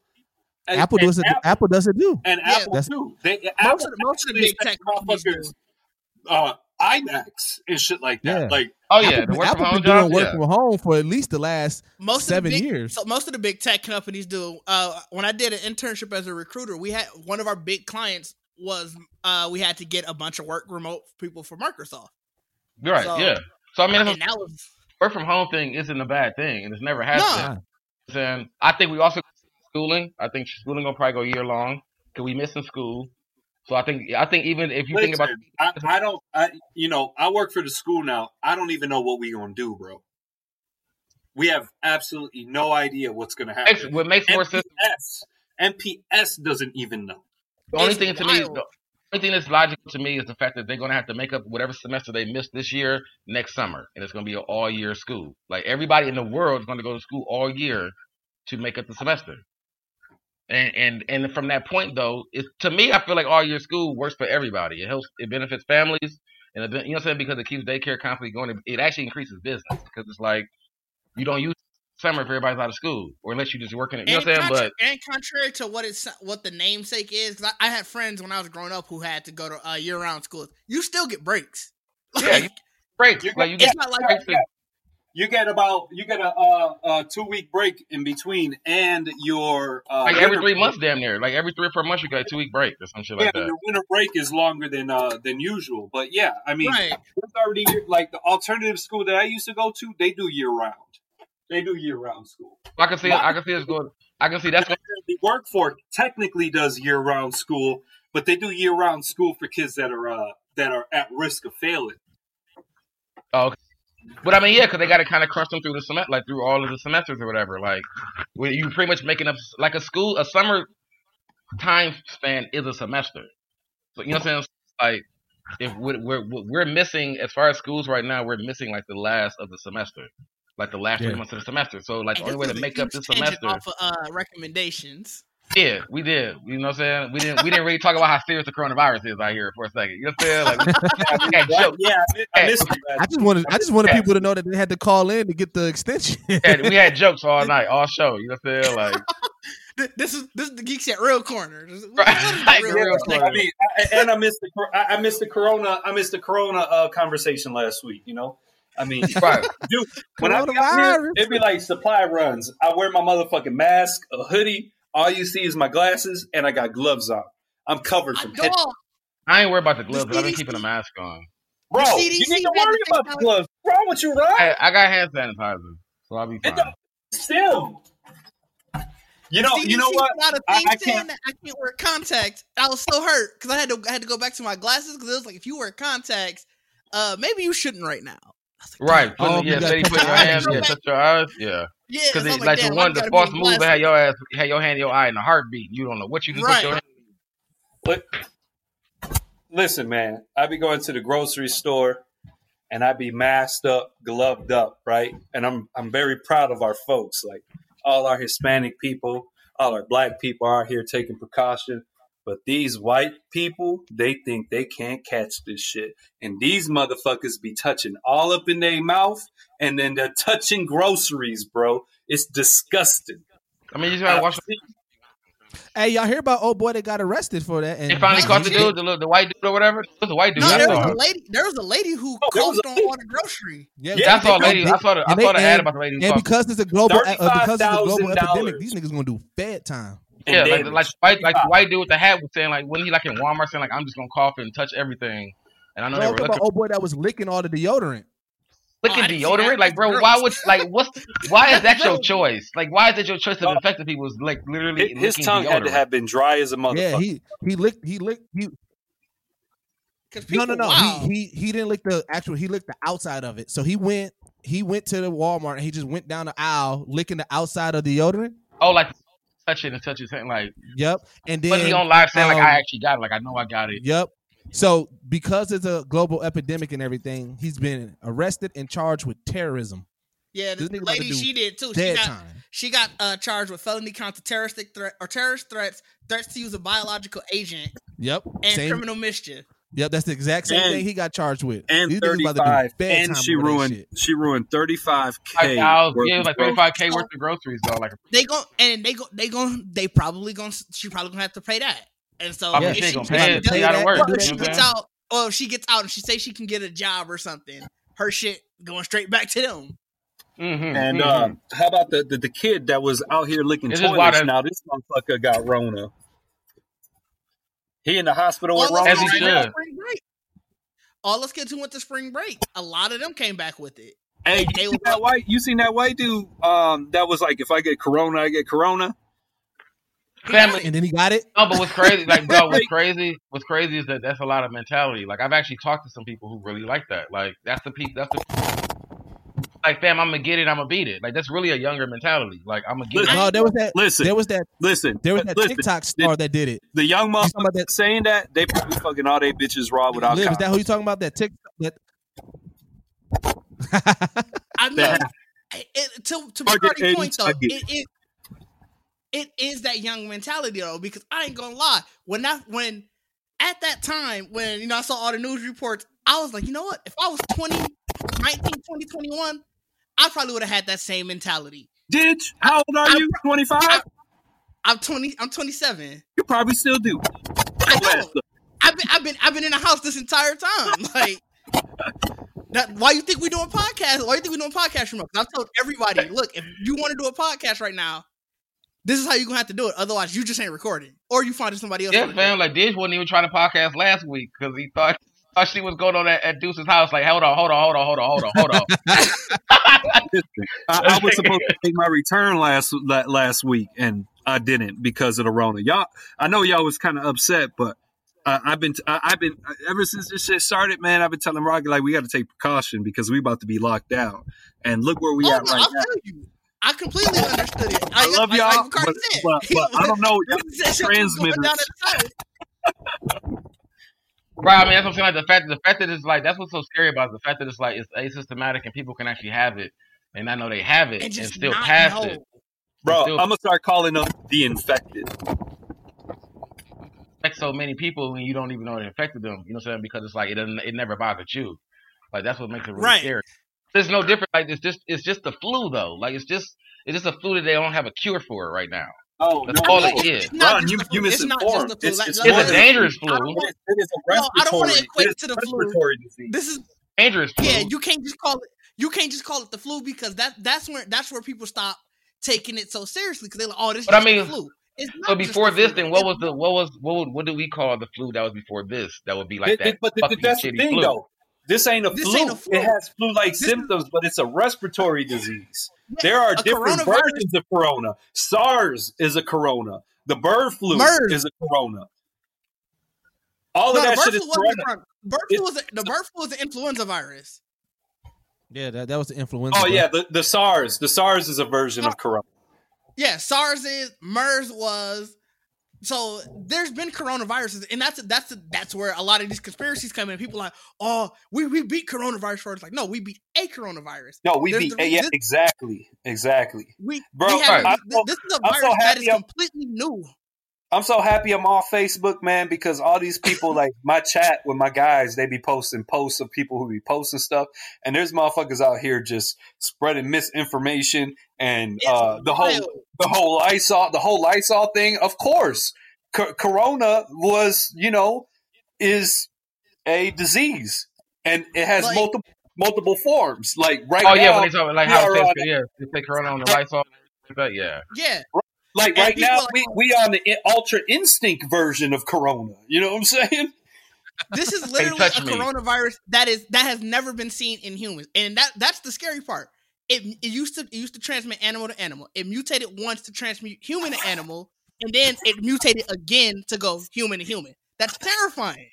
And- Apple and does it. Apple, Apple does it too. and Yeah, Apple that's- too. They most Apple of the, most of the big tech companies do. motherfuckers, uh iMacs and shit like that. Yeah. Like Oh yeah, Apple, the work Apple from home been doing jobs. work Yeah. from home for at least the last most seven of the big, years. So most of the big tech companies do. Uh, when I did an internship as a recruiter, we had one of our big clients was uh, we had to get a bunch of work remote people for Microsoft. Right. So- yeah. So I mean, that's and was work from home thing isn't a bad thing, and it's never has No. And I think we also schooling. I think schooling will probably go year long because we missing school. So I think I think even if you think about listen, I, I don't I you know, I work for the school now. I don't even know what we gonna do, bro. We have absolutely no idea what's gonna makes, happen. what makes more sense. MPS MPS doesn't even know. The only It's thing to me, the only thing that's logical to me is the fact that they're going to have to make up whatever semester they missed this year next summer, and it's going to be an all year school. Like everybody in the world is going to go to school all year to make up the semester. And and and from that point though, it's to me I feel like all year school works for everybody. It helps, it benefits families, and it, you know what I'm saying because it keeps daycare constantly going. It actually increases business because it's like you don't use summer if everybody's out of school, or unless you're just working. You know what I'm saying? contra- But and contrary to what it's what the namesake is, I, I had friends when I was growing up who had to go to uh, year round schools. You still get breaks. yeah, you break like you get It's not like breaks You get about you get a uh, a two week break in between and your uh, like every winter three break. months, damn near. Like every three or four months, you got a two week break or some shit Yeah, like and that. your winter break is longer than uh than usual. But yeah, I mean, Right. it's already like the alternative school that I used to go to. They do year round. They do year round school. I can see, I can see it's going. I can see that's going. The work for technically does year round school, but they do year round school for kids that are uh that are at risk of failing. Oh, okay. But I mean, yeah, because they got to kind of crush them through the semester, like through all of the semesters or whatever. Like, when you pretty much making up like a school, a summer time span is a semester. So you know what I'm saying? Like, if we're we're, we're missing as far as schools right now, we're missing like the last of the semester, like the last Yeah. three months of the semester. So like, the only way to make up huge this semester. off of, uh, recommendations. Yeah, we did. You know what I'm saying? We didn't we didn't really talk about how serious the coronavirus is out here for a second. You know what I'm saying? Like we, we had jokes. Yeah, I missed you. I just wanted, I just wanted Yeah. people to know that they had to call in to get the extension. We had, we had jokes all night, all show. You know what I'm saying? Like This is this is the Geekset real corner. Right. what is the Like real real corner? I mean, I, and I missed the I I missed the corona. I missed the corona uh, conversation last week. You know, I mean, right. dude, when I be here, it'd be like supply runs. I wear my motherfucking mask, a hoodie. All you see is my glasses, and I got gloves on. I'm covered from head. Dog, I ain't worried about the gloves, but I've been keeping a mask on. Bro, The you need to worry about the gloves. What's wrong with you, Ron? I, I got hand sanitizer, so I'll be fine. Still, you know, you know what? put out a I, thing I saying can't. that I can't wear contacts. I was so hurt because I had to I had to go back to my glasses because it was like if you wear contacts, uh, maybe you shouldn't right now. Right, putting, Oh, yeah, you gotta steady touch putting your your hands, yeah, yeah. touch your eyes, yeah. Yeah, Because so I'm like, damn, the one, the gotta false move that glasses. had your ass, had your hand in your eye and a heartbeat. You don't know what you can put your hand. But listen, man, I be going to the grocery store and I be masked up, gloved up, right? And I'm I'm very proud of our folks, like all our Hispanic people, all our black people are here taking precaution. But these white people, they think they can't catch this shit. And these motherfuckers be touching all up in their mouth and then they're touching groceries, bro. It's disgusting. I mean, you just gotta watch. Hey, y'all hear about old boy that got arrested for that? And They finally caught the dude, the, the white dude or whatever. It was a white dude. No, there was a lady. There was a lady who there was coached on all the grocery. Yeah, I saw a they- I saw the. I saw they- the ad about the lady. who And because it's a global, uh, because it's a global epidemic, these niggas gonna do fed time. Yeah, like, damage. like, white, like the white dude with the hat was saying, like, when he like in Walmart saying, like, I'm just gonna cough and touch everything. And I know No, they I'm were looking, about old boy that was licking all the deodorant. licking Oh, I didn't see deodorant. Like, bro, That's why gross. would like what's why is that your choice? Like, why is it your choice of infected people? Is like literally His, his licking tongue had to have been dry as a motherfucker. Yeah, he he licked he licked he Because no no no wow. he, he he didn't lick the actual he licked the outside of it. So he went he went to the Walmart and he just went down the aisle licking the outside of the deodorant. Oh, like touch it and touch his hand. Like, Yep, and then but he on live saying like, um, I actually got it. Like, I know I got it. Yep. So because it's a global epidemic and everything, he's been arrested and charged with terrorism. Yeah, This the nigga about to lady she did too. She dead got time. she got uh, charged with felony counts of terroristic threat or terrorist threats, threats to use a biological agent, Yep. and Same. criminal mischief. Yep, that's the exact same And- thing he got charged with. and These niggas about to do 35 bad and time she ruined shit. she ruined 35k Like, I was, worth yeah, of like groceries. 35k worth of groceries though. Like, They go and they go they go they probably going to she probably gonna have to pay that. And so I mean, if she she, gonna pay she it. She gotta work, or you if know she gets out or if she gets out and she say she can get a job or something, her shit going straight back to them. mm-hmm, And uh, how about the, the the kid that was out here licking It's just toilets? Now this motherfucker got Rona. He in the hospital with All As he should. went to spring break. All us kids who went to spring break, a lot of them came back with it. Hey, They you was seen that white? You seen that white dude? Um, that was like, if I get Corona, I get Corona. family. And then he got it. No, but what's crazy, like, bro, what's crazy, what's crazy is that that's a lot of mentality. Like, I've actually talked to some people who really like that. Like, that's the people, that's the, like, fam, I'm gonna get it, I'm gonna beat it. Like, that's really a younger mentality. Like, I'm gonna get Listen, it. No, there was that. Listen, There was that. listen, There was that listen. TikTok star that did it. The young talking about that- saying that they probably fucking all they bitches raw without. Liv, is that who you talking about? That TikTok. That. I mean, That- it, to to Fuck Marty's point though, it, it it is that young mentality though, because I ain't gonna lie. When I when at that time when you know I saw all the news reports, I was like, you know what? If I was 20, 19, 20, 21, I probably would have had that same mentality. Did? How old are you? Twenty five. I'm 20. I'm 27. You probably still do. I know. I've been I've been I've been in the house this entire time. Like that, why you think we're doing podcast? Why you think we're doing podcast remote? I've told everybody, look, if you want to do a podcast right now, this is how you're gonna have to do it. Otherwise, you just ain't recording, or you finding somebody else. Yeah, fam, like, Dish wasn't even trying to podcast last week because he thought, thought she was going on at, at Deuce's house. Like, hold on, hold on, hold on, hold on, hold on, hold on. I, I was supposed to make my return last last week, and I didn't because of the Rona. Y'all, I know y'all was kind of upset, but uh, I've been, I, I've been ever since this shit started, man. I've been telling Rocky like we got to take precaution because we about to be locked down. And look where we Oh, at no, right I'll now. tell you. I completely understood it. I love y'all, like Ricardo but, but, but I don't know That shit was going transmitters. down at the time. Right, I mean, that's what I'm saying. Like, the fact, the fact that it's like, that's what's so scary about it, the fact that it's like, it's asystematic and people can actually have it and I know they have it And and, still pass know. it. Bro, Still- I'm gonna start calling them the infected. affect so many people and you don't even know it infected them. You know what I'm saying? Because it's like it doesn't, it never bothered you. Like that's what makes it really Right. scary. It's no different. Like it's just it's just the flu though. Like it's just it's just a flu that they don't have a cure for right now. Oh, That's no, all no. it is. It's not Ron, you, the you flu. It's not just misinformed. the flu. It's, it's, It's a dangerous flu. It is a No, I don't wanna equate it to the flu. respiratory disease. This is Dangerous flu. yeah. You can't just call it. You can't just call it the flu because that that's where that's where people stop taking it so seriously because they're like, oh, this is But I mean, flu. So before this, then what was the what was what would, what do we call the flu that was before this? That would be like Th- that. th- but th- fucking that's the shitty thing, flu. though. This ain't a This flu. ain't a flu. It has flu-like This is- symptoms, but it's a respiratory disease. Yeah, There are different versions of corona. SARS is a corona. The bird flu MERS. is a corona. All No, of the that bird shit flu is wasn't corona. Bird flu was a, the bird flu was an influenza virus. Yeah, that, that was the influenza. Oh bro. yeah, the, the SARS. The SARS is a version of corona. Yeah, SARS is MERS was. So there's been coronaviruses, and that's that's that's where a lot of these conspiracies come in. People are like, oh, we, we beat coronavirus first. Like, no, we beat a coronavirus. No, we There's beat. the- yeah, this- exactly, exactly. We, Bro, we have, I'm this, this is a virus so that happy I'm- completely new. I'm so happy I'm off Facebook, man, because all these people, like my chat with my guys, they be posting posts of people who be posting stuff, and there's motherfuckers out here just spreading misinformation and uh, the whole. The whole Lysol, the whole Lysol thing. Of course, C- Corona was, you know, is a disease, and it has Like- multiple multiple forms. Like right oh now, yeah, when they talk like we how are it on- yeah, they take Corona on the lights off. But yeah, Yeah. like And right now, are we we on the ultra instinct version of Corona. You know what I'm saying? This is literally touch a me. coronavirus that is that has never been seen in humans, and that that's the scary part. It, it used to it used to transmit animal to animal. It mutated once to transmute human to animal, and then it mutated again to go human to human. That's terrifying.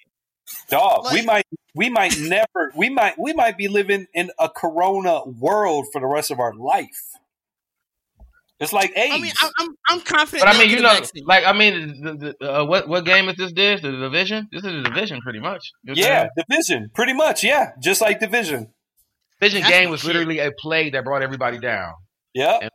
Dog, we might we might never we might we might be living in a Corona world for the rest of our life. It's like AIDS. I mean, I'm I'm, I'm confident. but I mean, you know, vaccine. like I mean, the, the, uh, what what game is this? This the division. This is the division, pretty much. You know yeah, saying? division, pretty much. Yeah, just like division. Division That's game my was shit. literally a plague that brought everybody down. Yeah,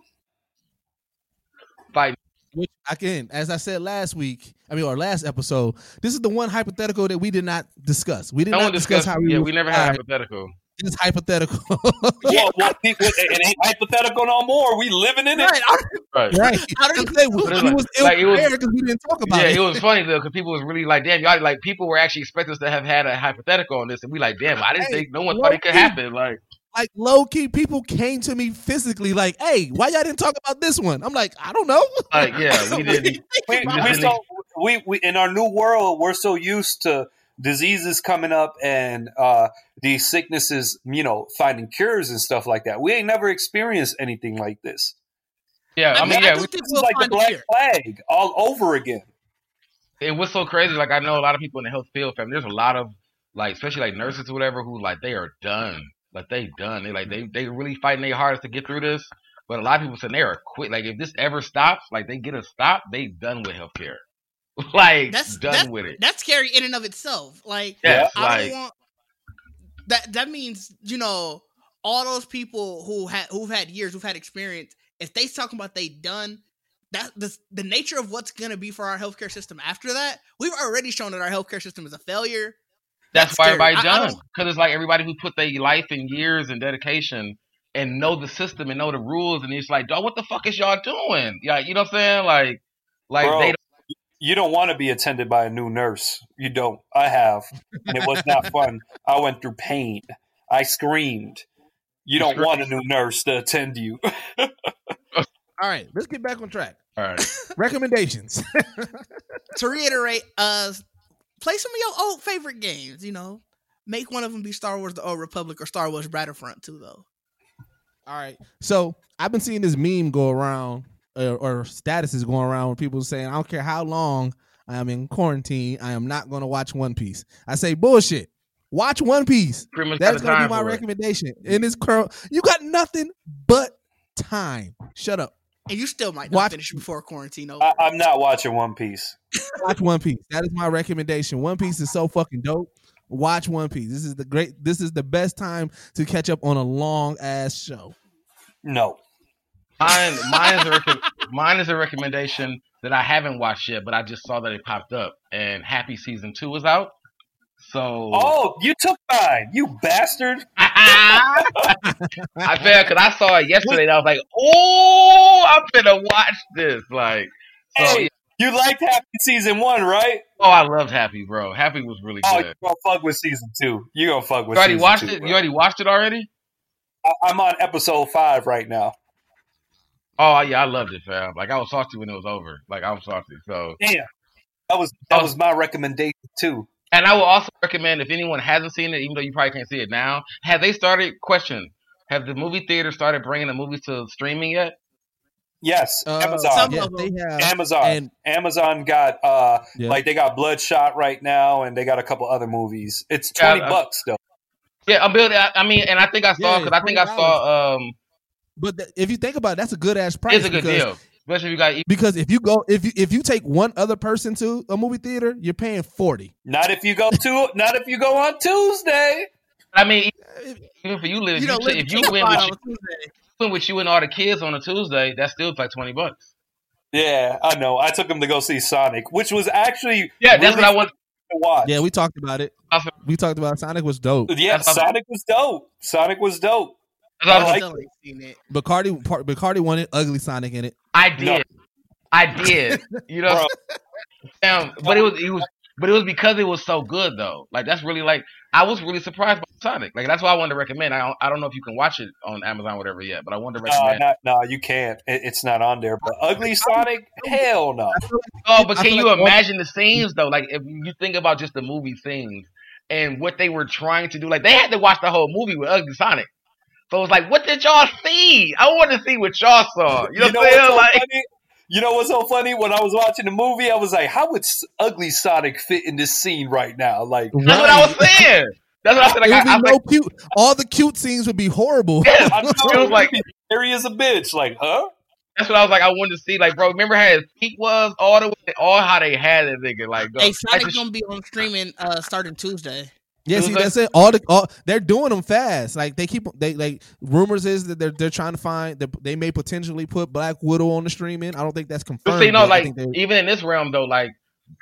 Fighting. Which again, as I said last week, I mean, our last episode, this is the one hypothetical that we did not discuss. We did No not one discuss how we Yeah, we never had decide. hypothetical. It's hypothetical. well, well, people, it ain't hypothetical no more. We living in it. right, I, Right. right. I don't Because they- But it's we like- was ill like, it was- prepared because we didn't talk about yeah, it. Yeah, it was funny though because people was really like, "Damn, y'all!" Like people were actually expecting us to have had a hypothetical on this, and we like, "Damn, I didn't Hey, think no one thought it could happen." Like, like low key, people came to me physically, like, "Hey, why y'all didn't talk about this one?" I'm like, I don't know. like yeah, we didn't. we, we so we, we in our new world we're so used to diseases coming up and uh these sicknesses you know finding cures and stuff like that we ain't never experienced anything like this Yeah, I, I mean, mean, yeah, do we, think this is we'll like the black cure. plague all over again it was so crazy. Like I know a lot of people in the health field, fam. There's a lot of like, especially like nurses or whatever, who like they are done. Like they've done. They like mm-hmm. they they really fighting their hardest to get through this. But a lot of people saying they are quit. Like if this ever stops, like they get a stop, they done with healthcare. like That's done that's, with it. That's scary in and of itself. Like Yes, I like don't want that. That means you know all those people who had who've had years, who've had experience. If they talking about they done, that the the nature of what's gonna be for our healthcare system after that, we've already shown that our healthcare system is a failure. That's, That's why scary. everybody I- I done. Because it's like everybody who put their life and years and dedication and know the system and know the rules, and it's like, dog, what the fuck is y'all doing? Yeah, you know what I'm saying? Like, like Bro, they you don't want to be attended by a new nurse you don't i have and it was not fun i went through pain i screamed you don't want a new nurse to attend you All right, let's get back on track. All right. Recommendations. to reiterate, uh, play some of your old favorite games. You know, make one of them be Star Wars: The Old Republic or Star Wars Battlefront too, though. All right. So I've been seeing this meme go around, uh, or statuses going around, where people saying, "I don't care how long I am in quarantine, I am not going to watch One Piece." I say bullshit. Watch One Piece. Pretty much That's got the going to be my for it. recommendation. In this curl, you got nothing but time. Shut up. And you still might not Watch- finish before quarantine over. I, i'm not watching one piece Watch One Piece. That is my recommendation. One Piece is so fucking dope. Watch One Piece. This is the great. This is the best time to catch up on a long ass show. no Mine, mine is a rec- mine is a recommendation that I haven't watched yet, but I just saw that it popped up, and Happy season two is out. So oh you took mine you bastard I felt because I saw it yesterday, and I was like, "Oh, I'm gonna watch this!" Like, so Hey, you liked happy season one right oh, I loved Happy, bro. Happy was really oh good. you gonna fuck with season two you gonna fuck with You already season watched two, it? bro. You already watched it already? I, i'm on episode five right now Oh yeah, I loved it, fam. Like I was salty when it was over. Like I was salty. So yeah, that was that oh. was my recommendation too And I will also recommend if anyone hasn't seen it, even though you probably can't see it now, have they started? Question: Have the movie theater started bringing the movies to streaming yet? Yes, Uh, Amazon. some yes, of they have. Amazon. and- Amazon got uh Yeah. like they got Bloodshot right now, and they got a couple other movies. It's Yeah, twenty I- bucks though. Yeah, I'm building. I, I mean, and I think I saw Yeah, because I think I saw. Um, But th- if you think about it, that's a good ass price. it's a good deal, especially if you got. Because if you go, if you if you take one other person to a movie theater, you're paying forty. Not if you go to. not if you go on Tuesday. I mean, uh, even for you, Liz, You you, live if you king went with, you, Tuesday. went with you and all the kids on a Tuesday, that's still like twenty bucks. Yeah, I know. I took him to go see Sonic, which was actually Yeah, that's what I want. to watch. Yeah, we talked about it. We talked about Sonic was dope. Yeah, Sonic was dope. Sonic was dope. That's what I oh, I still ain't seen it. Bacardi, part- Bacardi wanted ugly Sonic in it. I did. I did. You know, Damn, but it was it was but it was because it was so good though. Like that's really like I was really surprised by Sonic. Like that's why I wanted to recommend. I don't, I don't know if you can watch it on Amazon or whatever yet, but I wanted to No, recommend. not, no, you can't. It, it's not on there. But Ugly Sonic, hell no. Oh, but can you like all- imagine the scenes though? Like if you think about just the movie scenes and what they were trying to do, like they had to watch the whole movie with Ugly Sonic. So it's like, what did y'all see? I want to see what y'all saw. You know, what I'm what's saying? so Like, funny? You know what's so funny? When I was watching the movie, I was like, "How would Ugly Sonic fit in this scene right now?" Like that's what I was saying. That's what I said. Like, I, I was no like, cute. All the cute scenes would be horrible. I was like scary as a bitch. Like, huh? That's what I was like. I wanted to see, like, bro. Remember how his feet was all the way, all how they had it, nigga. Like, go. Hey, like Sonic's the gonna be on streaming uh starting Tuesday. Yeah, see, was that's it. All the all they're doing them fast. Like they keep they like rumors is that they're they're trying to find that they may potentially put Black Widow on the streaming. I don't think that's But confirmed. see, no, know, like even in this realm though, like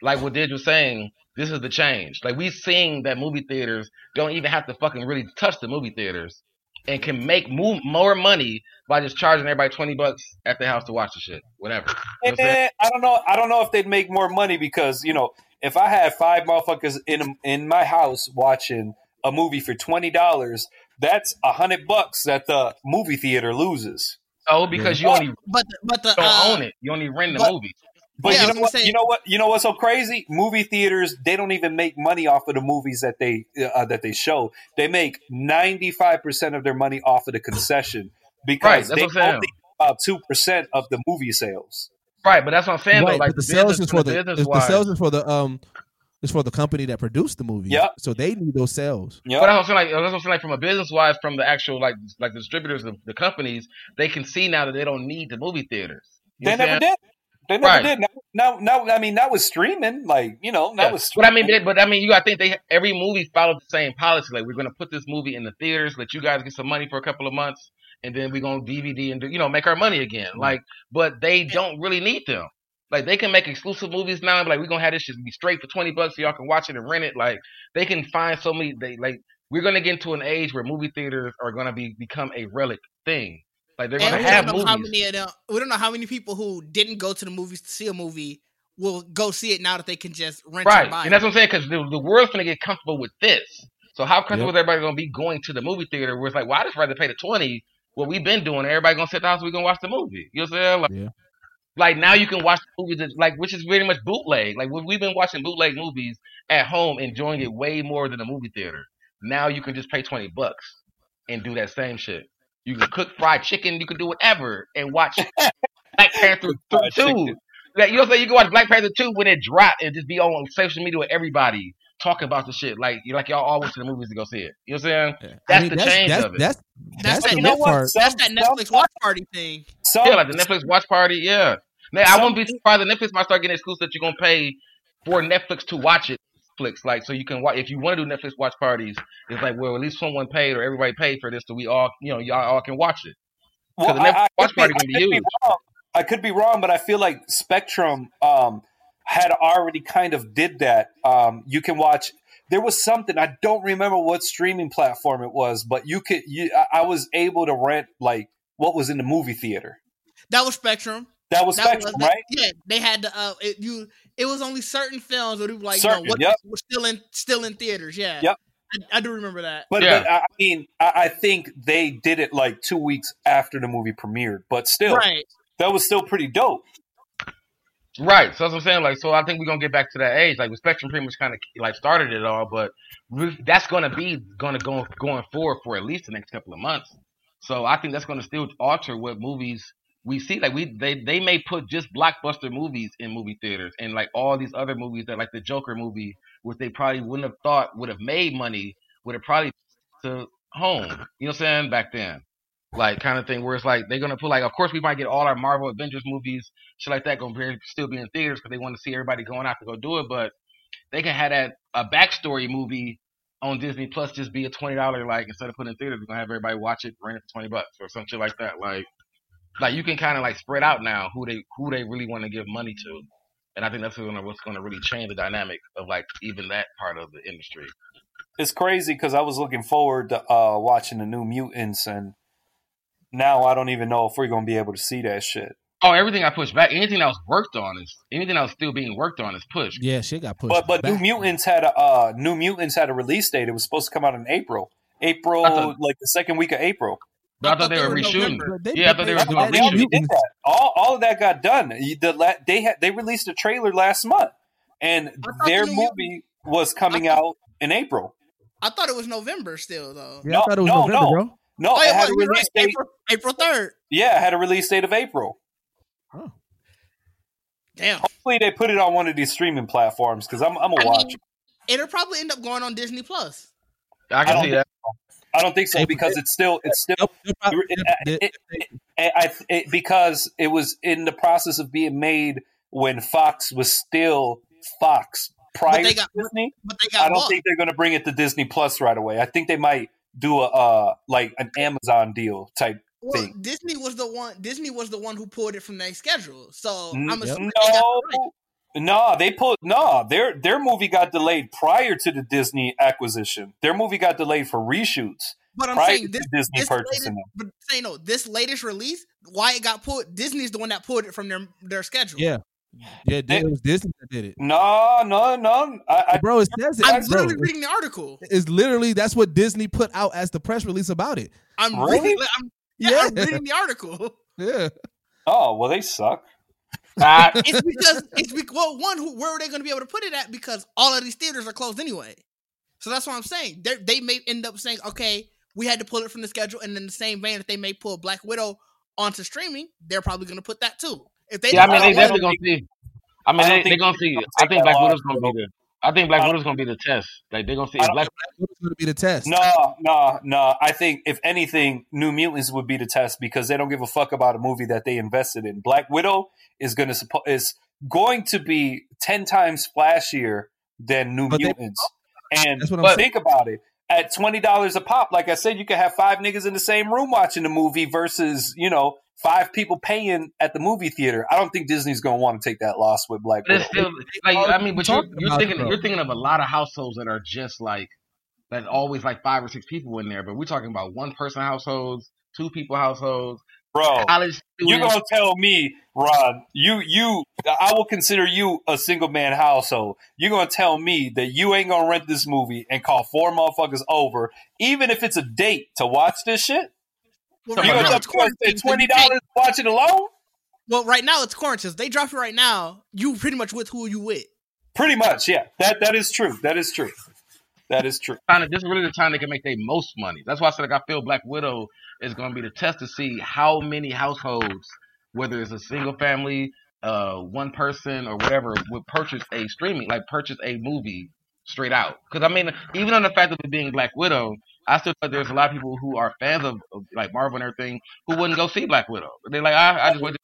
like what Did was saying, this is the change. Like we seeing that movie theaters don't even have to fucking really touch the movie theaters and can make move more money by just charging everybody twenty bucks at their house to watch the shit. Whatever. You know what I'm saying? I don't know. I don't know if they'd make more money because you know, if I had five motherfuckers in in my house watching a movie for twenty dollars, that's a hundred bucks that the movie theater loses. Oh, because you only But but the don't uh, own it. You only rent the but- movie. But Yeah, you know what? say- You know what? You know what's so crazy? Movie theaters they don't even make money off of the movies that they uh, that they show. They make ninety five percent of their money off of the concession because that's they what I'm only about two percent of the movie sales. Right, but that's what I'm saying right, though. Like but the sales is for the, business is the sales is for the um is for the company that produced the movie. Yep. So they need those sales. Yep. But that's what I'm saying. Like, that's what I'm saying. Like from a business wise, from the actual like like the distributors, the, the companies, they can see now that they don't need the movie theaters. You They know what I'm never saying? did. They never Right. did. Now, now, now, I mean, that was streaming. Like, you know, that Yeah. was. But I mean, but, but I mean, you got to think they every movie followed the same policy. Like, we're going to put this movie in the theaters, let you guys get some money for a couple of months, and then we're going to DVD and do, you know make our money again. Mm-hmm. Like, but they don't really need them. Like, they can make exclusive movies now. and be Like, we're gonna have this shit be straight for twenty bucks, so y'all can watch it and rent it. Like, they can find so many. They like we're gonna get into an age where movie theaters are gonna be become a relic thing. Like, they're and gonna have don't how movies. many of them. We don't know how many people who didn't go to the movies to see a movie will go see it now that they can just rent Right, and buy and that's what I'm saying because the, the world's gonna get comfortable with this. So how comfortable is everybody gonna be going to the movie theater? Where it's like, well, I just rather pay the twenty. What we've been doing, everybody gonna sit down, so we gonna watch the movie. You know what I'm saying? Like, yeah. like now you can watch the movies, that, like which is very much bootleg. Like we've been watching bootleg movies at home, enjoying it way more than a movie theater. Now you can just pay twenty bucks and do that same shit. You can cook fried chicken. You can do whatever and watch Black Panther two. Like, you know what I'm saying? You can watch Black Panther 2 when it dropped and just be on social media with everybody talking about the shit. Like you like y'all all went to the movies to go see it. You know what I'm saying? That's I mean, the that's- change that's- of it. that's- That's, the that, lit part. that's that Netflix watch party thing. yeah, like the Netflix watch party, yeah. Now, I won't be surprised if Netflix might start getting exclusive that you're gonna pay for Netflix to watch it. Netflix, like so you can watch if you want to do Netflix watch parties, it's like well at least someone paid or everybody paid for this so we all you know y'all all can watch it. Well, Because the Netflix I, I watch could be, party I gonna be could be huge. I could be wrong, but I feel like Spectrum um, had already kind of did that. Um, you can watch. There was something I don't remember what streaming platform it was, but you could. You, I, I was able to rent like what was in the movie theater. That was Spectrum. That was Spectrum, that- right? Yeah, they had to, uh, it, you. It was only certain films that were like Certain, you know what yep. were still in still in theaters. Yeah. Yep. I, I do remember that. But, but I I mean, I, I think they did it like two weeks after the movie premiered. But still, Right. that was still pretty dope. Right. So that's what I'm saying. Like, so I think we're gonna get back to that age. Like, with Spectrum pretty much kind of like started it all, but that's gonna be gonna go going forward for at least the next couple of months. So I think that's gonna still alter what movies we see. Like, we they they may put just blockbuster movies in movie theaters, and like all these other movies that like the Joker movie, which they probably wouldn't have thought would have made money, would have probably to home. You know what I'm saying? Back then like kind of thing where it's like they're gonna put like of course we might get all our Marvel Avengers movies shit like that gonna be, still be in theaters because they want to see everybody going out to go do it but they can have that a backstory movie on Disney Plus just be a twenty dollar like instead of putting in theaters we're gonna have everybody watch it rent it for twenty bucks or some shit like that like like you can kind of like spread out now who they who they really want to give money to and I think that's gonna, what's gonna really change the dynamic of like even that part of the industry. It's crazy because I was looking forward to uh, watching the New Mutants, and now I don't even know if we're gonna be able to see that shit. Oh, everything I pushed back. Anything that was worked on is anything that was still being worked on is pushed. Yeah, shit got pushed. But but New. Mutants had a uh, New Mutants had a release date. It was supposed to come out in April, April thought- like the second week of April. But I thought they were reshooting. Yeah, I thought they were doing They already reshoots. did that. All all of that got done. The la- they had they released a trailer last month, and their movie was coming out in April. I thought it was November still though. Yeah, I thought it was no, November, no. bro. No, Oh, it yeah, had a release right. date. April April third. Yeah, it had a release date of April. Damn. Hopefully, they put it on one of these streaming platforms because I'm I'm I gonna watch. mean, it'll probably end up going on Disney Plus. I can don't see think that. so. I don't think so because it's still it's still it- it- it- I, it, because it was in the process of being made when Fox was still Fox prior they to Disney. But they got I don't bought. think they're going to bring it to Disney Plus right away. I think they might do a uh, like an Amazon deal type Well, thing. Disney was the one. Disney was the one who pulled it from their schedule. So I'm assuming they no, no, they pulled no. Their their movie got delayed prior to the Disney acquisition. Their movie got delayed for reshoots. But I'm saying this, Disney this purchasing latest, but say no, this latest release, why it got pulled? Disney's the one that pulled it from their their schedule. Yeah, yeah, it was Disney that did it. No, no, no. I, I, bro, it says it. I'm bro, literally reading the article. It's literally that's what Disney put out as the press release about it. I'm Really? reading. I'm, yeah, Yeah. I'm reading the article. Yeah. Oh well, they suck. Ah. it's because it's because well, one, who, where are they going to be able to put it at? Because all of these theaters are closed anyway. So that's what I'm saying. They they may end up saying, okay, we had to pull it from the schedule, and in the same vein, if they may pull Black Widow onto streaming, they're probably going to put that too. If they Yeah, I mean they put definitely gonna see. I mean I don't they they think gonna see. they'll I think Black loss, Widow's gonna be the. I think Black Widow's gonna be the test. Like they're gonna see I if don't- Black. It's going to be the test. No, no, no. I think if anything, New Mutants would be the test because they don't give a fuck about a movie that they invested in. Black Widow is going to suppo- is going to be ten times flashier than New But they- Mutants. and That's what I'm but think about it. At twenty dollars a pop, like I said, you could have five niggas in the same room watching the movie versus you know five people paying at the movie theater. I don't think Disney's going to want to take that loss with Black But Widow. still like I mean, but you're, you're thinking you're thinking of a lot of households that are just like that. Always like five or six people in there, but we're talking about one person households, two people households, Bro, college you students. gonna tell me, Ron? You you I will consider you a single man household. You're gonna tell me that you ain't gonna rent this movie and call four motherfuckers over, even if it's a date to watch this shit. Well, You right gonna now it's tell quarantine. twenty dollars to watch it alone? Well, right now it's quarantine. If they drop it right now, you pretty much with who you with. Pretty much, yeah. That that is true. That is true. That is true. This is really the time they can make their most money. That's why I said like I feel Black Widow is going to be the test to see how many households, whether it's a single family, uh, one person or whatever, would purchase a streaming, like purchase a movie straight out. Because I mean, even on the fact of it being Black Widow, I still think there's a lot of people who are fans of, of like Marvel and everything who wouldn't go see Black Widow. They're like, I, I just wait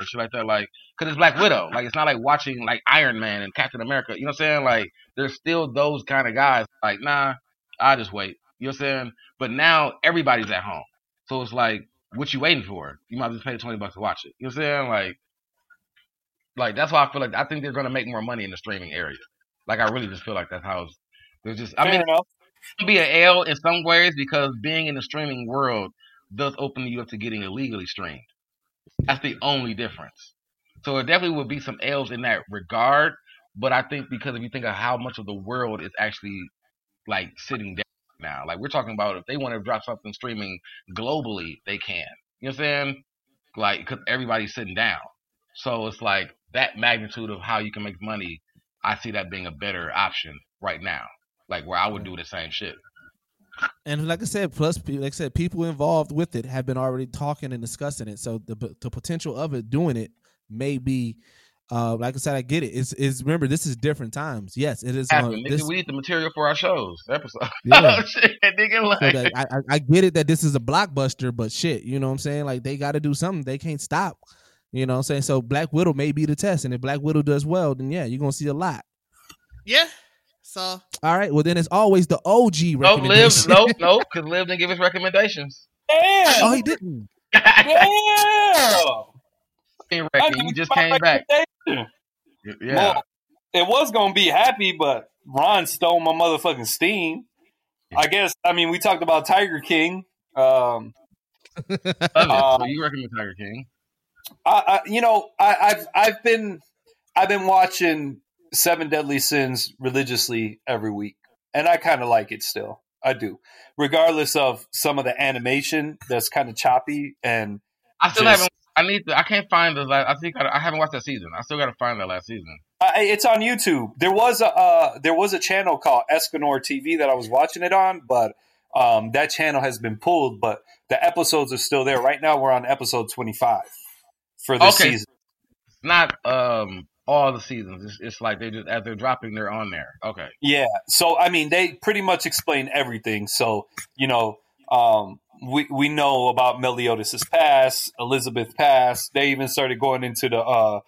or shit like that, like, cause it's Black Widow. Like, it's not like watching like Iron Man and Captain America. You know what I'm saying? Like, there's still those kind of guys. Like, nah, I just wait. You know what I'm saying? But now everybody's at home, so it's like, what you waiting for? You might just pay twenty bucks to watch it. You know what I'm saying? Like, like that's why I feel like I think they're gonna make more money in the streaming area. Like, I really just feel like that's how it's. There's just, I mean, enough. Be an L in some ways because being in the streaming world does open you up to getting illegally streamed. That's the only difference. So it definitely would be some L's in that regard. But I think because if you think of how much of the world is actually like sitting down now, like we're talking about if they want to drop something streaming globally, they can. You know what I'm saying? Like, because everybody's sitting down. So it's like that magnitude of how you can make money. I see that being a better option right now. Like where I would do the same shit. And like I said, plus pe- like I said, people involved with it have been already talking and discussing it. So the the potential of it doing it may be, uh, like I said, I get it. It's is remember this is different times. Yes, it is. Happen. Nigga, this- we need the material for our shows, episode. Yeah. shit, nigga, so like, that, I, I I get it that this is a blockbuster, but shit, you know what I'm saying? Like they got to do something. They can't stop. You know what I'm saying? So Black Widow may be the test, and if Black Widow does well, then yeah, you're gonna see a lot. Yeah. So All right. Well, then it's always the OG no, live, Nope, no, no, because Liv didn't give us recommendations. Damn. Oh, he didn't. Damn. Reckon, you just came back. Yeah. Well, it was gonna be happy, but Ron stole my motherfucking steam. I guess. I mean, we talked about Tiger King. Um, Love it. Um, so you recommend Tiger King? I, I, you know, I, I've I've been I've been watching Seven Deadly Sins religiously every week, and I kind of like it still. I do, regardless of some of the animation that's kind of choppy and I still just- haven't. I need. To, I can't find the. last I think I, I haven't watched that season. I still got to find that last season. Uh, it's on YouTube. There was a uh, there was a channel called Escanor TV that I was watching it on, but um, that channel has been pulled. But the episodes are still there. Right now, we're on episode twenty five for this Okay. season. Not um all the seasons. It's, it's like they just as they're dropping, they're on there. Okay. Yeah. So I mean, they pretty much explain everything. So you know, um, we we know about Meliodas' past, Elizabeth past. They even started going into the uh,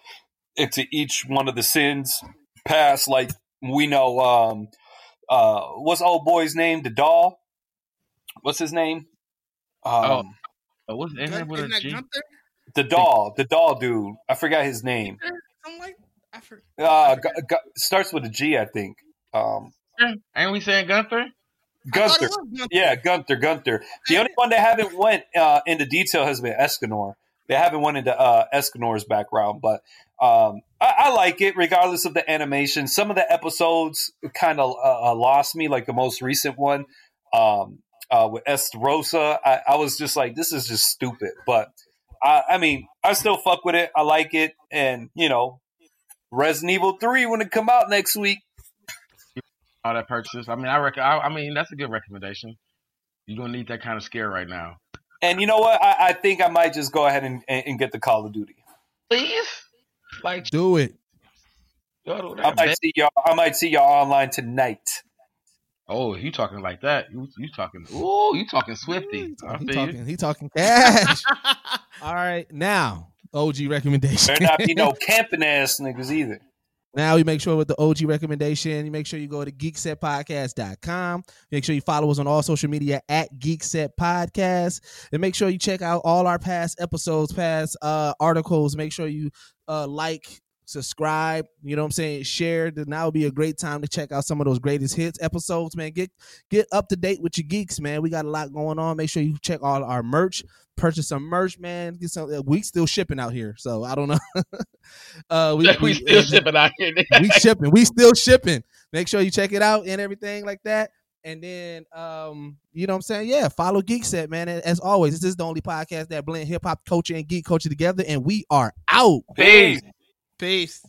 into each one of the sins past. Like we know, um, uh, what's old boy's name? The doll. What's his name? Um, Oh, what's in there with Isn't that G? Gunther? the doll, the doll dude. I forgot his name. I'm like, I forgot. Uh, Gu- Gu- starts with a G, I think. Um, Ain't we saying Gunther? Gunther. Yeah, Gunther, Gunther. The only one that haven't went uh, into detail has been Escanor. They haven't went into uh, Escanor's background, but um, I, I like it regardless of the animation. Some of the episodes kind of uh, uh, lost me, like the most recent one um, uh, with Estarossa. I, I was just like, this is just stupid. But I, I mean, I still fuck with it. I like it, and you know, Resident Evil Three when it come out next week. All that purchases. I mean, I reckon. I, I mean, that's a good recommendation. You don't need that kind of scare right now. And you know what? I, I think I might just go ahead and, and, and get the Call of Duty. Please, like Do it. I might see y'all. I might see y'all online tonight. Oh, you talking like that? You you talking? Ooh, you talking Swifty? I He feel you. talking, he talking cash. All right, now OG recommendation. There not be no camping ass niggas either. Now we make sure with the OG recommendation, you make sure you go to geeksetpodcast.com. Make sure you follow us on all social media at Geekset Podcast. And make sure you check out all our past episodes, past uh articles. Make sure you uh like, subscribe, you know what I'm saying, share. Now would be a great time to check out some of those greatest hits episodes, man. Get get up to date with your geeks, man. We got a lot going on. Make sure you check all our merch. Purchase some merch, man. Get some. We still shipping out here, so I don't know. uh, We we still shipping out here. we shipping. We still shipping. Make sure you check it out and everything like that. And then, um, you know what I'm saying? Yeah, follow Geekset, man. And as always, this is the only podcast that blend hip hop culture and geek culture together, and we are out. Peace. Peace.